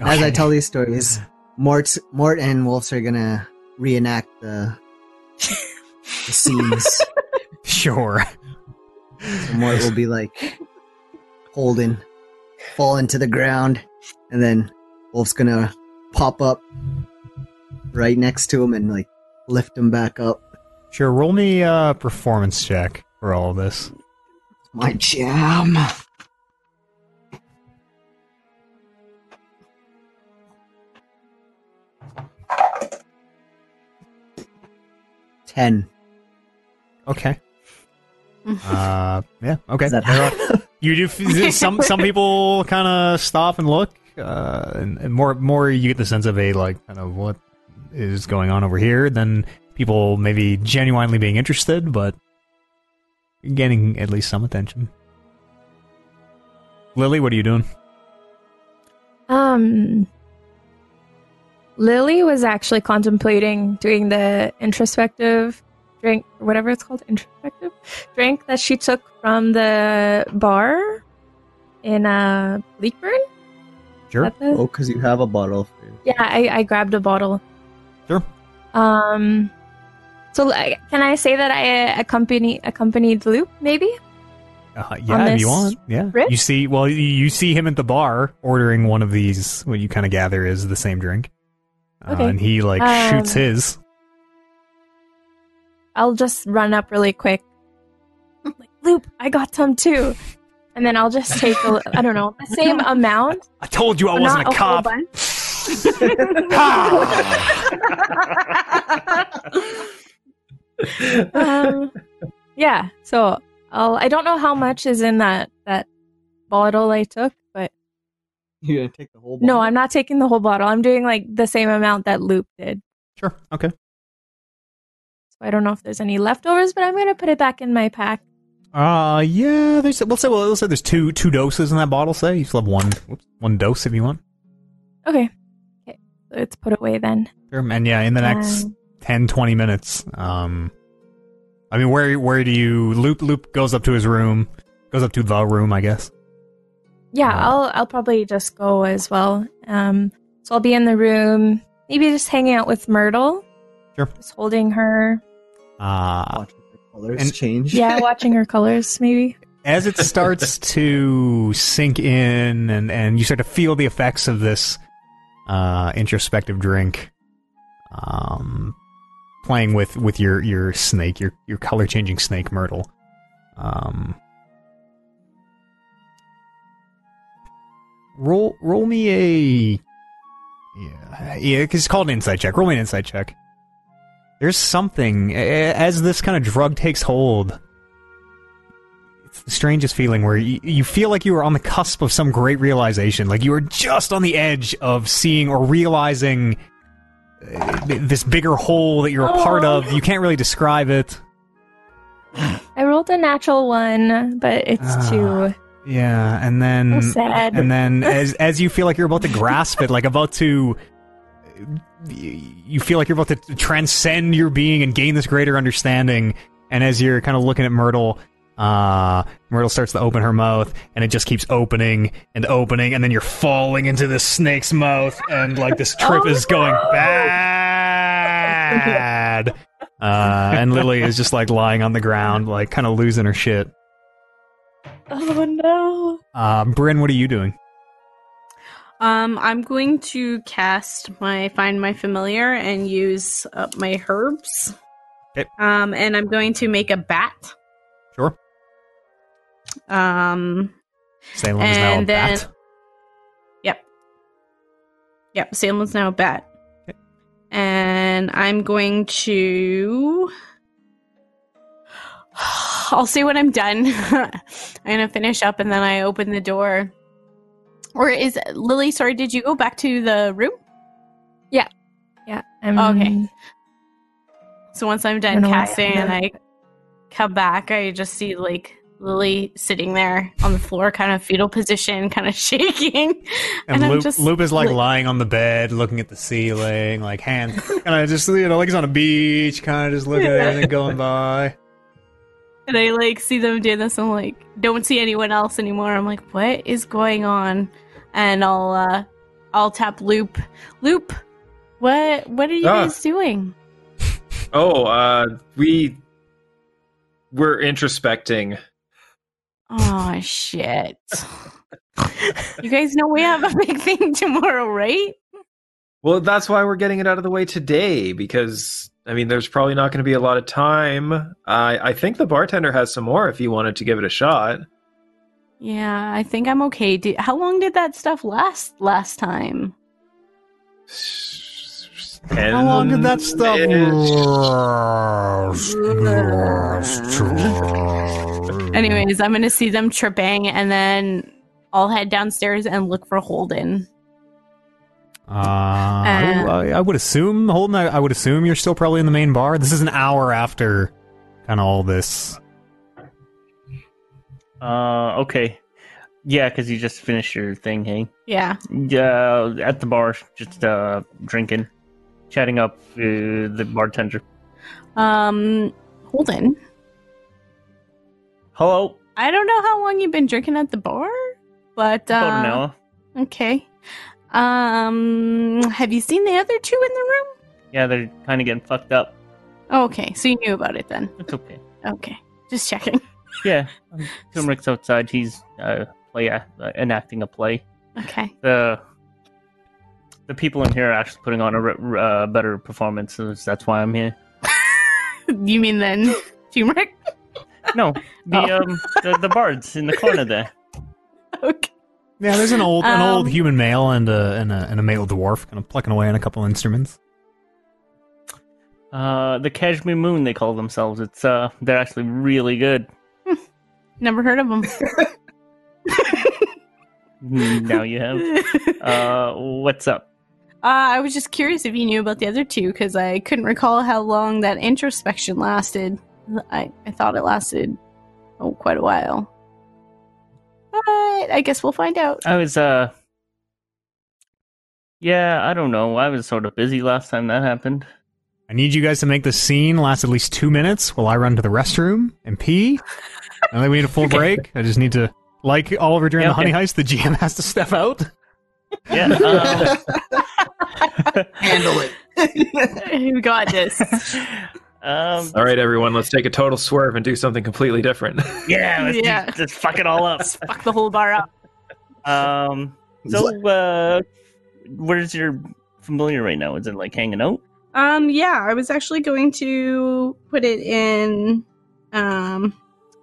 As I tell these stories, Mort, Mort and Wolves are gonna reenact the the scenes. [laughs] Sure. Mort will be like holding, falling to the ground, and then Wolf's gonna pop up right next to him and like lift him back up. Sure. Roll me a performance check for all of this. My jam. Ten. Okay. [laughs] uh, yeah. Okay. Is that There are- [laughs] You do some some people kind of stop and look, uh, and, and more more you get the sense of a like kind of what is going on over here than people maybe genuinely being interested, but getting at least some attention. Lily, what are you doing? Um, Lily was actually contemplating doing the introspective drink, whatever it's called, introspective drink that she took from the bar in uh, Bleakburn. Sure. The- oh, because you have a bottle. Yeah, I, I grabbed a bottle. Sure. Um, so like, can I say that I accompany accompanied Loop? Maybe. Uh, yeah, if you want. Yeah. trip? You see, well, you- you see him at the bar ordering one of these. What you kind of gather is the same drink. Uh, and he like Um, shoots his. I'll just run up really quick. Like Loop, I got some too, and then I'll just take a, I don't know the [laughs] same amount. I told you I wasn't not a whole cop. bunch. [laughs] [laughs] um, yeah. So I'll. I don't know how much is in that that bottle I took, but You're gonna take the whole. Bottle? no, I'm not taking the whole bottle. I'm doing like the same amount that Loop did. Sure. Okay. So I don't know if there's any leftovers, but I'm gonna put it back in my pack. Uh, yeah. There's we'll say well, we'll say there's two two doses in that bottle. Say you still have one whoops, one dose if you want. Okay. Okay. Let's put it away then. Sure. And yeah, in the next Um, 10, 20 minutes. Um, I mean, where where do you loop loop goes up to his room, goes up to the room, I guess. Yeah, Uh, I'll I'll probably just go as well. Um, so I'll be in the room, maybe just hanging out with Myrtle. Sure. Just holding her. Uh, Watching the colors and- change. Yeah, [laughs] watching her colors, maybe. as it starts [laughs] to sink in and, and you start to feel the effects of this uh, introspective drink um, playing with, with your, your snake, your, your color changing snake Myrtle. Um, roll roll me a yeah yeah 'cause it's called an insight check. Roll me an insight check. There's something as this kind of drug takes hold it's the strangest feeling where you, you feel like you are on the cusp of some great realization. Like you are just on the edge of seeing or realizing uh, this bigger hole that you're a part Oh. of. You can't really describe it. I rolled a natural one, but it's Ah. too Yeah, and then so and then [laughs] as as you feel like you're about to grasp it, like about to you feel like you're about to transcend your being and gain this greater understanding. And as you're kind of looking at Myrtle, uh, Myrtle starts to open her mouth, and it just keeps opening and opening, and then you're falling into this snake's mouth, and like this [laughs] trip Oh, is going bad. [laughs] Uh, and Lily is just like lying on the ground, like kind of losing her shit. Oh no! Uh, Bryn, what are you doing? Um, I'm going to cast my find my familiar and use up my herbs. Okay. Um, and I'm going to make a bat. Sure. Um, Salem is now a And then- bat. yep, yep. Salem's now a bat. Okay. And I'm going to. [laughs] I'll see when I'm done. [laughs] I'm gonna finish up and then I open the door. Or is Lily? Sorry, did you go back to the room? Yeah, yeah. I'm, Okay. So once I'm done don't know why I casting and I come back, I just see like Lily sitting there on the floor, kind of fetal position, kind of [laughs] shaking. And, And I'm Loop, just, Loop is like like- lying on the bed, looking at the ceiling, like hands, and I just you know, like he's on a beach, kind of just looking at everything going by. And I like see them doing this. and like, don't see anyone else anymore. I'm like, what is going on? And I'll uh I'll tap Loop. Loop, what what are you Ah. guys doing? Oh, uh, we we're introspecting. Oh shit. you guys know we have a big thing [laughs] tomorrow, right? Well, that's why we're getting it out of the way today because I mean, there's probably not going to be a lot of time. I I think the bartender has some more if you wanted to give it a shot. Yeah, I think I'm okay. Did, how long did that stuff last last time? And How long did that stuff last? Anyways, I'm gonna see them tripping, and then I'll head downstairs and look for Holden. Uh, I, I would assume Holden. I, I would assume you're still probably in the main bar. This is an hour after kind of all this. Uh, okay. Yeah, because you just finished your thing, hey? Yeah. Yeah, at the bar, just uh, drinking, chatting up uh, the bartender. Um, Holden. Hello. I don't know how long you've been drinking at the bar, but uh, About an uh, hour. okay. Um, have you seen the other two in the room? Yeah, they're kind of getting fucked up. Oh, okay, so you knew about it then. It's okay. Okay, just checking. [laughs] Yeah, um, Turmeric's outside. He's uh, play uh, enacting a play. Okay. The the people in here are actually putting on a uh, better performance. so That's why I'm here. [laughs] You mean then turmeric? No, the [laughs] Oh. um the, the bards in the corner there. Okay. Yeah, there's an old an Um, old human male and a, and a and a male dwarf kind of plucking away on a couple instruments. Uh, the Kashmir Moon they call themselves. It's uh they're actually really good. Never heard of them. now you have. Uh, what's up? Uh, I was just curious if you knew about the other two because I couldn't recall how long that introspection lasted. I, I thought it lasted oh quite a while. But I guess we'll find out. I was uh. Yeah, I don't know. I was sort of busy last time that happened. I need you guys to make the scene last at least two minutes while I run to the restroom and pee. [laughs] and then we need a full break. I just need to, like Oliver during Yeah, the honey okay. heist, the GM has to step out. Yeah. Um, [laughs] Handle it. [laughs] we got this. Um, All right, everyone, let's take a total swerve and do something completely different. [laughs] yeah, let's Yeah. Just, just fuck it all up. Fuck the whole bar up. Um, so, uh, where's your familiar right now? Is it like hanging out? Um, yeah, I was actually going to put it in. Um,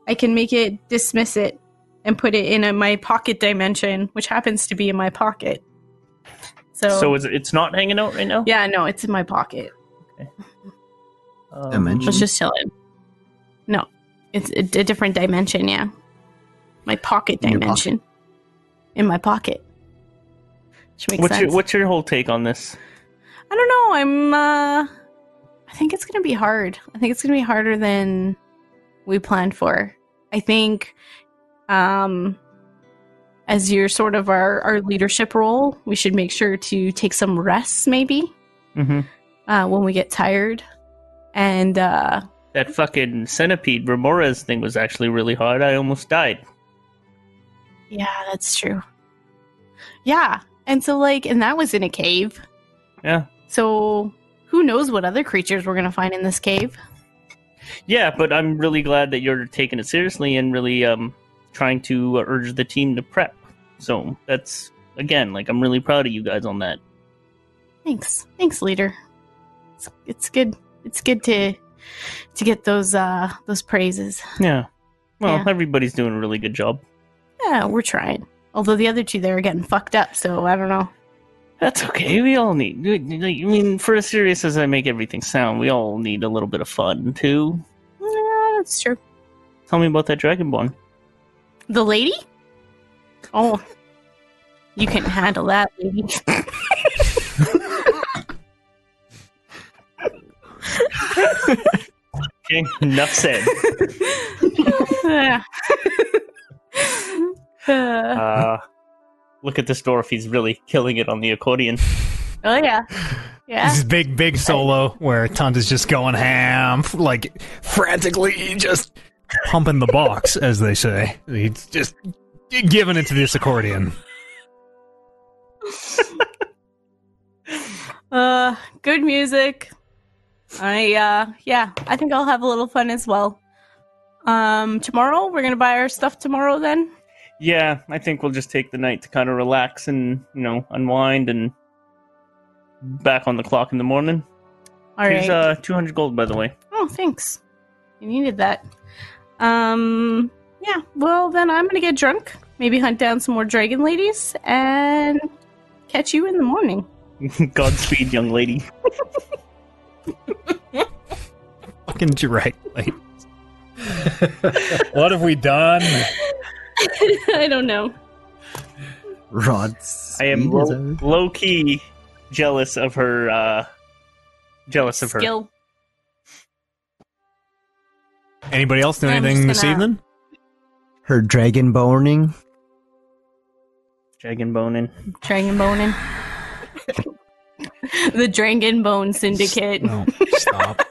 I can make it dismiss it and put it in a, my pocket dimension, which happens to be in my pocket. So, So is it, it's not hanging out right now? yeah, no, it's in my pocket. Um, Dimension? It's just tell him. No, it's a, a different dimension. Yeah, my pocket In your dimension in my pocket. Which makes What's sense. your What's your whole take on this? I don't know. I'm. uh I think it's gonna be hard. I think it's gonna be harder than we planned for. I think, um, as your sort of our our leadership role, we should make sure to take some rests, maybe Mm-hmm. uh, when we get tired. And uh That fucking centipede Remorhaz thing was actually really hard. I almost died. yeah, that's true. Yeah, and so like, and that was in a cave. Yeah. So who knows what other creatures we're gonna find in this cave? Yeah, but I'm really glad that you're taking it seriously and really um trying to urge the team to prep. So that's again, like I'm really proud of you guys on that. Thanks, thanks, leader. It's, it's good. It's good to to get those uh those praises. Yeah. Well, Yeah. everybody's doing a really good job. Yeah, we're trying. Although the other two there are getting fucked up, so I don't know. That's okay. We all need. I mean, for as serious as I make everything sound, we all need a little bit of fun too. Yeah, that's true. Tell me about that dragonborn. The lady? Oh, you can handle that, lady. [laughs] Okay, enough said. Uh, look at this dwarf. He's really killing it on the accordion. oh yeah, yeah. This big, big solo where Tunt is just going ham, like frantically just pumping the box, as they say. He's just giving it to this accordion. Uh, good music. I uh, yeah. I think I'll have a little fun as well. Um, tomorrow we're gonna buy our stuff tomorrow. Then Yeah, I think we'll just take the night to kind of relax and you know unwind and back on the clock in the morning. all right. Here's uh 200 gold, by the way. Oh, thanks. You needed that. Um, yeah. Well, then I'm gonna get drunk. Maybe hunt down some more dragon ladies and catch you in the morning. [laughs] Godspeed, young lady. [laughs] Fucking [laughs] direct. Like, what have we done? [laughs] I don't know. Rod. I am speed, low, low, key jealous of her. uh Jealous of her. Anybody else do I'm anything this gonna- evening? Her dragon boning. Dragon boning. Dragon boning. [laughs] the Dragon Bone Syndicate. No, stop.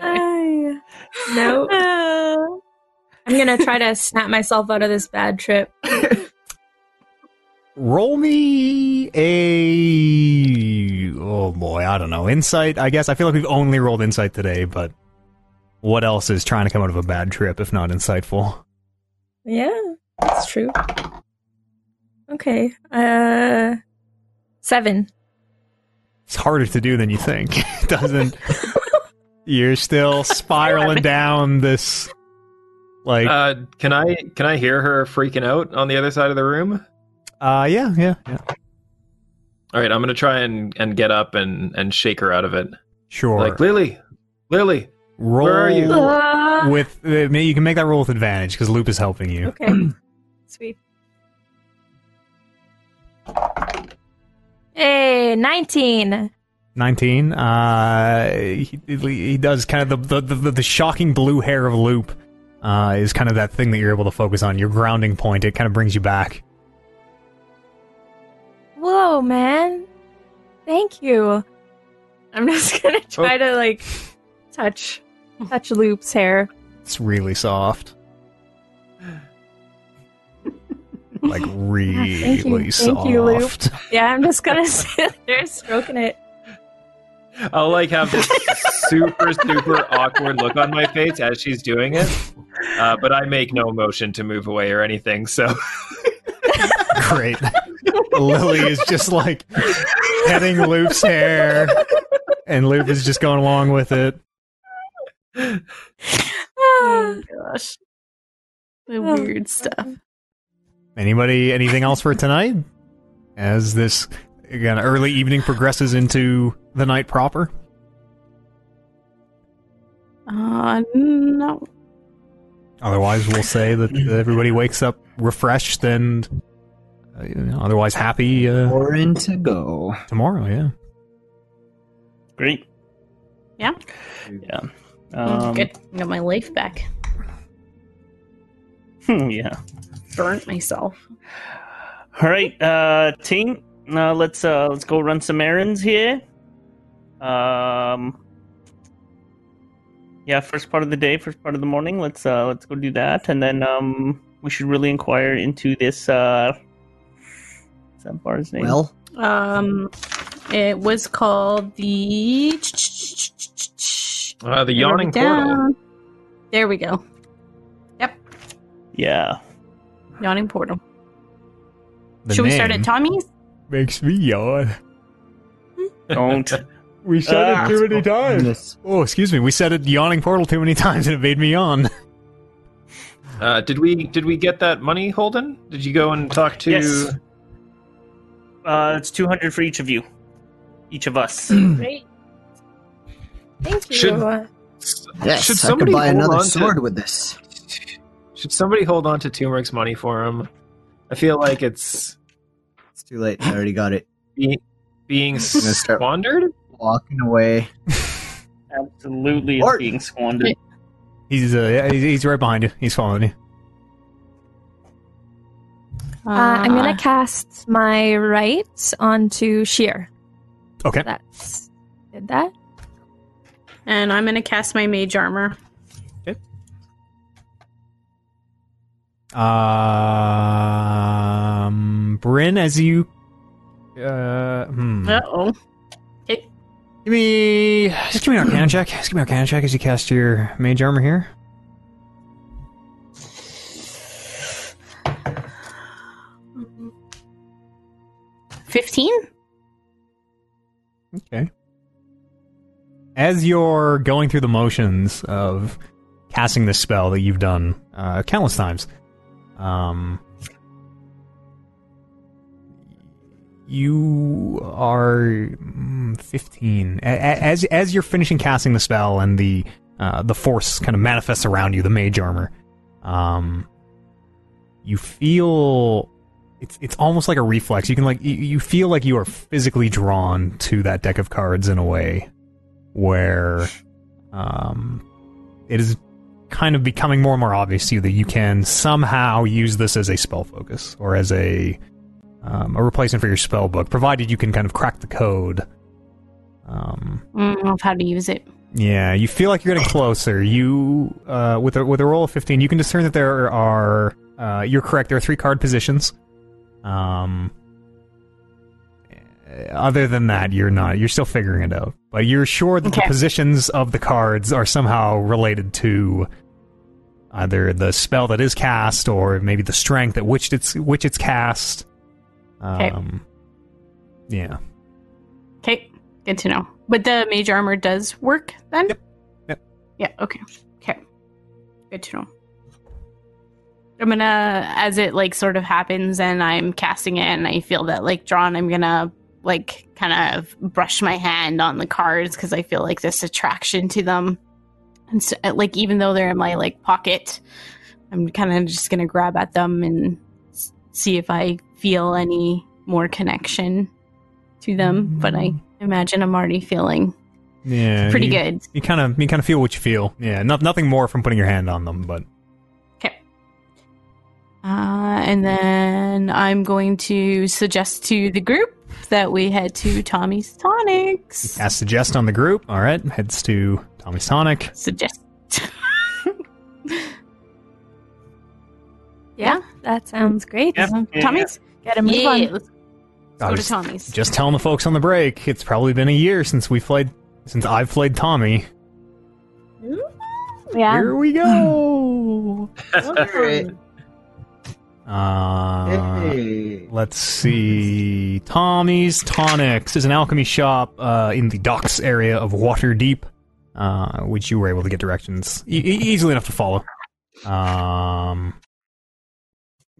Ay. No. Uh, [laughs] I'm gonna try to snap myself out of this bad trip. Roll me a oh boy, I don't know. Insight, I guess. I feel like we've only rolled insight today, but what else is trying to come out of a bad trip if not insightful? Yeah, that's true. Okay. Uh, seven. It's harder to do than you think. [laughs] It doesn't You're still spiraling down this like uh, Uh, can I can I hear her freaking out on the other side of the room? yeah, yeah, yeah. All right, I'm gonna try and, and get up and, and shake her out of it. Sure. Like Lily, Lily, roll where are you? Ah. with uh, you can make that roll with advantage because Loop is helping you. Okay. [clears throat] Sweet. Hey, 19. 19 uh he, he does kind of the, the the the shocking blue hair of loop uh is kind of that thing that you're able to focus on your grounding point it kind of brings you back Whoa, man. Thank you. I'm just gonna try to, like, touch touch Loop's hair. it's really soft like [laughs] really Thank you. soft Thank you, Loop. Yeah, I'm just gonna [laughs] sit there stroking it. I'll like have this super super awkward look on my face as she's doing it, uh, but I make no motion to move away or anything. So [laughs] great lily is just like petting loop's hair and loop is just going along with it [sighs] oh gosh. The weird stuff. Anybody, anything else for tonight? As this again early evening progresses into the night proper. Uh, no. Otherwise, we'll say that everybody wakes up refreshed and uh, you know, otherwise happy uh, Orin to go. tomorrow. Yeah. Great. Yeah? Yeah. Oh, Um, Good. Got my life back. [laughs] yeah. Burnt myself. All right, uh, team. Uh, let's uh, let's go run some errands here. Um, yeah, first part of the day, first part of the morning. Let's uh, let's go do that, and then um, we should really inquire into this. Uh, what's that bar's name? Well, Um, it was called the. uh, the yawning portal. There we go. Yep, yeah. Yawning portal. The Should we start at Tommy's? Makes me yawn. Don't. [laughs] We said it Ah. too many times. Oh, excuse me. We said it yawning portal too many [laughs] times and it made me yawn. Uh, did we did we get that money, Holden? Did you go and talk to? Yes. Uh, it's two hundred for each of you, each of us. [clears throat] Great. Thank you. Should- yes, should I could somebody buy another on to- sword with this. Should somebody hold on to Turmeric's money for him? I feel like it's It's too late. I already got it. be, being squandered. Walking away. Absolutely, is Or- being squandered. He's uh, yeah, he's, he's right behind you. He's following you. Uh, I'm gonna cast my rights onto Sheer. Okay. That's did that. and I'm gonna cast my mage armor. Um, Bryn, as you, uh, hmm. Uh oh. give me, just give me an Arcana check. Just give me an Arcana check as you cast your mage armor here. Fifteen. Okay. As you're going through the motions of casting this spell that you've done uh, countless times, um, you are mm, 15 as as you're finishing casting the spell and the uh, the force kind of manifests around you the mage armor um, you feel it's it's almost like a reflex. You can like you feel like you are physically drawn to that deck of cards in a way where um, it is kind of becoming more and more obvious to you that you can somehow use this as a spell focus or as a um, a replacement for your spell book, provided you can kind of crack the code. Um, Mm, of how to use it. yeah, you feel like you're getting closer. You uh, with a with a roll of fifteen, you can discern that there are. Uh, you're correct. There are three card positions. Um, other than that, you're not. You're still figuring it out, but you're sure that the positions of the cards are somehow related to either the spell that is cast or maybe the strength at which it's which it's cast. Okay. Um, yeah. Okay, good to know. But the mage armor does work then? Yep. Yep. Yeah, okay. Okay. Good to know. I'm gonna as it like sort of happens and I'm casting it and I feel that like drawn, I'm gonna like kind of brush my hand on the cards because I feel like this attraction to them. And so, like even though they're in my like pocket, I'm kind of just gonna grab at them and s- see if I feel any more connection to them. But I imagine I'm already feeling Yeah. pretty you- good. You kind of you kind of feel what you feel. Yeah, not, nothing more from putting your hand on them, but Okay. Uh, and then I'm going to suggest to the group that we head to Tommy's Tonics. cast suggest on the group. All right, heads to Tommy's Tonic. Suggest. [laughs] Yeah, that sounds great. Yeah, yeah, Tommy's? Gotta move Yeah, on. let's go to was Tommy's. Just telling the folks on the break. It's probably been a year since we played since I've played Tommy. Yeah. Here we go. [laughs] Alright. Uh, Hey. Let's see. Tommy's Tonics is an alchemy shop uh, in the docks area of Waterdeep, uh, which you were able to get directions e- easily enough to follow. Um,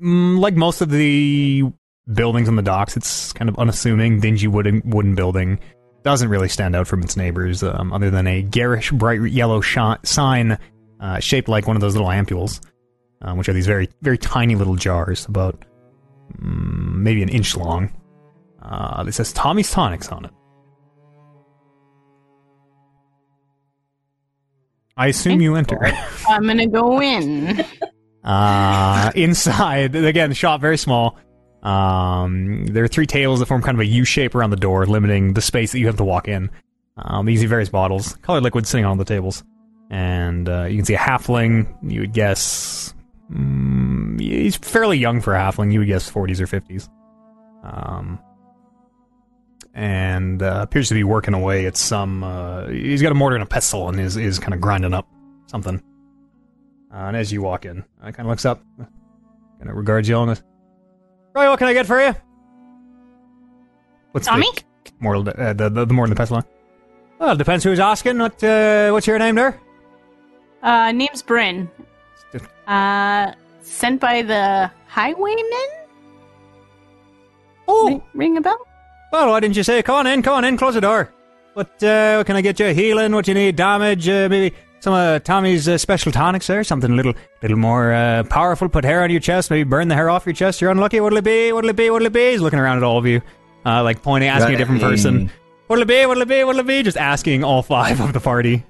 mm, like most of the buildings on the docks, it's kind of unassuming, dingy wooden wooden building. Doesn't really stand out from its neighbors, um, other than a garish, bright yellow shi sign uh, shaped like one of those little ampules, um, which are these very, very tiny little jars, about mm, maybe an inch long. Uh, it says Tommy's Tonics on it. I assume you enter. I'm gonna go in. [laughs] Uh, inside, again, the shop very small. Um, there are three tables that form kind of a U shape around the door, limiting the space that you have to walk in. Um, you can see various bottles, colored liquid sitting on the tables, and uh, you can see a halfling. You would guess mm, he's fairly young for a halfling. You would guess 40s or 50s. Um, and uh, appears to be working away at some. Uh, he's got a mortar and a pestle, and is is kind of grinding up something. Uh, and as you walk in, I kind of looks up, kind of regards you all, and Right, what can I get for you? What's Tommy? the mortal? Uh, the, the the more than the pestle. Well, it depends who's asking. What uh, what's your name there? Uh, name's Bryn. Uh, sent by the Highwaymen? Oh, Ring, ring a bell? well, why didn't you say? Come on in, come on in, close the door. What uh, what can I get you? Healing? What you need? Damage? Uh, maybe some of Tommy's uh, special tonics there. Something a little little more uh, powerful. Put hair on your chest. Maybe burn the hair off your chest. You're unlucky. What'll it be? What'll it be? What'll it be? He's looking around at all of you, uh, like pointing, asking a different person. What'll it be? What'll it be? What'll it be? Just asking all five of the party.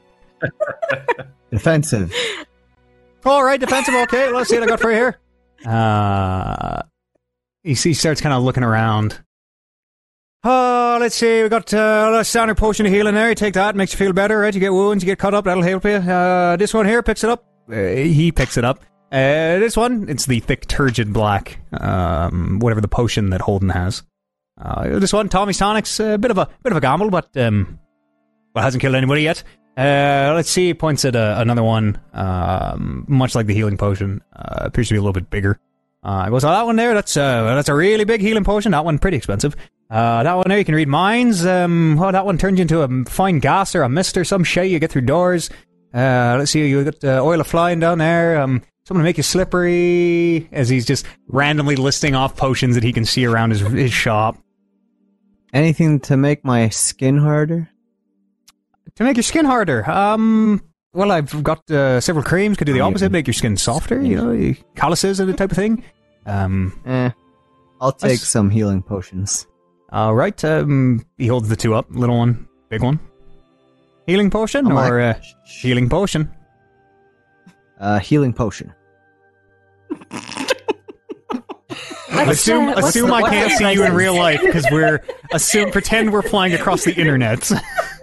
[laughs] Defensive. All right, defensive. Okay, let's see what I got for you here. Uh, he, he starts kind of looking around. Oh, let's see. We got uh, a standard potion of healing there. You take that, makes you feel better, right? You get wounds, you get cut up, that'll help you. Uh, this one here picks it up. Uh, he picks it up. Uh, this one, it's the thick, turgid black, um, whatever the potion that Holden has. Uh, this one, Tommy's Tonics, a bit of a bit of a gamble, but um, well, hasn't killed anybody yet. Uh, let's see. Points at uh, another one, um, much like the healing potion. Uh, appears to be a little bit bigger. Uh, goes, oh, that one there. That's uh, that's a really big healing potion. That one pretty expensive. Uh, that one there you can read minds. Um, oh, that one turns you into a fine gas or a mist or some shit. You get through doors. Uh, let's see. You got uh, oil of flying down there. Um, something to make you slippery. As he's just randomly listing off potions that he can see around his his shop. Anything to make my skin harder? To make your skin harder, um, well, I've got uh, several creams. Could do the Oh, yeah. opposite, make your skin softer. You know, calluses and the type of thing. Um, Eh. I'll take Let's- some healing potions. all right. Um, he holds the two up, little one, big one. Healing potion Oh, or I- uh, healing potion? Uh, healing potion. [laughs] assume assume the- I can't see you in real life because we're assume pretend we're flying across the [laughs] internet. [laughs]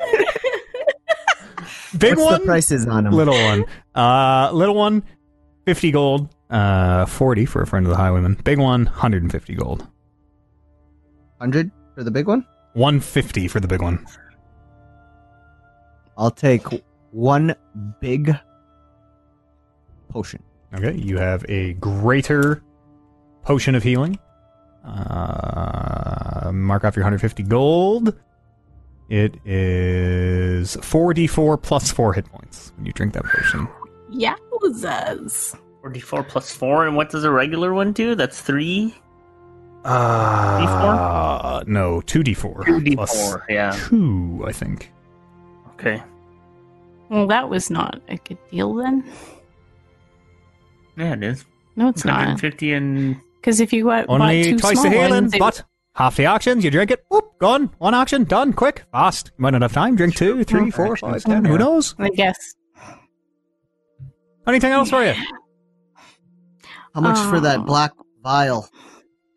Big What's one, the prices on them? little one. Uh, little one, fifty gold. Uh, forty for a friend of the highwayman. Big one, hundred and fifty gold. Hundred for the big one. One fifty for the big one. I'll take one big potion. Okay, you have a greater potion of healing. Uh, mark off your 150 gold. It is 4d4 plus 4 hit points when you drink that potion. Yowzas. 44 plus 4, 4, and what does a regular one do? That's 3? Uh, no, 2d4. 2d4, plus yeah. 2, I think. Okay. Well, that was not a good deal then. Yeah, it is. No, it's not. 150 and. Because if you got, bought two twice small the healing, ones, but half the actions, you drink it, whoop, gone. One action, done, quick, fast. You might not have time, drink two, three, four, five, Actions, ten, yeah. who knows? I guess. Anything else for you? How much for that Oh. black vial?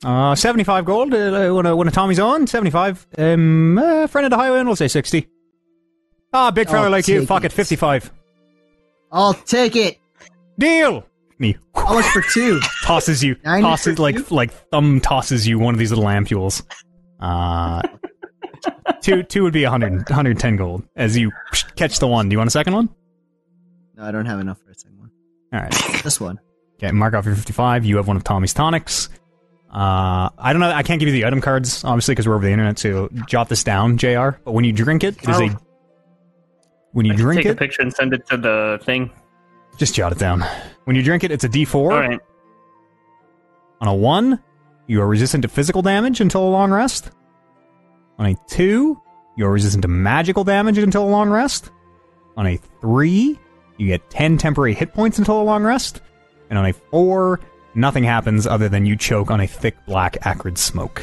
Uh, 75 gold, uh, when, a, when a Tommy's on, 75. Um, uh, friend of the highway, and we'll say 60. Ah, big fella I'll like you, take fuck it, it. 55. I'll take it. Deal! And he How much for two? [laughs] tosses you, 90 tosses, like, two? like thumb tosses you one of these little ampules. Uh, two, two would be 100, 110 gold as you catch the one. Do you want a second one? No, I don't have enough for a second one. Alright. This one. Okay, mark off your 55. You have one of Tommy's tonics. Uh, I don't know. I can't give you the item cards, obviously, because we're over the internet. So jot this down, Jr. But when you drink it, it is Oh. a. When you I can drink take a picture and send it to the thing. Just jot it down. When you drink it, it's a D4. Alright. On a one, you are resistant to physical damage until a long rest. On a two, you are resistant to magical damage until a long rest. On a three, you get 10 temporary hit points until a long rest. And on a four, nothing happens other than you choke on a thick black acrid smoke.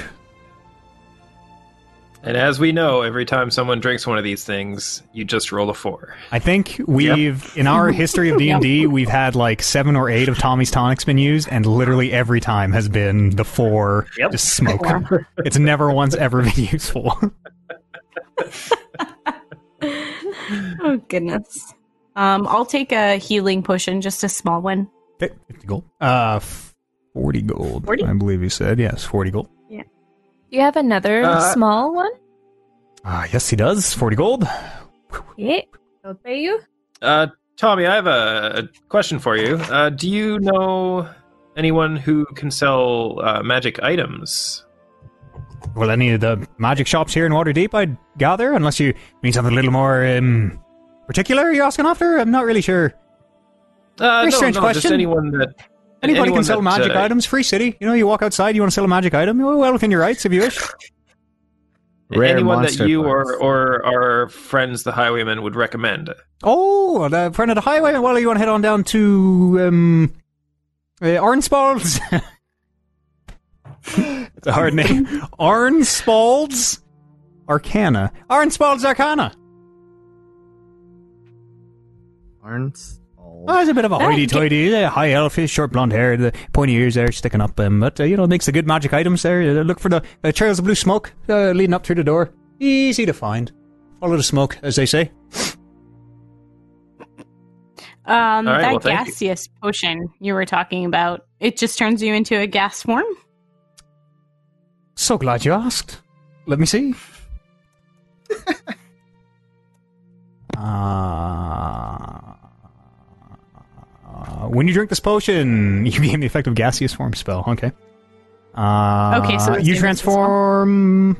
And as we know, every time someone drinks one of these things, you just roll a four. I think we've in our history of [laughs] D and D, we've had like seven or eight of Tommy's tonics been used, and literally every time has been the four Yep. just smoke. [laughs] it's never once ever been [laughs] useful. Oh goodness. Um, I'll take a healing potion, just a small one. Okay, 50 gold. Uh, 40 gold. 40? I believe you said. Yes, 40 gold. Do you have another Uh, small one? Ah, yes, he does. 40 gold. Yeah. I'll pay you. Uh, Tommy, I have a, a question for you. Uh, do you know anyone who can sell uh, magic items? Well, any of the magic shops here in Waterdeep, I'd gather, unless you mean something a little more um, particular you're asking after? I'm not really sure. Uh, Very no, strange no, just anyone that Anybody anyone can sell that, magic uh, items. Free city. You know, you walk outside, you want to sell a magic item, you're well within your rights if you wish. Rare anyone that monster you or, or our friends, the highwaymen, would recommend. Oh, the friend of the highway. Well, you want to head on down to um, uh, Arnspald's? [laughs] it's a hard name. Arnspald's Arcana. Arnspald's Arcana. Arns. Oh, it's a bit of a Ah, hoity-toity, uh, high elfish, short blonde hair, the pointy ears there sticking up. Um, but uh, you know, makes the good magic items there. Uh, look for the uh, trails of blue smoke uh, leading up through the door. Easy to find. Follow the smoke, as they say. Um, All right, that well, thank you. gaseous potion you were talking about, it just turns you into a gas form. So glad you asked. Let me see. uh, [laughs] when you drink this potion, [laughs] you gain the effect of gaseous form spell. Okay. Uh, Okay, so you transform.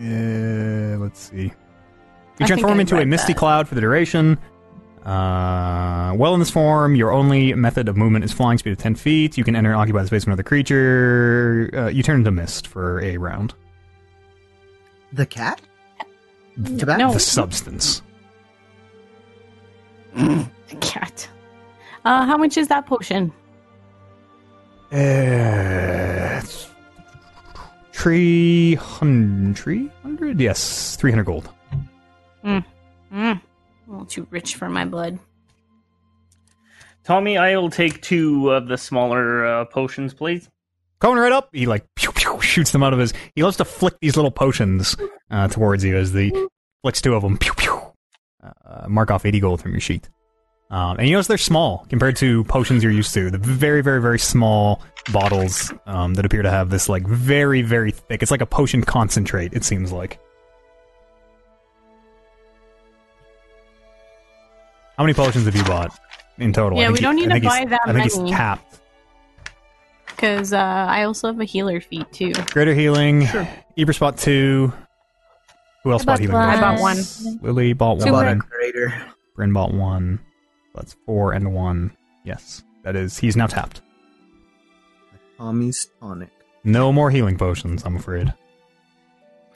Uh, let's see. You I transform into a misty that. cloud for the duration. Uh, well, in this form, your only method of movement is flying speed of 10 feet. You can enter and occupy the space of another creature. Uh, you turn into mist for a round. The cat? Tobacco? No. The substance. The cat. Uh, how much is that potion? Uh, three hundred. Three hundred? Yes, three hundred gold. Mm. A little too rich for my blood. Tommy, I'll take two of the smaller uh, potions, please. Coming right up, he like pew, pew, shoots them out of his. He loves to flick these little potions uh, towards you as the flicks two of them. Pew, pew. Uh, mark off eighty gold from your sheet. Um, and you notice they're small compared to potions you're used to. The very, very, very small bottles um, that appear to have this like very, very thick. It's like a potion concentrate. It seems like. How many potions have you bought in total? Yeah, we don't need to buy that I think he's many. tapped. Because uh, I also have a healer feat too. Greater healing. Eber spot two. Who else I bought bought healing? I bought one. Lily bought Two one. more. Greater. Bryn bought one. That's four and one. Yes, that is. He's now tapped. Tommy's tonic. No more healing potions, I'm afraid.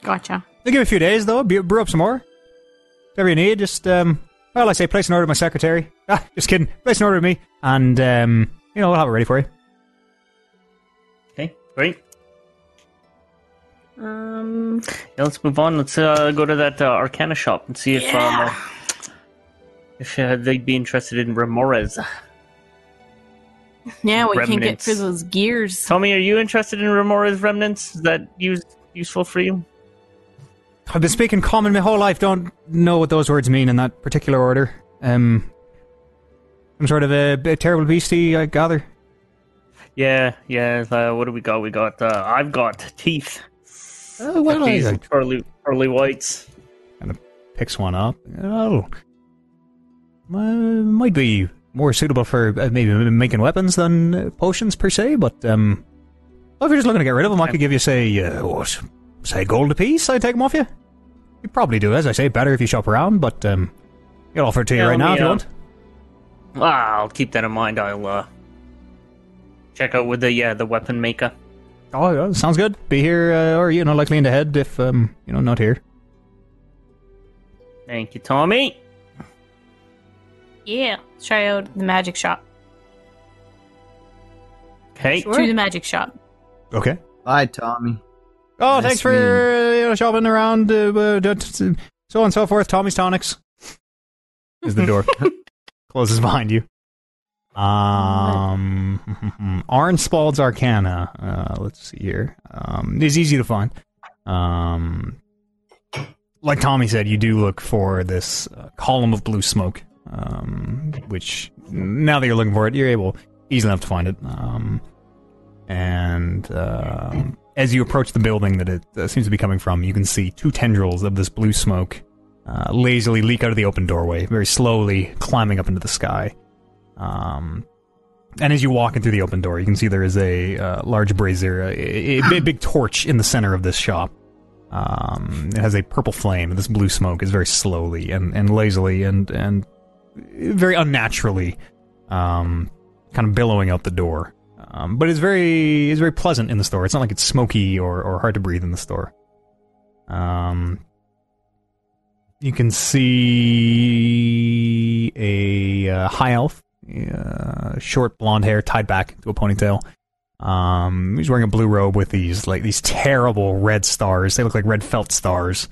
Gotcha. They'll give you a few days though. Be- brew up some more. Whatever you need, just um. Well, I say place an order with my secretary. Ah, just kidding. Place an order with me, and um, you know, we'll have it ready for you. Okay, great. Um, Yeah, let's move on. Let's uh, go to that uh, Arcana shop and see if um, uh, uh, they'd be interested in Remorhaz. [laughs] yeah, we you can get Remnants. for those gears. Tommy, are you interested in Remorhaz remnants? Is that use, useful for you? I've been speaking common my whole life. Don't know what those words mean in that particular order. Um, some sort of a, a terrible beastie, I gather. Yeah, yeah. Uh, what do we got? We got. Uh, I've got teeth. Oh, well, These I, pearly, pearly whites. picks one up. Oh, uh, might be more suitable for uh, maybe making weapons than uh, potions per se. But um, well, if you're just looking to get rid of them, I could give you say uh, what, say gold apiece. I'd take them off you. You probably do, as I say, better if you shop around. But um, I'll offer it to you Yeah, right now if you uh, want. I'll keep that in mind. I'll uh, check out with the yeah the weapon maker. Oh, yeah, sounds good. Be here, uh, or you know, likely in the head if um, you know, not here. Thank you, Tommy. Yeah, let's try out the magic shop. Okay. To the magic shop. Okay. Bye, Tommy. Oh, Nice thanks for uh, you know, shopping around, uh, uh, d- d- so on and so forth. Tommy's Tonics is the door. [laughs] Closes behind you. Um, [laughs] Arnspald's Arcana. Uh, let's see here. Um, it's easy to find. Um, like Tommy said, you do look for this uh, column of blue smoke. Um, which now that you're looking for it, you're able easily enough to find it. Um, and um, as you approach the building that it uh, seems to be coming from, you can see two tendrils of this blue smoke uh, lazily leak out of the open doorway, very slowly climbing up into the sky. Um, and as you walk in through the open door, you can see there is a uh, large brazier, a, a, big torch in the center of this shop. Um, it has a purple flame, this blue smoke is very slowly and, and lazily and and very unnaturally, um, kind of billowing out the door. Um, but it's very it's very pleasant in the store. It's not like it's smoky or, or hard to breathe in the store. Um, you can see a uh, high elf, uh, short blonde hair tied back to a ponytail. Um, he's wearing a blue robe with these like these terrible red stars. They look like red felt stars,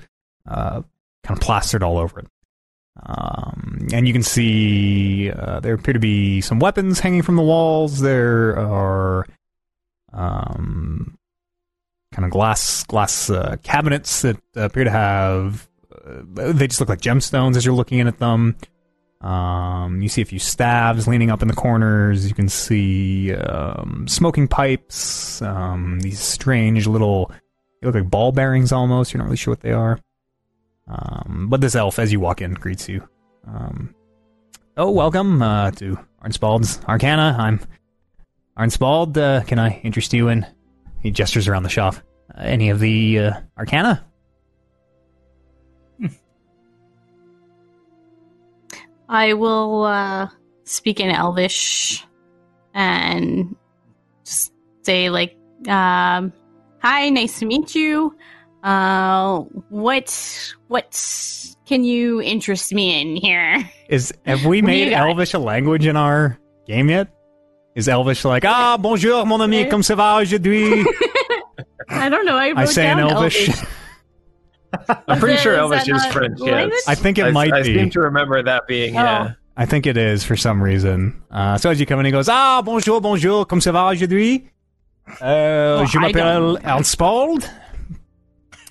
uh, kind of plastered all over it. Um, and you can see uh, there appear to be some weapons hanging from the walls. There are um, kind of glass glass uh, cabinets that appear to have. Uh, they just look like gemstones as you're looking in at them. Um, you see a few staves leaning up in the corners. You can see um, smoking pipes. Um, these strange little, they look like ball bearings almost. You're not really sure what they are. Um, but this elf, as you walk in, greets you. Um, oh, welcome uh, to Arnspald's Arcana. I'm Arnspald. Uh, can I interest you in? He gestures around the shop. Uh, any of the uh, Arcana? I will uh, speak in Elvish and just say like, um, "Hi, nice to meet you. Uh, what what can you interest me in here? Is have we [laughs] made? Elvish a language in our game yet? Is Elvish like ah bonjour mon ami comme ça va aujourd'hui? [laughs] I don't know. I, wrote I say in down Elvish. [laughs] I'm pretty Is sure Elvish is that is French. Yes. I think it I, might I be. I seem to remember that being. Oh. Yeah. I think it is for some reason. Uh, so as you come in, he goes, Ah, bonjour, bonjour, comme ça va aujourd'hui? Euh, Oh, je I m'appelle don't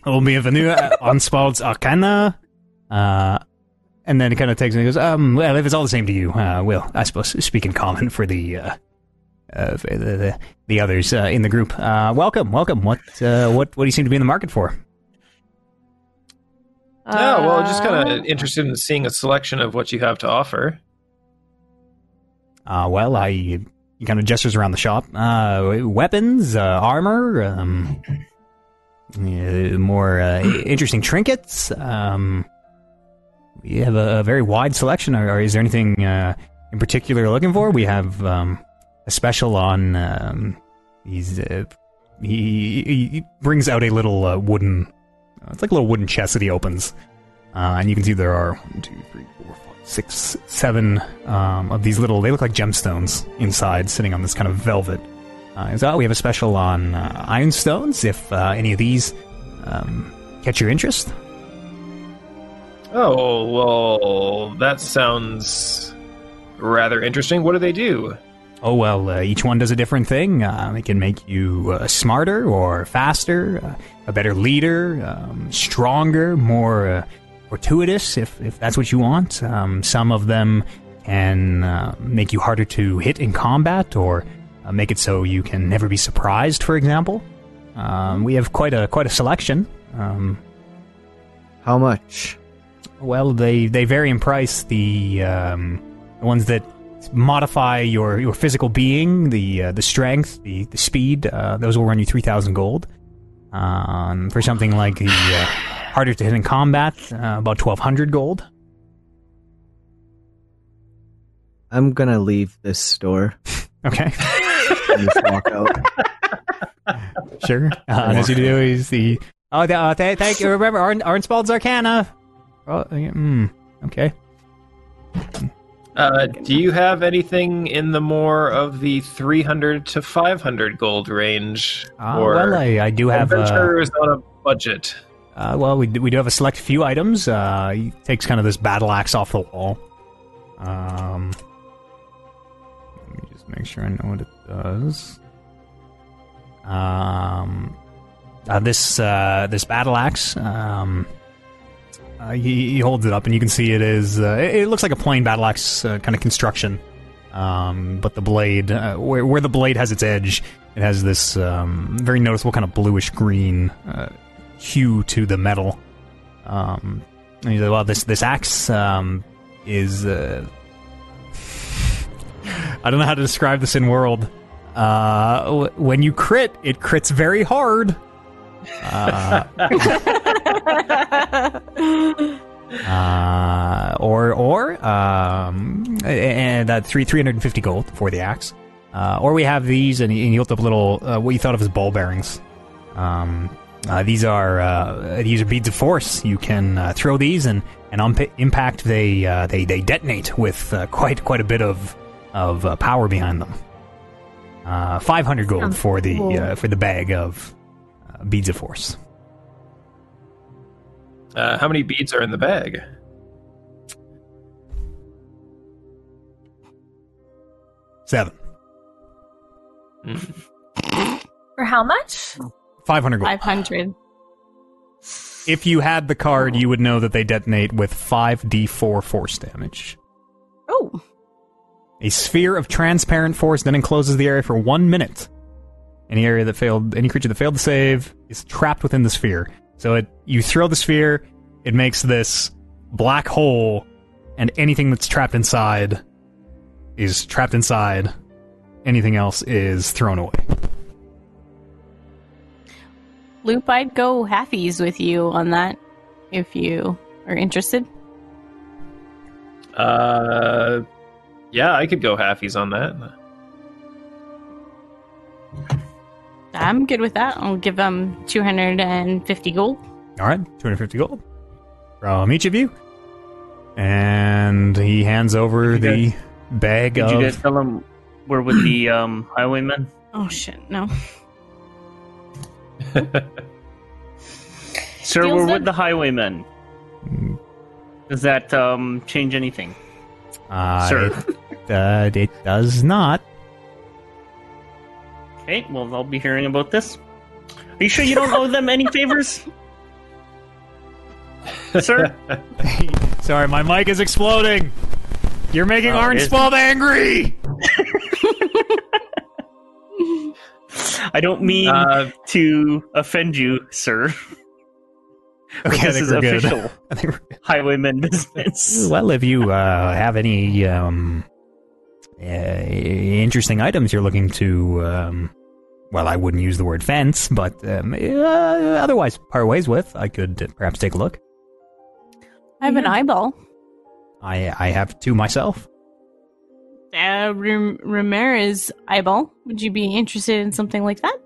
know. Anspald. Oh, bienvenue on Anspald's Arcana. Uh, and then he kind of takes and goes, um, well, if it's all the same to you, uh, well, I suppose speak in common for the, uh, uh, for the, the, the others uh, in the group. Uh, welcome, welcome. What, uh, what, what do you seem to be in the market for? Yeah, well, just kind Uh, of interested in seeing a selection of what you have to offer. Uh, well, I he kind of gestures around the shop. Uh, weapons, uh, armor, um, uh, more uh, interesting trinkets. Um, we have a, a very wide selection. Or, or is there anything uh, in particular you're looking for? We have um, a special on um, these. Uh, he, he he brings out a little uh, wooden. Uh, it's like a little wooden chest that he opens, uh, and you can see there are one, two, three, four, five, six, seven um, of these little. They look like gemstones inside, sitting on this kind of velvet. Uh, so we have a special on uh, ioun stones. If uh, any of these um, catch your interest, Oh, well, that sounds rather interesting. What do they do? oh well, uh, each one does a different thing. Uh, it can make you uh, smarter or faster, uh, a better leader, um, stronger, more uh, fortuitous, if if that's what you want. Um, some of them can uh, make you harder to hit in combat, or uh, make it so you can never be surprised. For example, um, we have quite a quite a selection. Um, How much? well, they they vary in price. The um, the ones that modify your, your physical being, the uh, the strength, the the speed, uh, those will run you three thousand gold. Um, for something like the uh, [sighs] harder to hit in combat, uh, about twelve hundred gold. I'm gonna leave this store [laughs] Okay, [laughs] just walk out. [laughs] sure. Uh, as you do, is the oh, th- uh, th- thank you. Remember, Arn Arnspald's Arcana. Oh, yeah, mm, okay. Uh, do you have anything in the more of the 300 to 500 gold range? Uh, well, I, I do have. Uh, adventurers on a budget? Uh, well, we do, we do have a select few items. Uh, he takes kind of this battle axe off the wall. Um, let me just make sure I know what it does. Um, uh, this uh, this battle axe. Um, uh, he, he holds it up, and you can see it is. Uh, it, it looks like a plain battle axe uh, kind of construction. Um, but the blade, uh, where where the blade has its edge, it has this um, very noticeable kind of bluish green hue to the metal. Um, and he's like, well, this this axe um, is. [laughs] I don't know how to describe this in world. Uh, w- when you crit, it crits very hard. Uh, [laughs] uh, or or um, and that three three hundred and fifty gold for the axe. Uh, or we have these, and hooked up little uh, what you thought of as ball bearings. Um, uh, these are uh, these are beads of force. You can uh, throw these, and and on p- impact they uh, they they detonate with uh, quite quite a bit of of uh, power behind them. Uh, Five hundred gold Sounds for the cool. uh, for the bag of uh, beads of force. Uh, how many beads are in the bag? Seven. For how much? Five hundred gold. Five hundred. If you had the card, you would know that they detonate with 5d4 force damage. Oh, A sphere of transparent force then encloses the area for one minute. Any area that failed, any creature that failed to save is trapped within the sphere. So it, you throw the sphere, it makes this black hole, and anything that's trapped inside is trapped inside. Anything else is thrown away. Loop, I'd go halfies with you on that if you are interested. Uh, yeah, I could go halfies on that. I'm good with that. I'll give them 250 gold. All right, 250 gold from each of you. And he hands over You the bag Did of. you guys tell him we're with the um, highwaymen? Oh shit, no. Sir, Feels we're good. with the highwaymen. Does that um, change anything? Uh, Sir. It, uh, it does not. Okay, well, I'll be hearing about this. Are you sure you don't owe them any favors? Sir? [laughs] Sorry, my mic is exploding. You're making Oh, Orange. Spald angry. [laughs] I don't mean Uh, to offend you, sir. But Okay, I this think is we're good. official [laughs] I think we're highwayman business. Well, if you uh, have any um, uh, interesting items you're looking to, um, well, I wouldn't use the word fence, but um, uh, otherwise part ways with, I could uh, perhaps take a look. I have an eyeball. I I have two myself. Uh, Ram- Remorhaz eyeball. Would you be interested in something like that?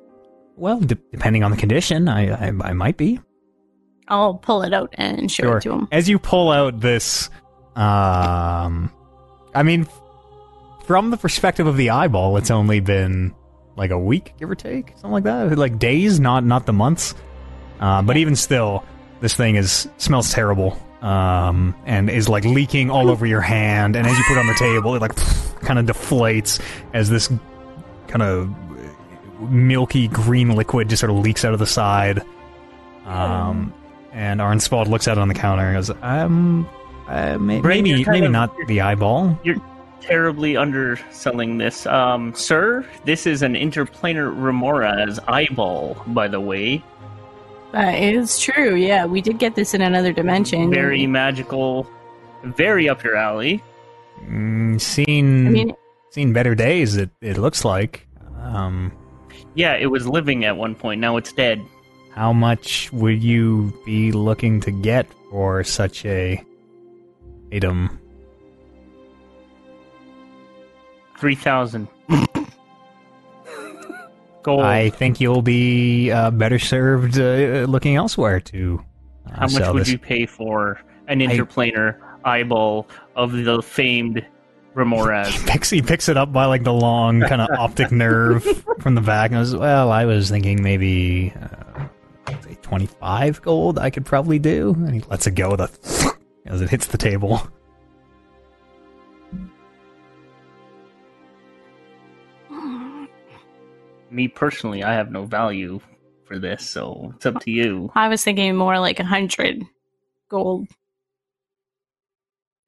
Well, de- depending on the condition, I, I I might be. I'll pull it out and show Sure. it to him. As you pull out this, um, I mean, from the perspective of the eyeball, it's only been like a week, give or take, something like that, like days, not not the months. Uh, but even still, this thing is smells terrible, um, and is like leaking all over your hand. And as you put it on the table, it like [laughs] kind of deflates as this kind of milky green liquid just sort of leaks out of the side. Um, and Arnspald looks at it on the counter and goes, um, uh, may- Brain, maybe maybe of- not the eyeball. You're terribly underselling this. Um, sir, this is an interplanar Remorhaz eyeball, by the way. That is true. Yeah, we did get this in another dimension. Very magical, very up your alley. Mm, seen I mean, seen better days. It it looks like. Um, Yeah, it was living at one point, now it's dead. How much would you be looking to get for such a item? 3,000. [laughs] Gold. I think you'll be uh, better served uh, looking elsewhere to. Uh, How much sell would this. you pay for an interplanar eyeball of the famed Remorhaz? [laughs] He picks, he picks it up by like the long kind of optic nerve [laughs] from the back and goes, Well, I was thinking maybe uh, say 25 gold I could probably do. And he lets it go with a [laughs] as it hits the table. Me personally, I have no value for this, so it's up to you. I was thinking more like a hundred gold.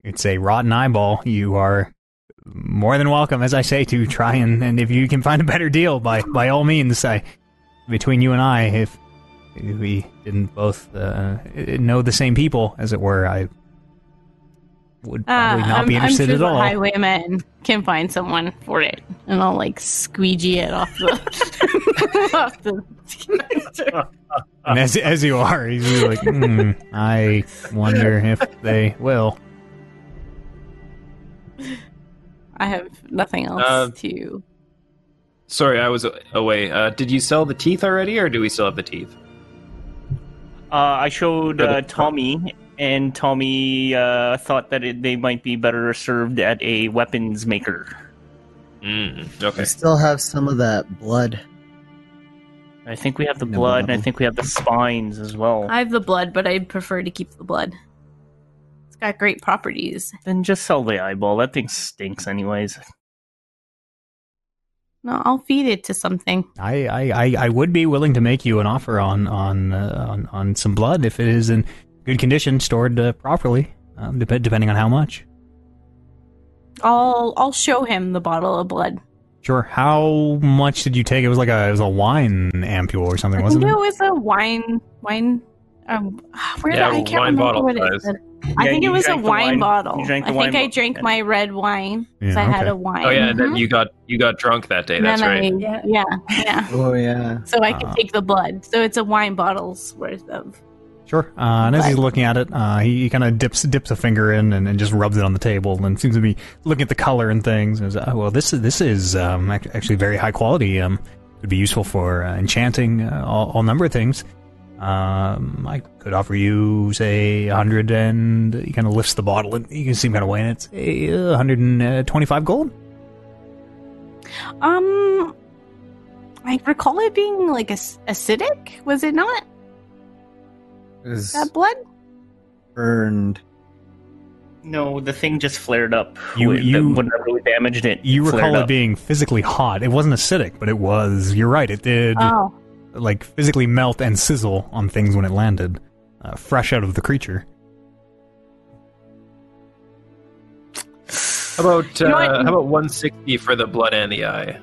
It's a rotten eyeball. You are more than welcome, as I say, to try and, and if you can find a better deal, by by all means, I, between you and I, if we didn't both uh, know the same people, as it were, I would probably Uh, not I'm, be interested I'm sure at the all. highwayman can find someone for it, and I'll like squeegee it off the [laughs] off the. And as as you are, he's like, hmm, I wonder if they will. I have nothing else Uh, to. sorry, I was away. Uh, did you sell the teeth already, or do we still have the teeth? Uh, I showed uh, Tommy, and Tommy uh, thought that it, they might be better served at a weapons maker. Mm, I okay. still have some of that blood. I think we have the blood, and I think we have the spines as well. I have the blood, but I'd prefer to keep the blood. It's got great properties. Then just sell the eyeball. That thing stinks, anyways. No, I'll feed it to something. I, I, I, would be willing to make you an offer on on uh, on, on some blood if it is in good condition, stored uh, properly, um, dep- depending on how much. I'll I'll show him the bottle of blood. Sure. How much did you take? It was like a it was a wine ampule or something, wasn't [laughs] it? it was a wine wine. Um, [sighs] where Yeah, I can't wine remember bottle what it size. I Yeah, think it was a wine, wine- bottle. you drank I the think wine I drank my red wine because Yeah, I had okay. a wine. Oh yeah, and then Mhm. you got you got drunk that day. That's right. I, Yeah. yeah, yeah. [laughs] Oh yeah. So I could Uh. take the blood. So it's a wine bottle's worth of. Sure. Uh, and as he's looking at it, uh, he, he kind of dips dips a finger in and, and just rubs it on the table, and seems to be looking at the color and things. And says, oh, well, this is this is um, actually very high quality. Um, could be useful for uh, enchanting uh, all, all number of things. Um, I could offer you, say, a hundred, and he kind of lifts the bottle, and you can see him kind of weighing it. It's a hundred and twenty-five gold. Um, I recall it being like ac- acidic. Was it not It was that blood? burned. No, the thing just flared up. You- When- you- whenever we damaged it. You flared recall it up. being physically hot. It wasn't acidic, but it was. You're right. It did Oh, like physically melt and sizzle on things when it landed, uh, fresh out of the creature. How about uh, know how about 160 for the blood and the eye?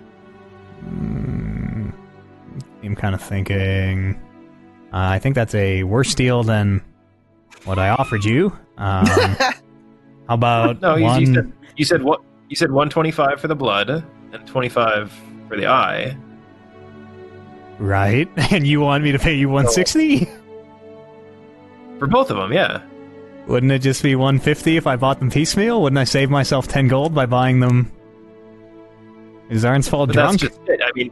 Mm, I'm kind of thinking. Uh, I think that's a worse deal than what I offered you. Um, [laughs] how about No, you, one? you said you said what? You said 125 for the blood and 25 for the eye. Right, [laughs] and you want me to pay you 160? [laughs] For both of them, yeah. Wouldn't it just be 150 if I bought them piecemeal? Wouldn't I save myself 10 gold by buying them? Is Arnsfall But drunk? that's just it. I mean,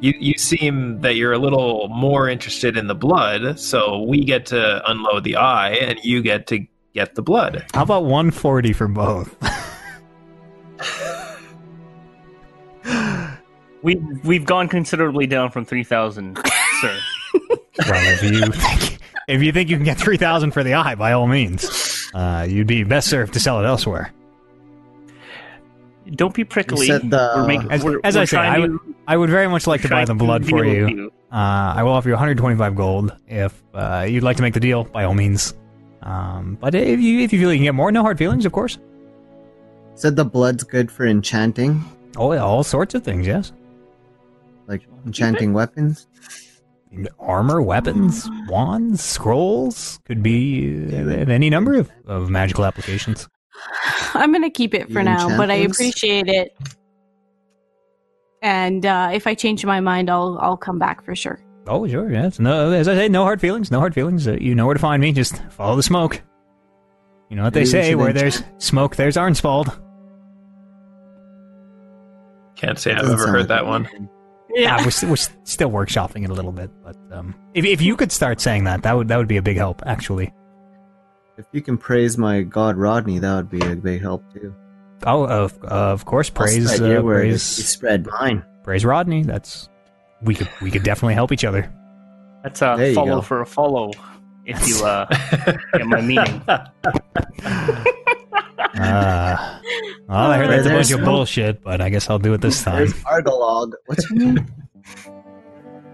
you you seem that you're a little more interested in the blood, so we get to unload the eye, and you get to get the blood. How about 140 for both? [laughs] We we've gone considerably down from three thousand, [laughs] sir. well, if you think, if you think you can get 3,000 for the eye, by all means, uh, you'd be best served to sell it elsewhere. Don't be prickly. Said the- We're making- As, we're- as we're I say, I would, I would very much like to buy the blood for with you. Uh, I will offer you 125 gold if uh, you'd like to make the deal. By all means. Um, but if you if you feel you can get more, no hard feelings, of course. Said the blood's good for enchanting, Oh, yeah, all sorts of things. Yes, like enchanting weapons. armor, weapons, wands, scrolls could be uh, any number of, of magical applications. [sighs] I'm gonna keep it for You now, but I appreciate it. And uh, if I change my mind, I'll I'll come back for sure. Oh, sure. Yes. No, as I say, no hard feelings. No hard feelings. Uh, you know where to find me. Just follow the smoke. You know what they Maybe say: where enchant- there's smoke, there's Arnsfald. Can't say I've ever heard like that a one. Man. Yeah, we're, we're still workshopping it a little bit, but um, if if you could start saying that, that would that would be a big help. Actually. If you can praise my god Rodney, that would be a big help too. Oh, of of course, praise spread uh, word if you praise spread mine. praise Rodney. That's we could we could definitely help each other. That's a follow go. for a follow. If you uh, get my meaning. [laughs] Uh, well, I heard that's a There's bunch of bullshit, but I guess I'll do it this [laughs] time. There's Argolog. What's your name?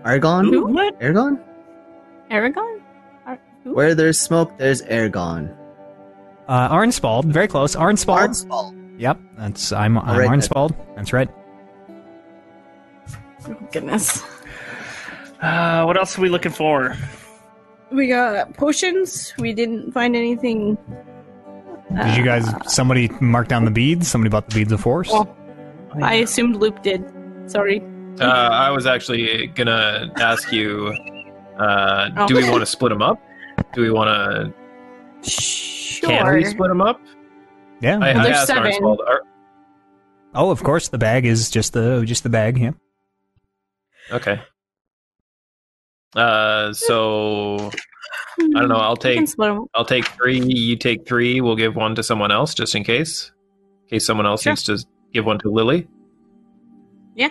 Argon? Who? What? Aragon? Aragon? Ar- who? Where there's smoke, there's Aragon. Uh, Arnsfald, very close. Arnsfald. Arnsfald. Yep, that's I'm I'm All right, then. That's right. Oh, goodness. Uh, what else are we looking for? We got potions. We didn't find anything. Did you guys? Somebody mark down the beads. Somebody bought the beads of force. Well, I assumed Loop did. Sorry. Uh, I was actually gonna ask you: uh, Do we Oh. want to split them up? Do we want to? Sure. Can we split them up? yeah. I, Well, I there's asked seven. Arnsfald, Ar- oh, of course, the bag is just the just the bag. Yeah. Okay. Uh, so I don't know, I'll take- I'll take three. You take three. We'll give one to someone else, just in case. In case someone else Sure. needs to give one to Lily. Yeah.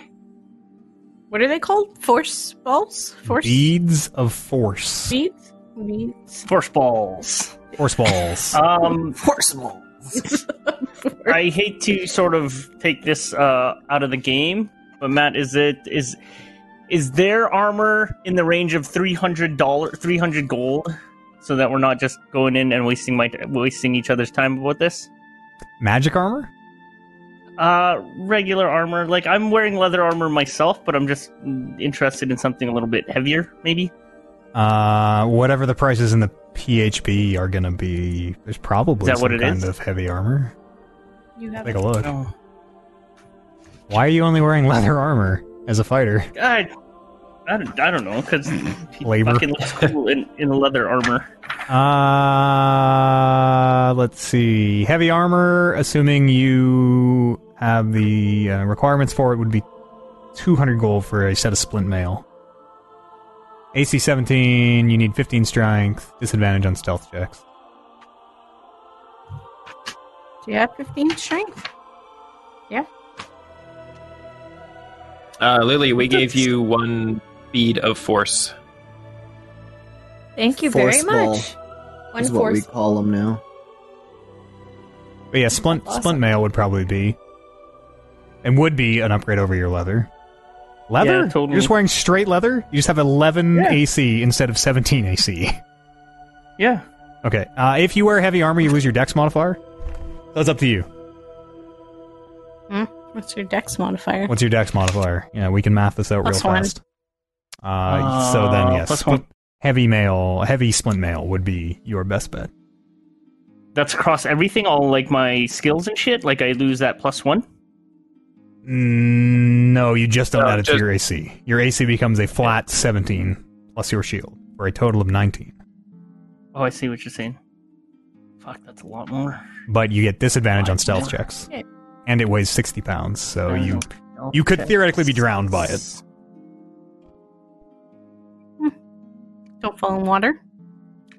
What are they called? Force balls? Force Beads of force. beads? Beads. Force balls. Force balls. [laughs] Um, Force balls. [laughs] I hate to sort of take this uh, out of the game, but Matt, is it is is their armor in the range of three hundred dollar, three hundred gold, so that we're not just going in and wasting my wasting each other's time about this? Magic armor. Uh, regular armor. Like I'm wearing leather armor myself, but I'm just interested in something a little bit heavier, maybe. Uh, whatever the prices in the PHB are gonna be, there's probably Is that some what it kind is? of heavy armor. You have Take a look. Oh, Why are you only wearing [laughs] leather armor as a fighter? I, I, don't, I don't know because [laughs] Labor. fucking looks cool in in leather armor. Uh, let's see. Heavy armor, assuming you have the uh, requirements for it, would be 200 gold for a set of splint mail. AC 17, you need 15 strength, disadvantage on stealth checks. Do you have 15 strength? Uh, Lily, we gave [laughs] you one bead of force. Thank you very Force ball much. One is what we call them now. But yeah, splint, Awesome. splint mail would probably be. And would be an upgrade over your leather. Leather? Yeah, totally. You're just wearing straight leather? You just have 11 Yeah. AC instead of 17 AC. Yeah. Okay. Uh, if you wear heavy armor, you lose your dex modifier. That's up to you. Hmm? What's your dex modifier? What's your dex modifier? Yeah, we can math this out Plus real one. fast. Uh, so then, Uh, yes, one. heavy mail, heavy splint mail would be your best bet. That's across everything, all like my skills and shit. Like I lose that plus one. Mm, no, you just don't No, add it just- to your AC. Your AC becomes a flat 17 plus your shield for a total of 19. Oh, I see what you're saying. Fuck, that's a lot more. But you get disadvantage on stealth yeah. checks, Yeah. And it weighs 60 pounds. So Uh, you you could theoretically be drowned by it. Don't fall in water.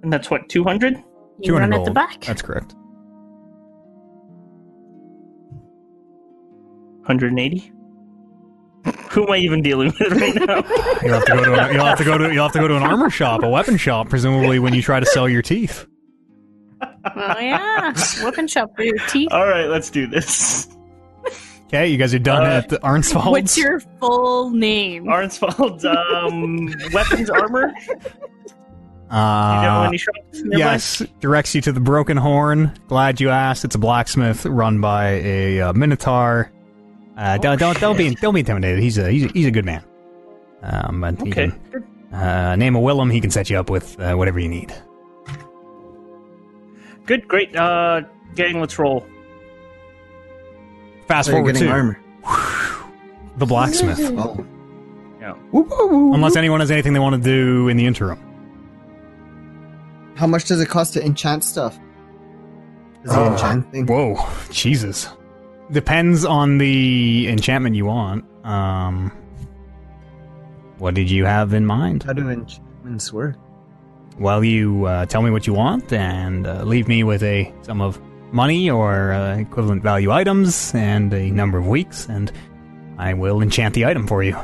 And that's what two hundred. You 200 run at gold. the back. That's correct. 180. Who am I even dealing with right now? [laughs] You'll have to go to a, you'll have to go to you'll have to go to an armor shop, a weapon shop, presumably when you try to sell your teeth. Oh yeah, [laughs] weapon shop for your teeth. All right, let's do this. Okay, you guys are done Uh, at the Arnsfald's. What's your full name? Arnsfeld, um, [laughs] weapons armor. You know uh, any shops yes, directs you to the Broken Horn. Glad you asked. It's a blacksmith run by a uh, Minotaur. Uh, don't don't don't be don't be intimidated. He's a he's a, he's a good man. Um, but Okay. can, uh, name a Willem. He can set you up with uh, whatever you need. Good, great. Uh, gang, let's roll. Fast So forward getting to armor. [sighs] the blacksmith. Oh, Unless anyone has anything they want to do in the interim. how much does it cost to enchant stuff? Is it Oh. enchant thing? Whoa, Jesus. Depends on the enchantment you want. Um, what did you have in mind? How do enchantments work? Well, you uh, tell me what you want and uh, leave me with a sum of money or uh, equivalent value items and a number of weeks, and I will enchant the item for you.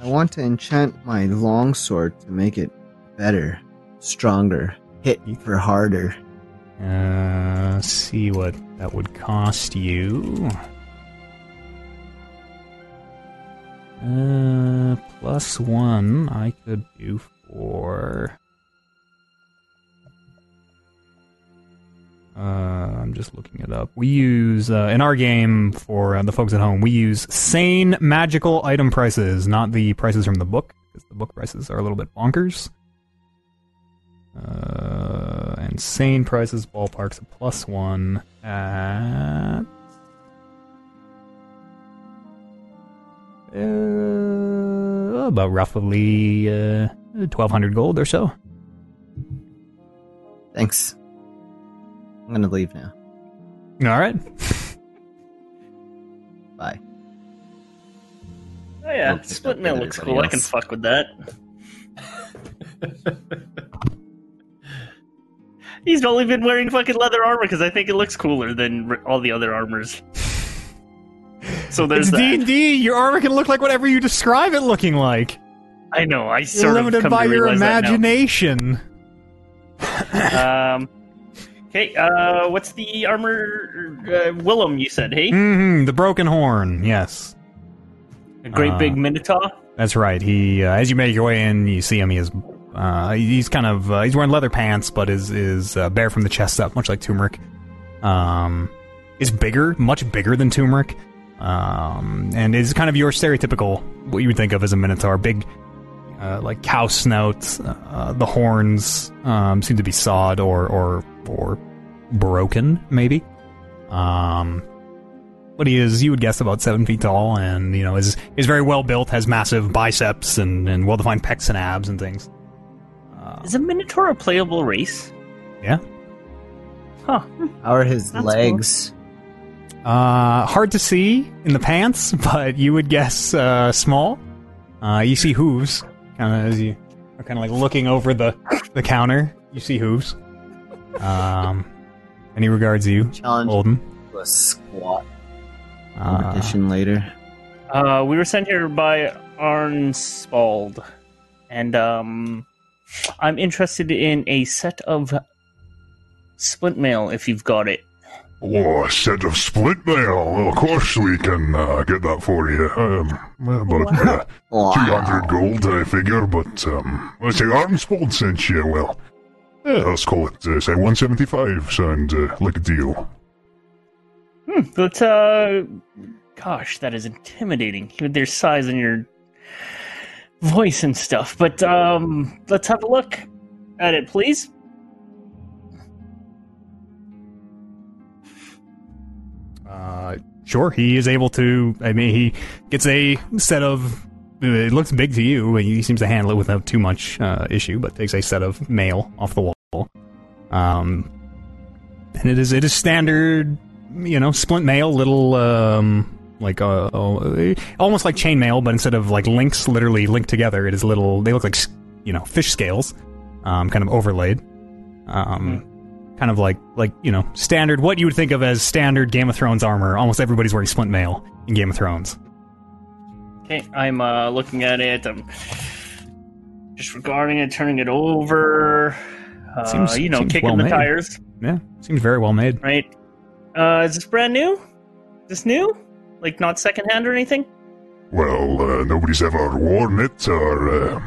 I want to enchant my longsword to make it better, stronger, hit for harder. Uh, see what that would cost you. Uh, plus one I could do for. Uh, I'm just looking it up. We use uh, in our game for uh, the folks at home. We use sane magical item prices, not the prices from the book, because the book prices are a little bit bonkers. Uh, and sane prices ballparks a plus one at uh, about roughly uh, twelve hundred gold or so. Thanks. I'm gonna leave now. All right. [laughs] Bye. Oh yeah, I'll split mail looks everybody cool. I can fuck with that. [laughs] He's only been wearing fucking leather armor because I think it looks cooler than all the other armors. [laughs] So there's D and D. Your armor can look like whatever you describe it looking like. I know. I You're sort of limited come by to your realize that now. imagination. Um. Okay. Uh, what's the armor? Uh, Willem, you said, hey, hmm the broken horn. Yes, a great uh, big minotaur. that's right. He, uh, as you make your way in, you see him. He is, uh, he's kind of, uh, he's wearing leather pants, but is is uh, bare from the chest up, much like Turmeric. Um, is bigger, much bigger than Turmeric. Um, and is kind of your stereotypical what you would think of as a minotaur, big. Uh, like cow snout, uh, the horns um, seem to be sawed or or or broken, maybe. Um, but he is, you would guess, about seven feet tall, and you know is is very well built, has massive biceps and, and well defined pecs and abs and things. Uh, Is a minotaur a playable race? yeah, Huh. How are his That's legs? Uh, hard to see in the pants, [laughs] but you would guess uh, small. Uh, you see hooves, kind of as you are kind of like looking over the the counter. You see hooves. Um, and he regards you, Challenge Olden. to a squat Uh, competition later. Uh, we were sent here by Arnspald, and um, I'm interested in a set of splint mail if you've got it. Oh, a set of splint mail. Well, of course we can uh, get that for you. Um, about uh, Wow. 200 gold, I figure, but, um, let's say Armspold sent you, well, yeah, let's call it, uh, say 175, sound uh, like a deal. Hmm, but uh, gosh, that is intimidating with their size and your voice and stuff. But um, let's have a look at it, please. Uh, sure, he is able to. I mean, he gets a set of. It looks big to you, he seems to handle it without too much uh, issue. But takes a set of mail off the wall. Um, and it is it is standard, you know, splint mail, little um, like uh, uh, almost like chain mail, but instead of like links, literally linked together, it is little. They look like you know fish scales, um, kind of overlaid. Um, kind of like like you know standard what you would think of as standard Game of Thrones armor. Almost everybody's wearing splint mail in Game of Thrones. Okay, I'm uh, looking at it. I'm just regarding it, turning it over. Uh, Seems- you know, seems kicking well the made. tires. Yeah, seems very well made. Right? Uh, is this brand new? Is this new? Like not secondhand or anything? Well, uh, nobody's ever worn it or uh,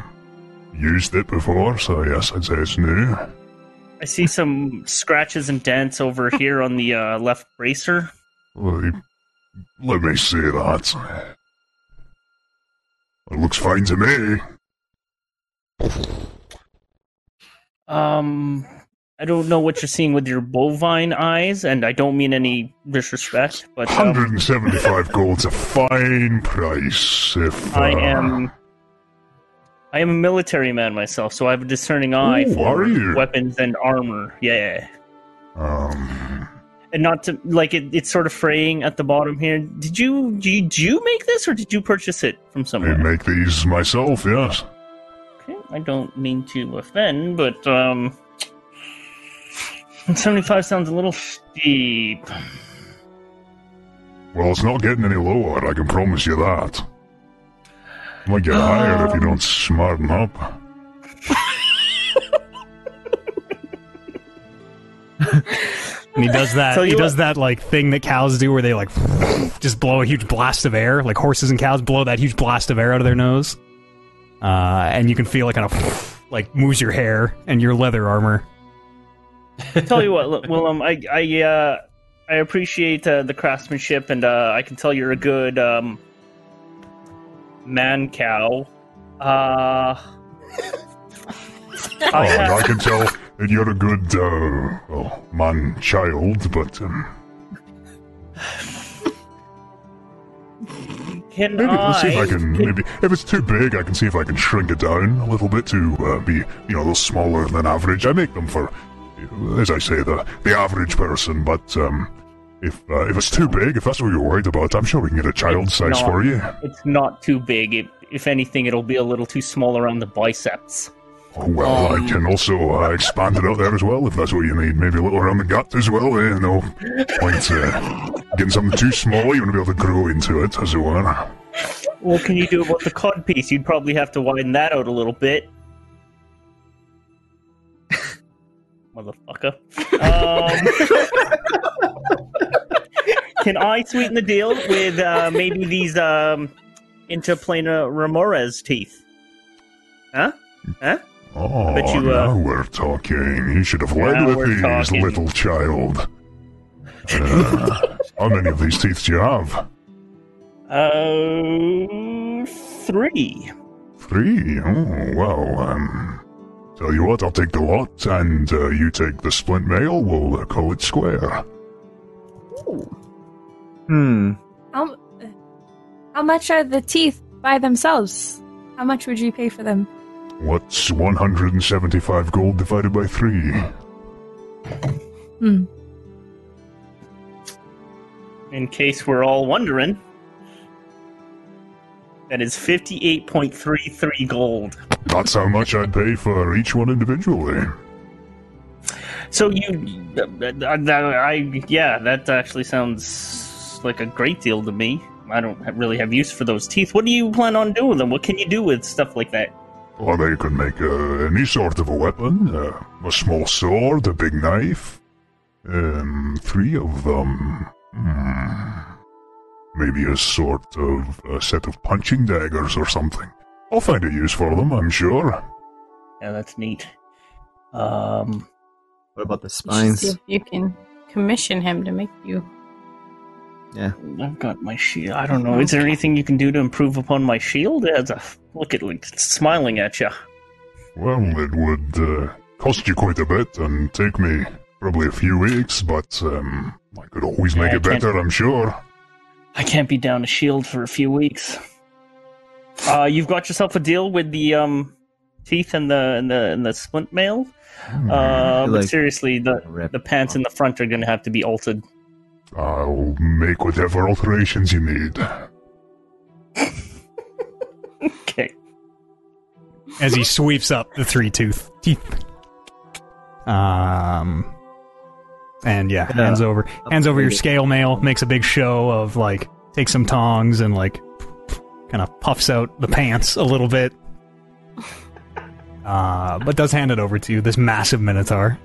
used it before, so yes, I'd say it's new. I see some scratches and dents over here on the uh, left bracer. Well, you- let me see that. It looks fine to me. Um, I don't know what you're seeing with your bovine eyes, and I don't mean any disrespect, but um, 175 gold's a fine price. If uh, I am. I am a military man myself, so I have a discerning eye Ooh, for weapons and armor. Yeah, Um, and not to like it. It's sort of fraying at the bottom here. Did you did you make this, or did you purchase it from somewhere? I make these myself. Yes. Okay, I don't mean to offend, but um, [laughs] seventy-five sounds a little steep. Well, it's not getting any lower. I can promise you that. Might get higher if you don't smarten up. [laughs] And he does that. Tell he you does what. that like thing that cows do, where they like [sniffs] just blow a huge blast of air, like horses and cows blow that huge blast of air out of their nose, uh, and you can feel it kind of [sniffs] like moves your hair and your leather armor. [laughs] tell you what, look, [laughs] Willem, I I uh, I appreciate uh, the craftsmanship, and uh, I can tell you're a good um, man cow. Uh, Oh, I and I can tell that you're a good, uh, well, man child, but um, can maybe let's see if I I? can. Maybe if it's too big, I can see if I can shrink it down a little bit to uh, be, you know, a little smaller than average. I make them for, as I say, the the average person. But um, if uh, if it's too big, if that's what you're worried about, I'm sure we can get a child size not. for you. It's not too big. It, if anything, it'll be a little too small around the biceps. Oh, well, I can also uh, expand it out there as well if that's what you need. Maybe a little around the gut as well. Eh? No point uh, getting something too small. You want to be able to grow into it, as it were. What can you do about the cod piece? You'd probably have to widen that out a little bit. [laughs] Motherfucker. Um, [laughs] can I sweeten the deal with uh, maybe these um, interplanar Remorhaz teeth? Huh? Huh? Oh, Bet you, uh, now we're talking. You should have led Now with we're these, talking. little child. [laughs] Uh, how many of these teeth do you have? Uh, three. Three. Oh, well, um... Tell you what, I'll take the lot, and uh, you take the splint mail. We'll uh, call it square. Hmm. How, how much are the teeth by themselves? How much would you pay for them? What's 175 gold divided by three? Hmm. in case we're all wondering, that is 58.33 gold. That's how much I'd pay for each one individually. So you, uh, I, yeah, that actually sounds like a great deal to me. I don't really have use for those teeth. What do you plan on doing with them? What can you do with stuff like that? Or they could make uh, any sort of a weapon. Uh, a small sword, a big knife. Um, three of them. Hmm. Maybe a sort of a set of punching daggers or something. I'll find a use for them, I'm sure. Yeah, that's neat. Um, What about the spines? see you can commission him to make you. Yeah. I've got my shield. I don't know. Is there anything you can do to improve upon my shield? As a look at like it's smiling at you. Well, it would uh, cost you quite a bit and take me probably a few weeks, but um, I could always make Yeah, I it better, I'm sure. I can't be down a shield for a few weeks. Uh, you've got yourself a deal with the um teeth and the and the and the splint mail. Uh, but Like- seriously, the the pants in the front are going to have to be altered. I'll make whatever alterations you need. Okay. as he sweeps up the three tooth teeth. Um, and yeah, Yeah. hands over hands over your scale mail, makes a big show of like takes some tongs and like kind of puffs out the pants a little bit. Uh, but does hand it over to you, this massive minotaur.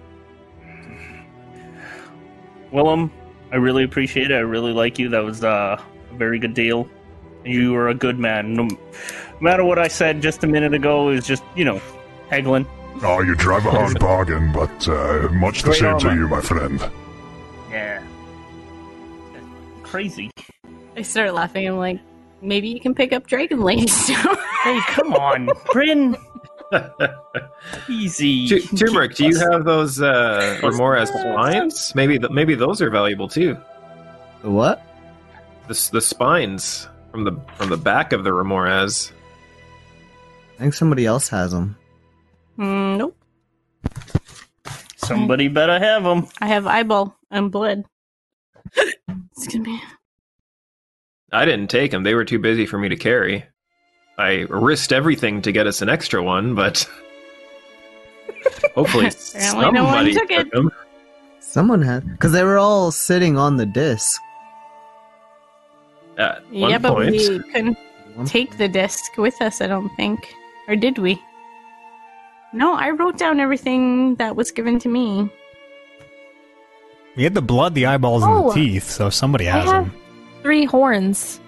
Willem, I really appreciate it. I really like you. That was uh, a very good deal. You are a good man. No, no matter what I said just a minute ago, it was just you know haggling. Oh, you drive a hard [laughs] bargain, but uh, much the Great same to you, my friend. Yeah. Crazy. I start laughing. I'm like, maybe you can pick up Dragon Ladies [laughs] too. Hey, come on, Bryn. Easy. Tu- [laughs] Turmeric, do you have those uh, Remorhaz spines? Maybe th- maybe those are valuable too. The what? The, the spines from the from the back of the Remorhaz. I think somebody else has them. Mm, nope. Somebody better have them. I have eyeball and blood. [laughs] Excuse me. I didn't take them; they were too busy for me to carry. I risked everything to get us an extra one, but hopefully [laughs] Apparently no one somebody took it. them. Someone had because they were all sitting on the disc. At one yeah, but point, we couldn't take the disc with us. I don't think, or did we? No, I wrote down everything that was given to me. You had the blood, the eyeballs, and Oh. the teeth, so somebody I has have them. three horns.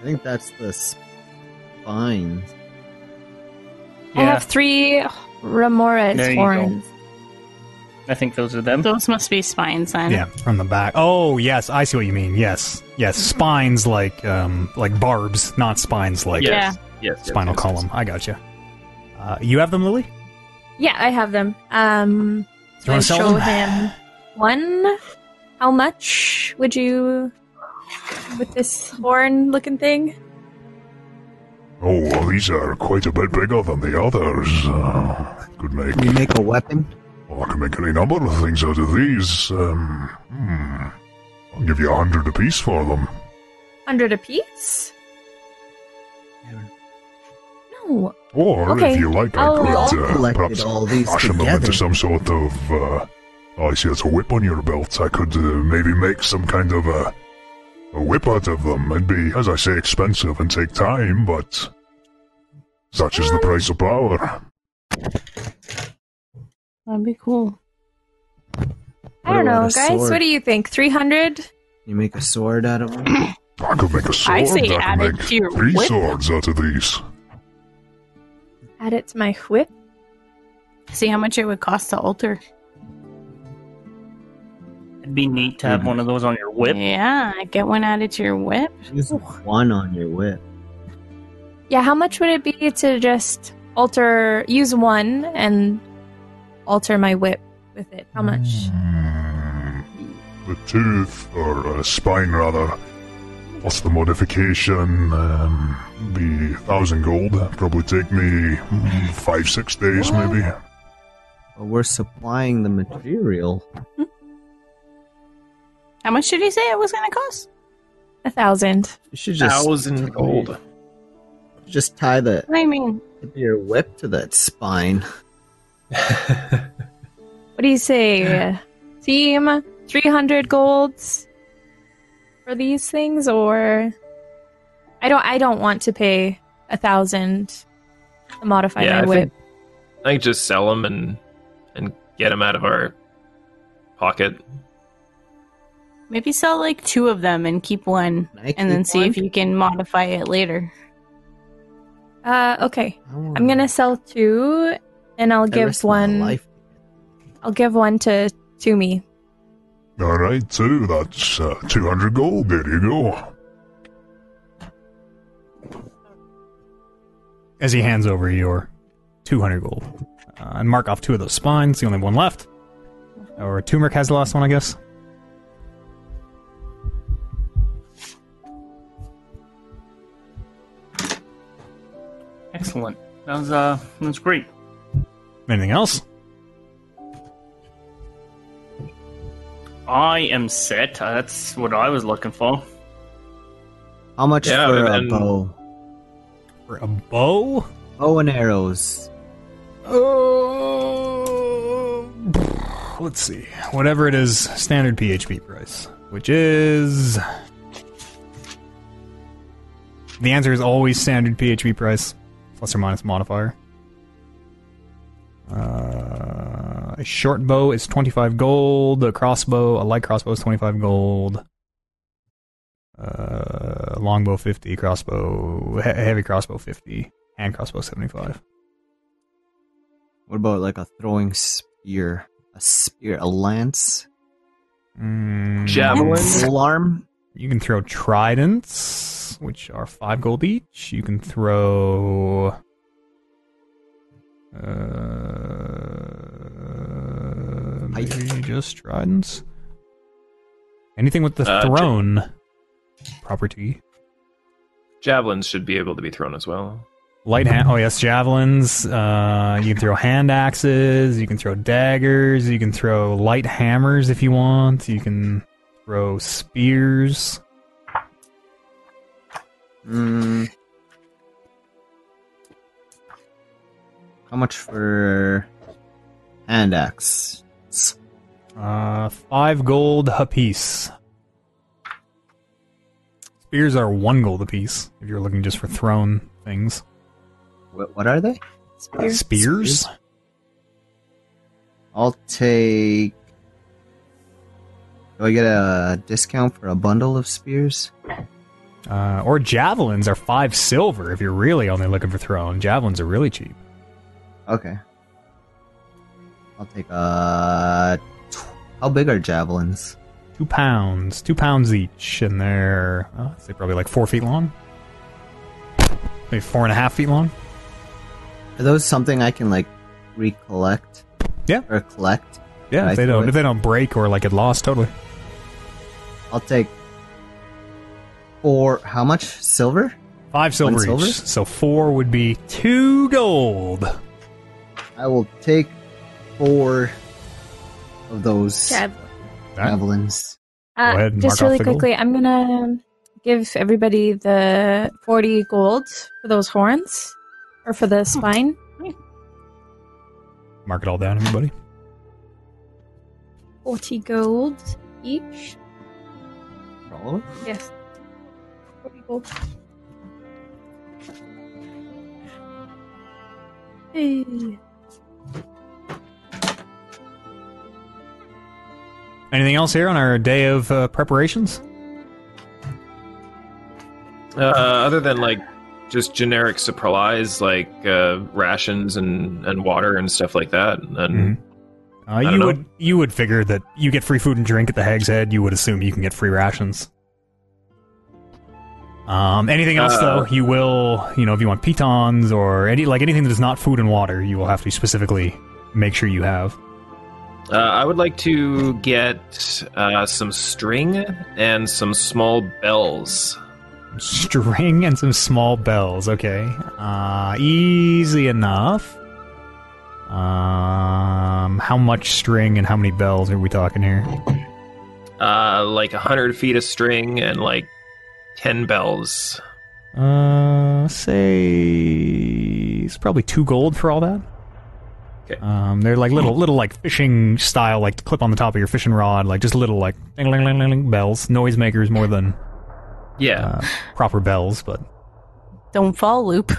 I think that's the spines. I have three Remorhaz There go. horns. I think those are them. Those must be spines then. Yeah, from the back. Oh, yes, I see what you mean. Yes, yes, spines like um like barbs, not spines like yes, yes, yes, spinal yes, column. I got you. Uh, you have them, Lily? Yeah, I have them. Um, Do you want to sell show them? him one. How much would you with this horn-looking thing? Oh, well, these are quite a bit bigger than the others. Uh, could make. Can you make a weapon? Well, I can make any number of things out of these. Um, hmm. I'll give you a hundred apiece for them. Hundred apiece? No. Or, Okay, if you like, I I'll- could We all uh, perhaps all these fashion them into some sort of. Uh, oh, I see, it's a whip on your belt. I could uh, maybe make some kind of a, a whip out of them. It'd be, as I say, expensive and take time, but such is the price of power. That'd be cool. I don't know, guys. sword? What do you think? Three hundred? You make a sword out of them. [clears throat] I could make a sword. I say could add it make to your three whip. swords out of these. Add it to my whip. See how much it would cost to alter. It'd be neat to have Mhm. one of those on your whip. Yeah, get one added to your whip. Use one on your whip. Yeah, how much would it be to just alter, use one and alter my whip with it? How much? Hmm. The tooth, or uh, spine rather. What's the modification? Um, the thousand gold. Probably take me mm, five, six days, What? maybe. But Oh, we're supplying the material. How much did he say it was going to cost? A thousand. You should just Thousand gold. just tie the I mean, your whip to that spine. [laughs] What do you say? Uh, team, 300 golds for these things, or I don't. I don't want to pay a thousand to modify Yeah, my I whip. think I could just sell them and and get them out of our pocket. Maybe sell like two of them and keep one, Can I and then see one? if you can modify it later. Uh, okay. Oh. I'm gonna sell two, and I'll I give one. life. I'll give one to to me. All right, two. That's uh, 200 gold. There you go. As he hands over your 200 gold. Uh, and mark off two of those spines, the only one left. Or Turmeric has the last one, I guess. Excellent. That was uh, that was great. Anything else? I am set. Uh, That's what I was looking for. How much Yeah, for and a bow? For a bow? Bow and arrows. Oh, let's see. Whatever it is, standard PHB price, which is. The answer is always standard PHB price, plus or minus modifier. Uh, a short bow is 25 gold, a crossbow, a light crossbow is 25 gold. Uh, longbow 50, crossbow, he- heavy crossbow 50, hand crossbow 75. What about like a throwing spear? A spear, a lance, Mm, Javelin? full arm. You can throw tridents, which are five gold each. You can throw. Uh, maybe just tridents. Anything with the Uh, ja- throne property. Javelins should be able to be thrown as well. Light hand. Oh yes, javelins. Uh, you can throw hand axes. You can throw daggers. You can throw light hammers if you want. You can throw spears. Mm. How much for hand axe? Uh, five gold apiece. Spears are one gold apiece if you're looking just for thrown things. What, what are they? Spears. Spears? I'll take. Do I get a discount for a bundle of spears? Uh, or javelins are five silver if you're really only looking for thrown. Javelins are really cheap. Okay. I'll take uh tw- How big are javelins? Two pounds. Two pounds each, and they're, uh, I'd say probably like four feet long. Maybe four and a half feet long. Are those something I can like recollect? Yeah. Or collect? Yeah, I if they don't it. if they don't break or like get lost, totally. I'll take four. How much silver? Five silver One each. So four would be two gold. I will take four of those Javelin. javelins. Uh, Go ahead and just mark off really the gold. quickly, I'm gonna give everybody the 40 gold for those horns, or for the spine. Mark it all down, everybody. 40 gold each. All of them? Yes. 40. Hey. Anything else here on our day of uh, preparations? Uh, other than like just generic supplies like uh, rations and, and water and stuff like that. And Mhm. Uh, you know. would you would figure that you get free food and drink at the Hag's Head. You would assume you can get free rations. Um, anything else Uh, though, you will you know if you want pitons or any like anything that is not food and water, you will have to specifically make sure you have. uh, I would like to get uh, some string and some small bells. String and some small bells. Okay, uh, easy enough. Um, how much string and how many bells are we talking here? Uh, like a hundred feet of string and like ten bells. Uh, say it's probably two gold for all that. Okay. Um, they're like little, little like fishing style, like clip on the top of your fishing rod, like just little like ding, ding, ding, ding, ding, bells, noisemakers more than Yeah. uh, proper bells, but Don't fall, Loop.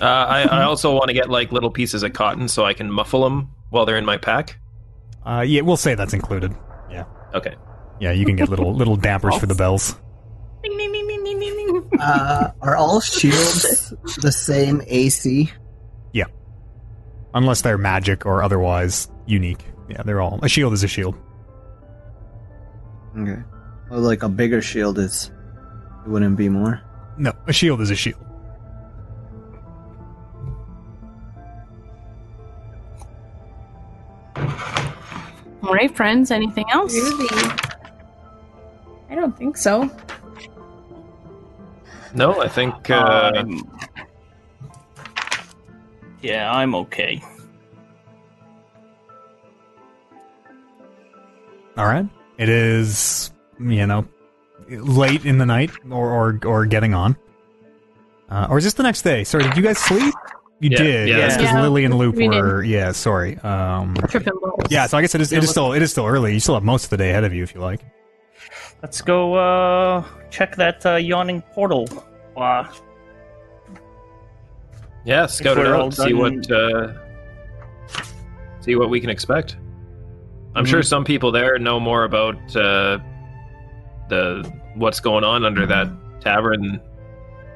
Uh, I, I [laughs] also want to get like little pieces of cotton so I can muffle them while they're in my pack. uh, yeah, we'll say that's included. Yeah, Okay. yeah, you can get little little dampers for the bells. Uh, are all shields the same AC? Yeah. Unless they're magic or otherwise unique. Yeah, they're all a shield is a shield. Okay. Well, like a bigger shield is. It wouldn't be more. No, a shield is a shield. All right, friends. Anything else? Really? I don't think so. No, I think uh, Um, yeah, I'm okay. All right. It is, you know, late in the night or or, or getting on. Uh, or is this the next day? Sorry, did you guys sleep? You Yeah, did. yeah. yes, because Yeah. Lily and Loop We did. were. Yeah, sorry. Um, Tripping balls. yeah, so I guess it is. It is still. It is still early. You still have most of the day ahead of you if you like. Let's go uh, check that uh, yawning portal. Uh, yeah, scout it out, see what uh, see what we can expect. I'm sure some people there know more about uh, the what's going on under that tavern.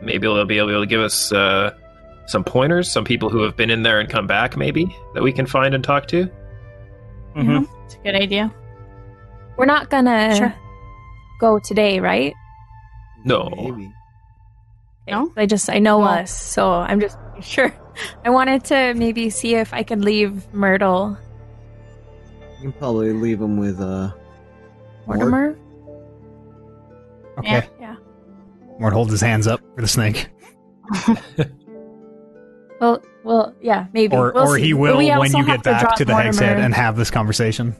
Maybe they'll be able to give us uh, some pointers. Some people who have been in there and come back, maybe that we can find and talk to. mhm. It's a good idea. We're not gonna Sure. Go today, right? No, Maybe. No? I just I know Well- us, so I'm just sure. I wanted to maybe see if I could leave Myrtle You can probably leave him with uh. Mort. Mortimer. Okay. Yeah. Yeah. Mort holds his hands up for the snake, [laughs] Well, well, yeah, maybe. or We'll or he will when you get to back to the Hag's Head and have this conversation.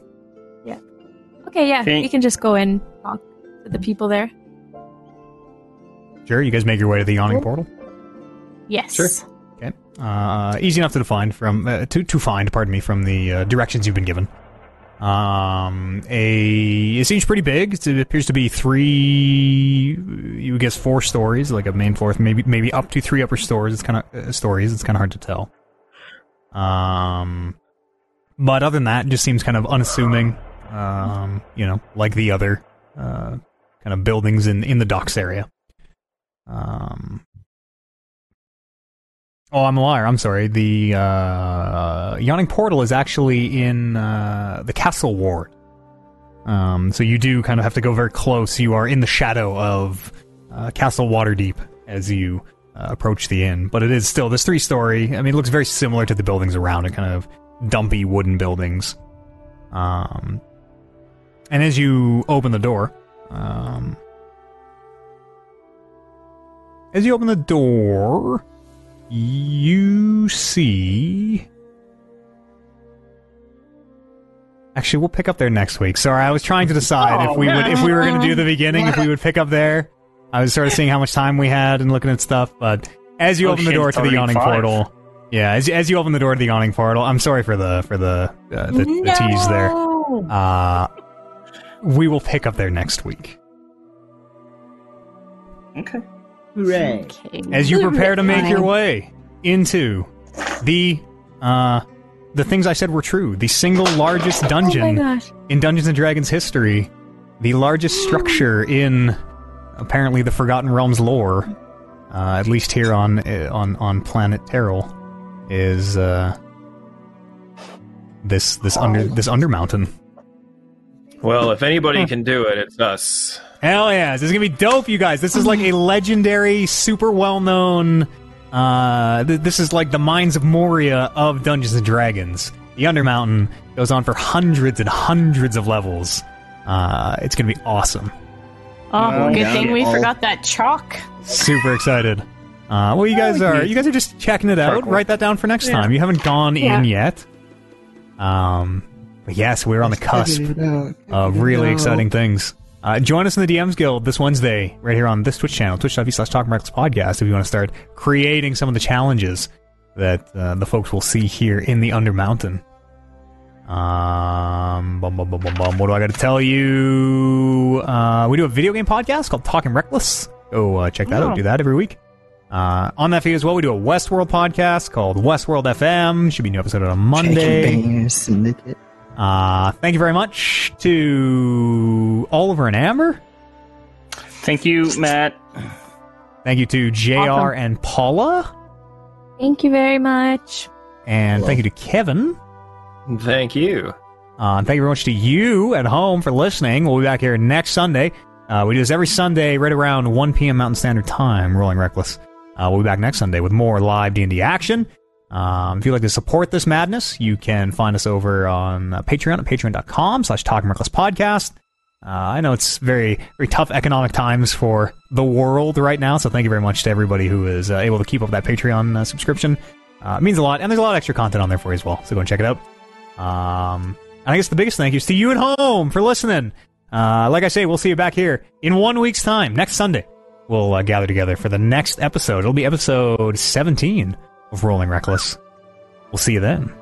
Yeah. Okay, yeah, Okay. we can just go and talk to the people there. Sure, you guys make your way to the yawning portal. Yes. Sure. Okay. Uh, easy enough to find from uh, to to find. Pardon me from the uh, directions you've been given. Um, a it seems pretty big. It appears to be three. You guess four stories, like a main floor, maybe maybe up to three upper stories. It's kind of uh, stories. It's kind of hard to tell. Um, but other than that, it just seems kind of unassuming. Um, you know, like the other uh, kind of buildings in in the docks area. Um, Oh, I'm a liar. I'm sorry. The uh, Yawning Portal is actually in uh, the Castle Ward. Um, so you do kind of have to go very close. You are in the shadow of uh, Castle Waterdeep as you uh, approach the inn. But it is still this three story. I mean, it looks very similar to the buildings around it, kind of dumpy wooden buildings. Um, and as you open the door, um, as you open the door, you see. Actually, we'll pick up there next week. Sorry, I was trying to decide if we would if we were going to do the beginning, if we would pick up there. I was sort of seeing how much time we had and looking at stuff, but as you Oh, open the door to the yawning five. portal, yeah, as as you open the door to the yawning portal, I'm sorry for the for the uh, the, the tease there. No. Uh, we will pick up there next week. Okay. Hooray! Okay. as you prepare to make your way into the uh the things I said were true. The single largest Oh dungeon gosh. in Dungeons and Dragons history, the largest structure in apparently the Forgotten Realms lore, uh, at least here on uh, on on planet Toril, is uh, this this under this under mountain. Well, if anybody can do it, it's us. Hell yeah, this is gonna be dope, you guys. This is like a legendary, super well known. Uh, th- this is like the Mines of Moria of Dungeons and Dragons. The Undermountain goes on for hundreds and hundreds of levels. Uh, it's gonna be awesome. Oh, Oh, good thing we All- forgot that chalk. Super excited. Uh, well, you guys are you guys are just checking it out. Charcoal. Write that down for next Yeah. time. You haven't gone Yeah. in yet. Um, But yes, we're on the cusp Figured it out. of really exciting things. Uh, join us in the DMs Guild this Wednesday, right here on this Twitch channel, twitch.tv slash Talking Reckless Podcast, if you want to start creating some of the challenges that uh, the folks will see here in the Undermountain. Um, bum, bum, bum, bum, bum. What do I got to tell you? Uh, we do a video game podcast called Talking Reckless. Go uh, check that out. Oh. Do that every week. Uh, on that feed as well, we do a Westworld podcast called Westworld FM. Should be a new episode on Monday. Chicken Uh, thank you very much to Oliver and Amber. Thank you, Matt. Thank you to JR Welcome. and Paula. Thank you very much. And thank you to Kevin. Thank you. Uh, and thank you very much to you at home for listening. We'll be back here next Sunday. Uh, we do this every Sunday right around 1 p.m. Mountain Standard Time, Rolling Reckless. Uh, we'll be back next Sunday with more live D&D action. Um, if you'd like to support this madness, you can find us over on uh, Patreon at patreon.com slash Podcast. Uh, I know it's very, very tough economic times for the world right now, so thank you very much to everybody who is uh, able to keep up that Patreon uh, subscription. Uh, it means a lot, and there's a lot of extra content on there for you as well, so go and check it out. Um, and I guess the biggest thank you is to you at home for listening. Uh, like I say, we'll see you back here in one week's time, next Sunday. We'll gather together for the next episode. It'll be episode 17 of Rolling Reckless. We'll see you then.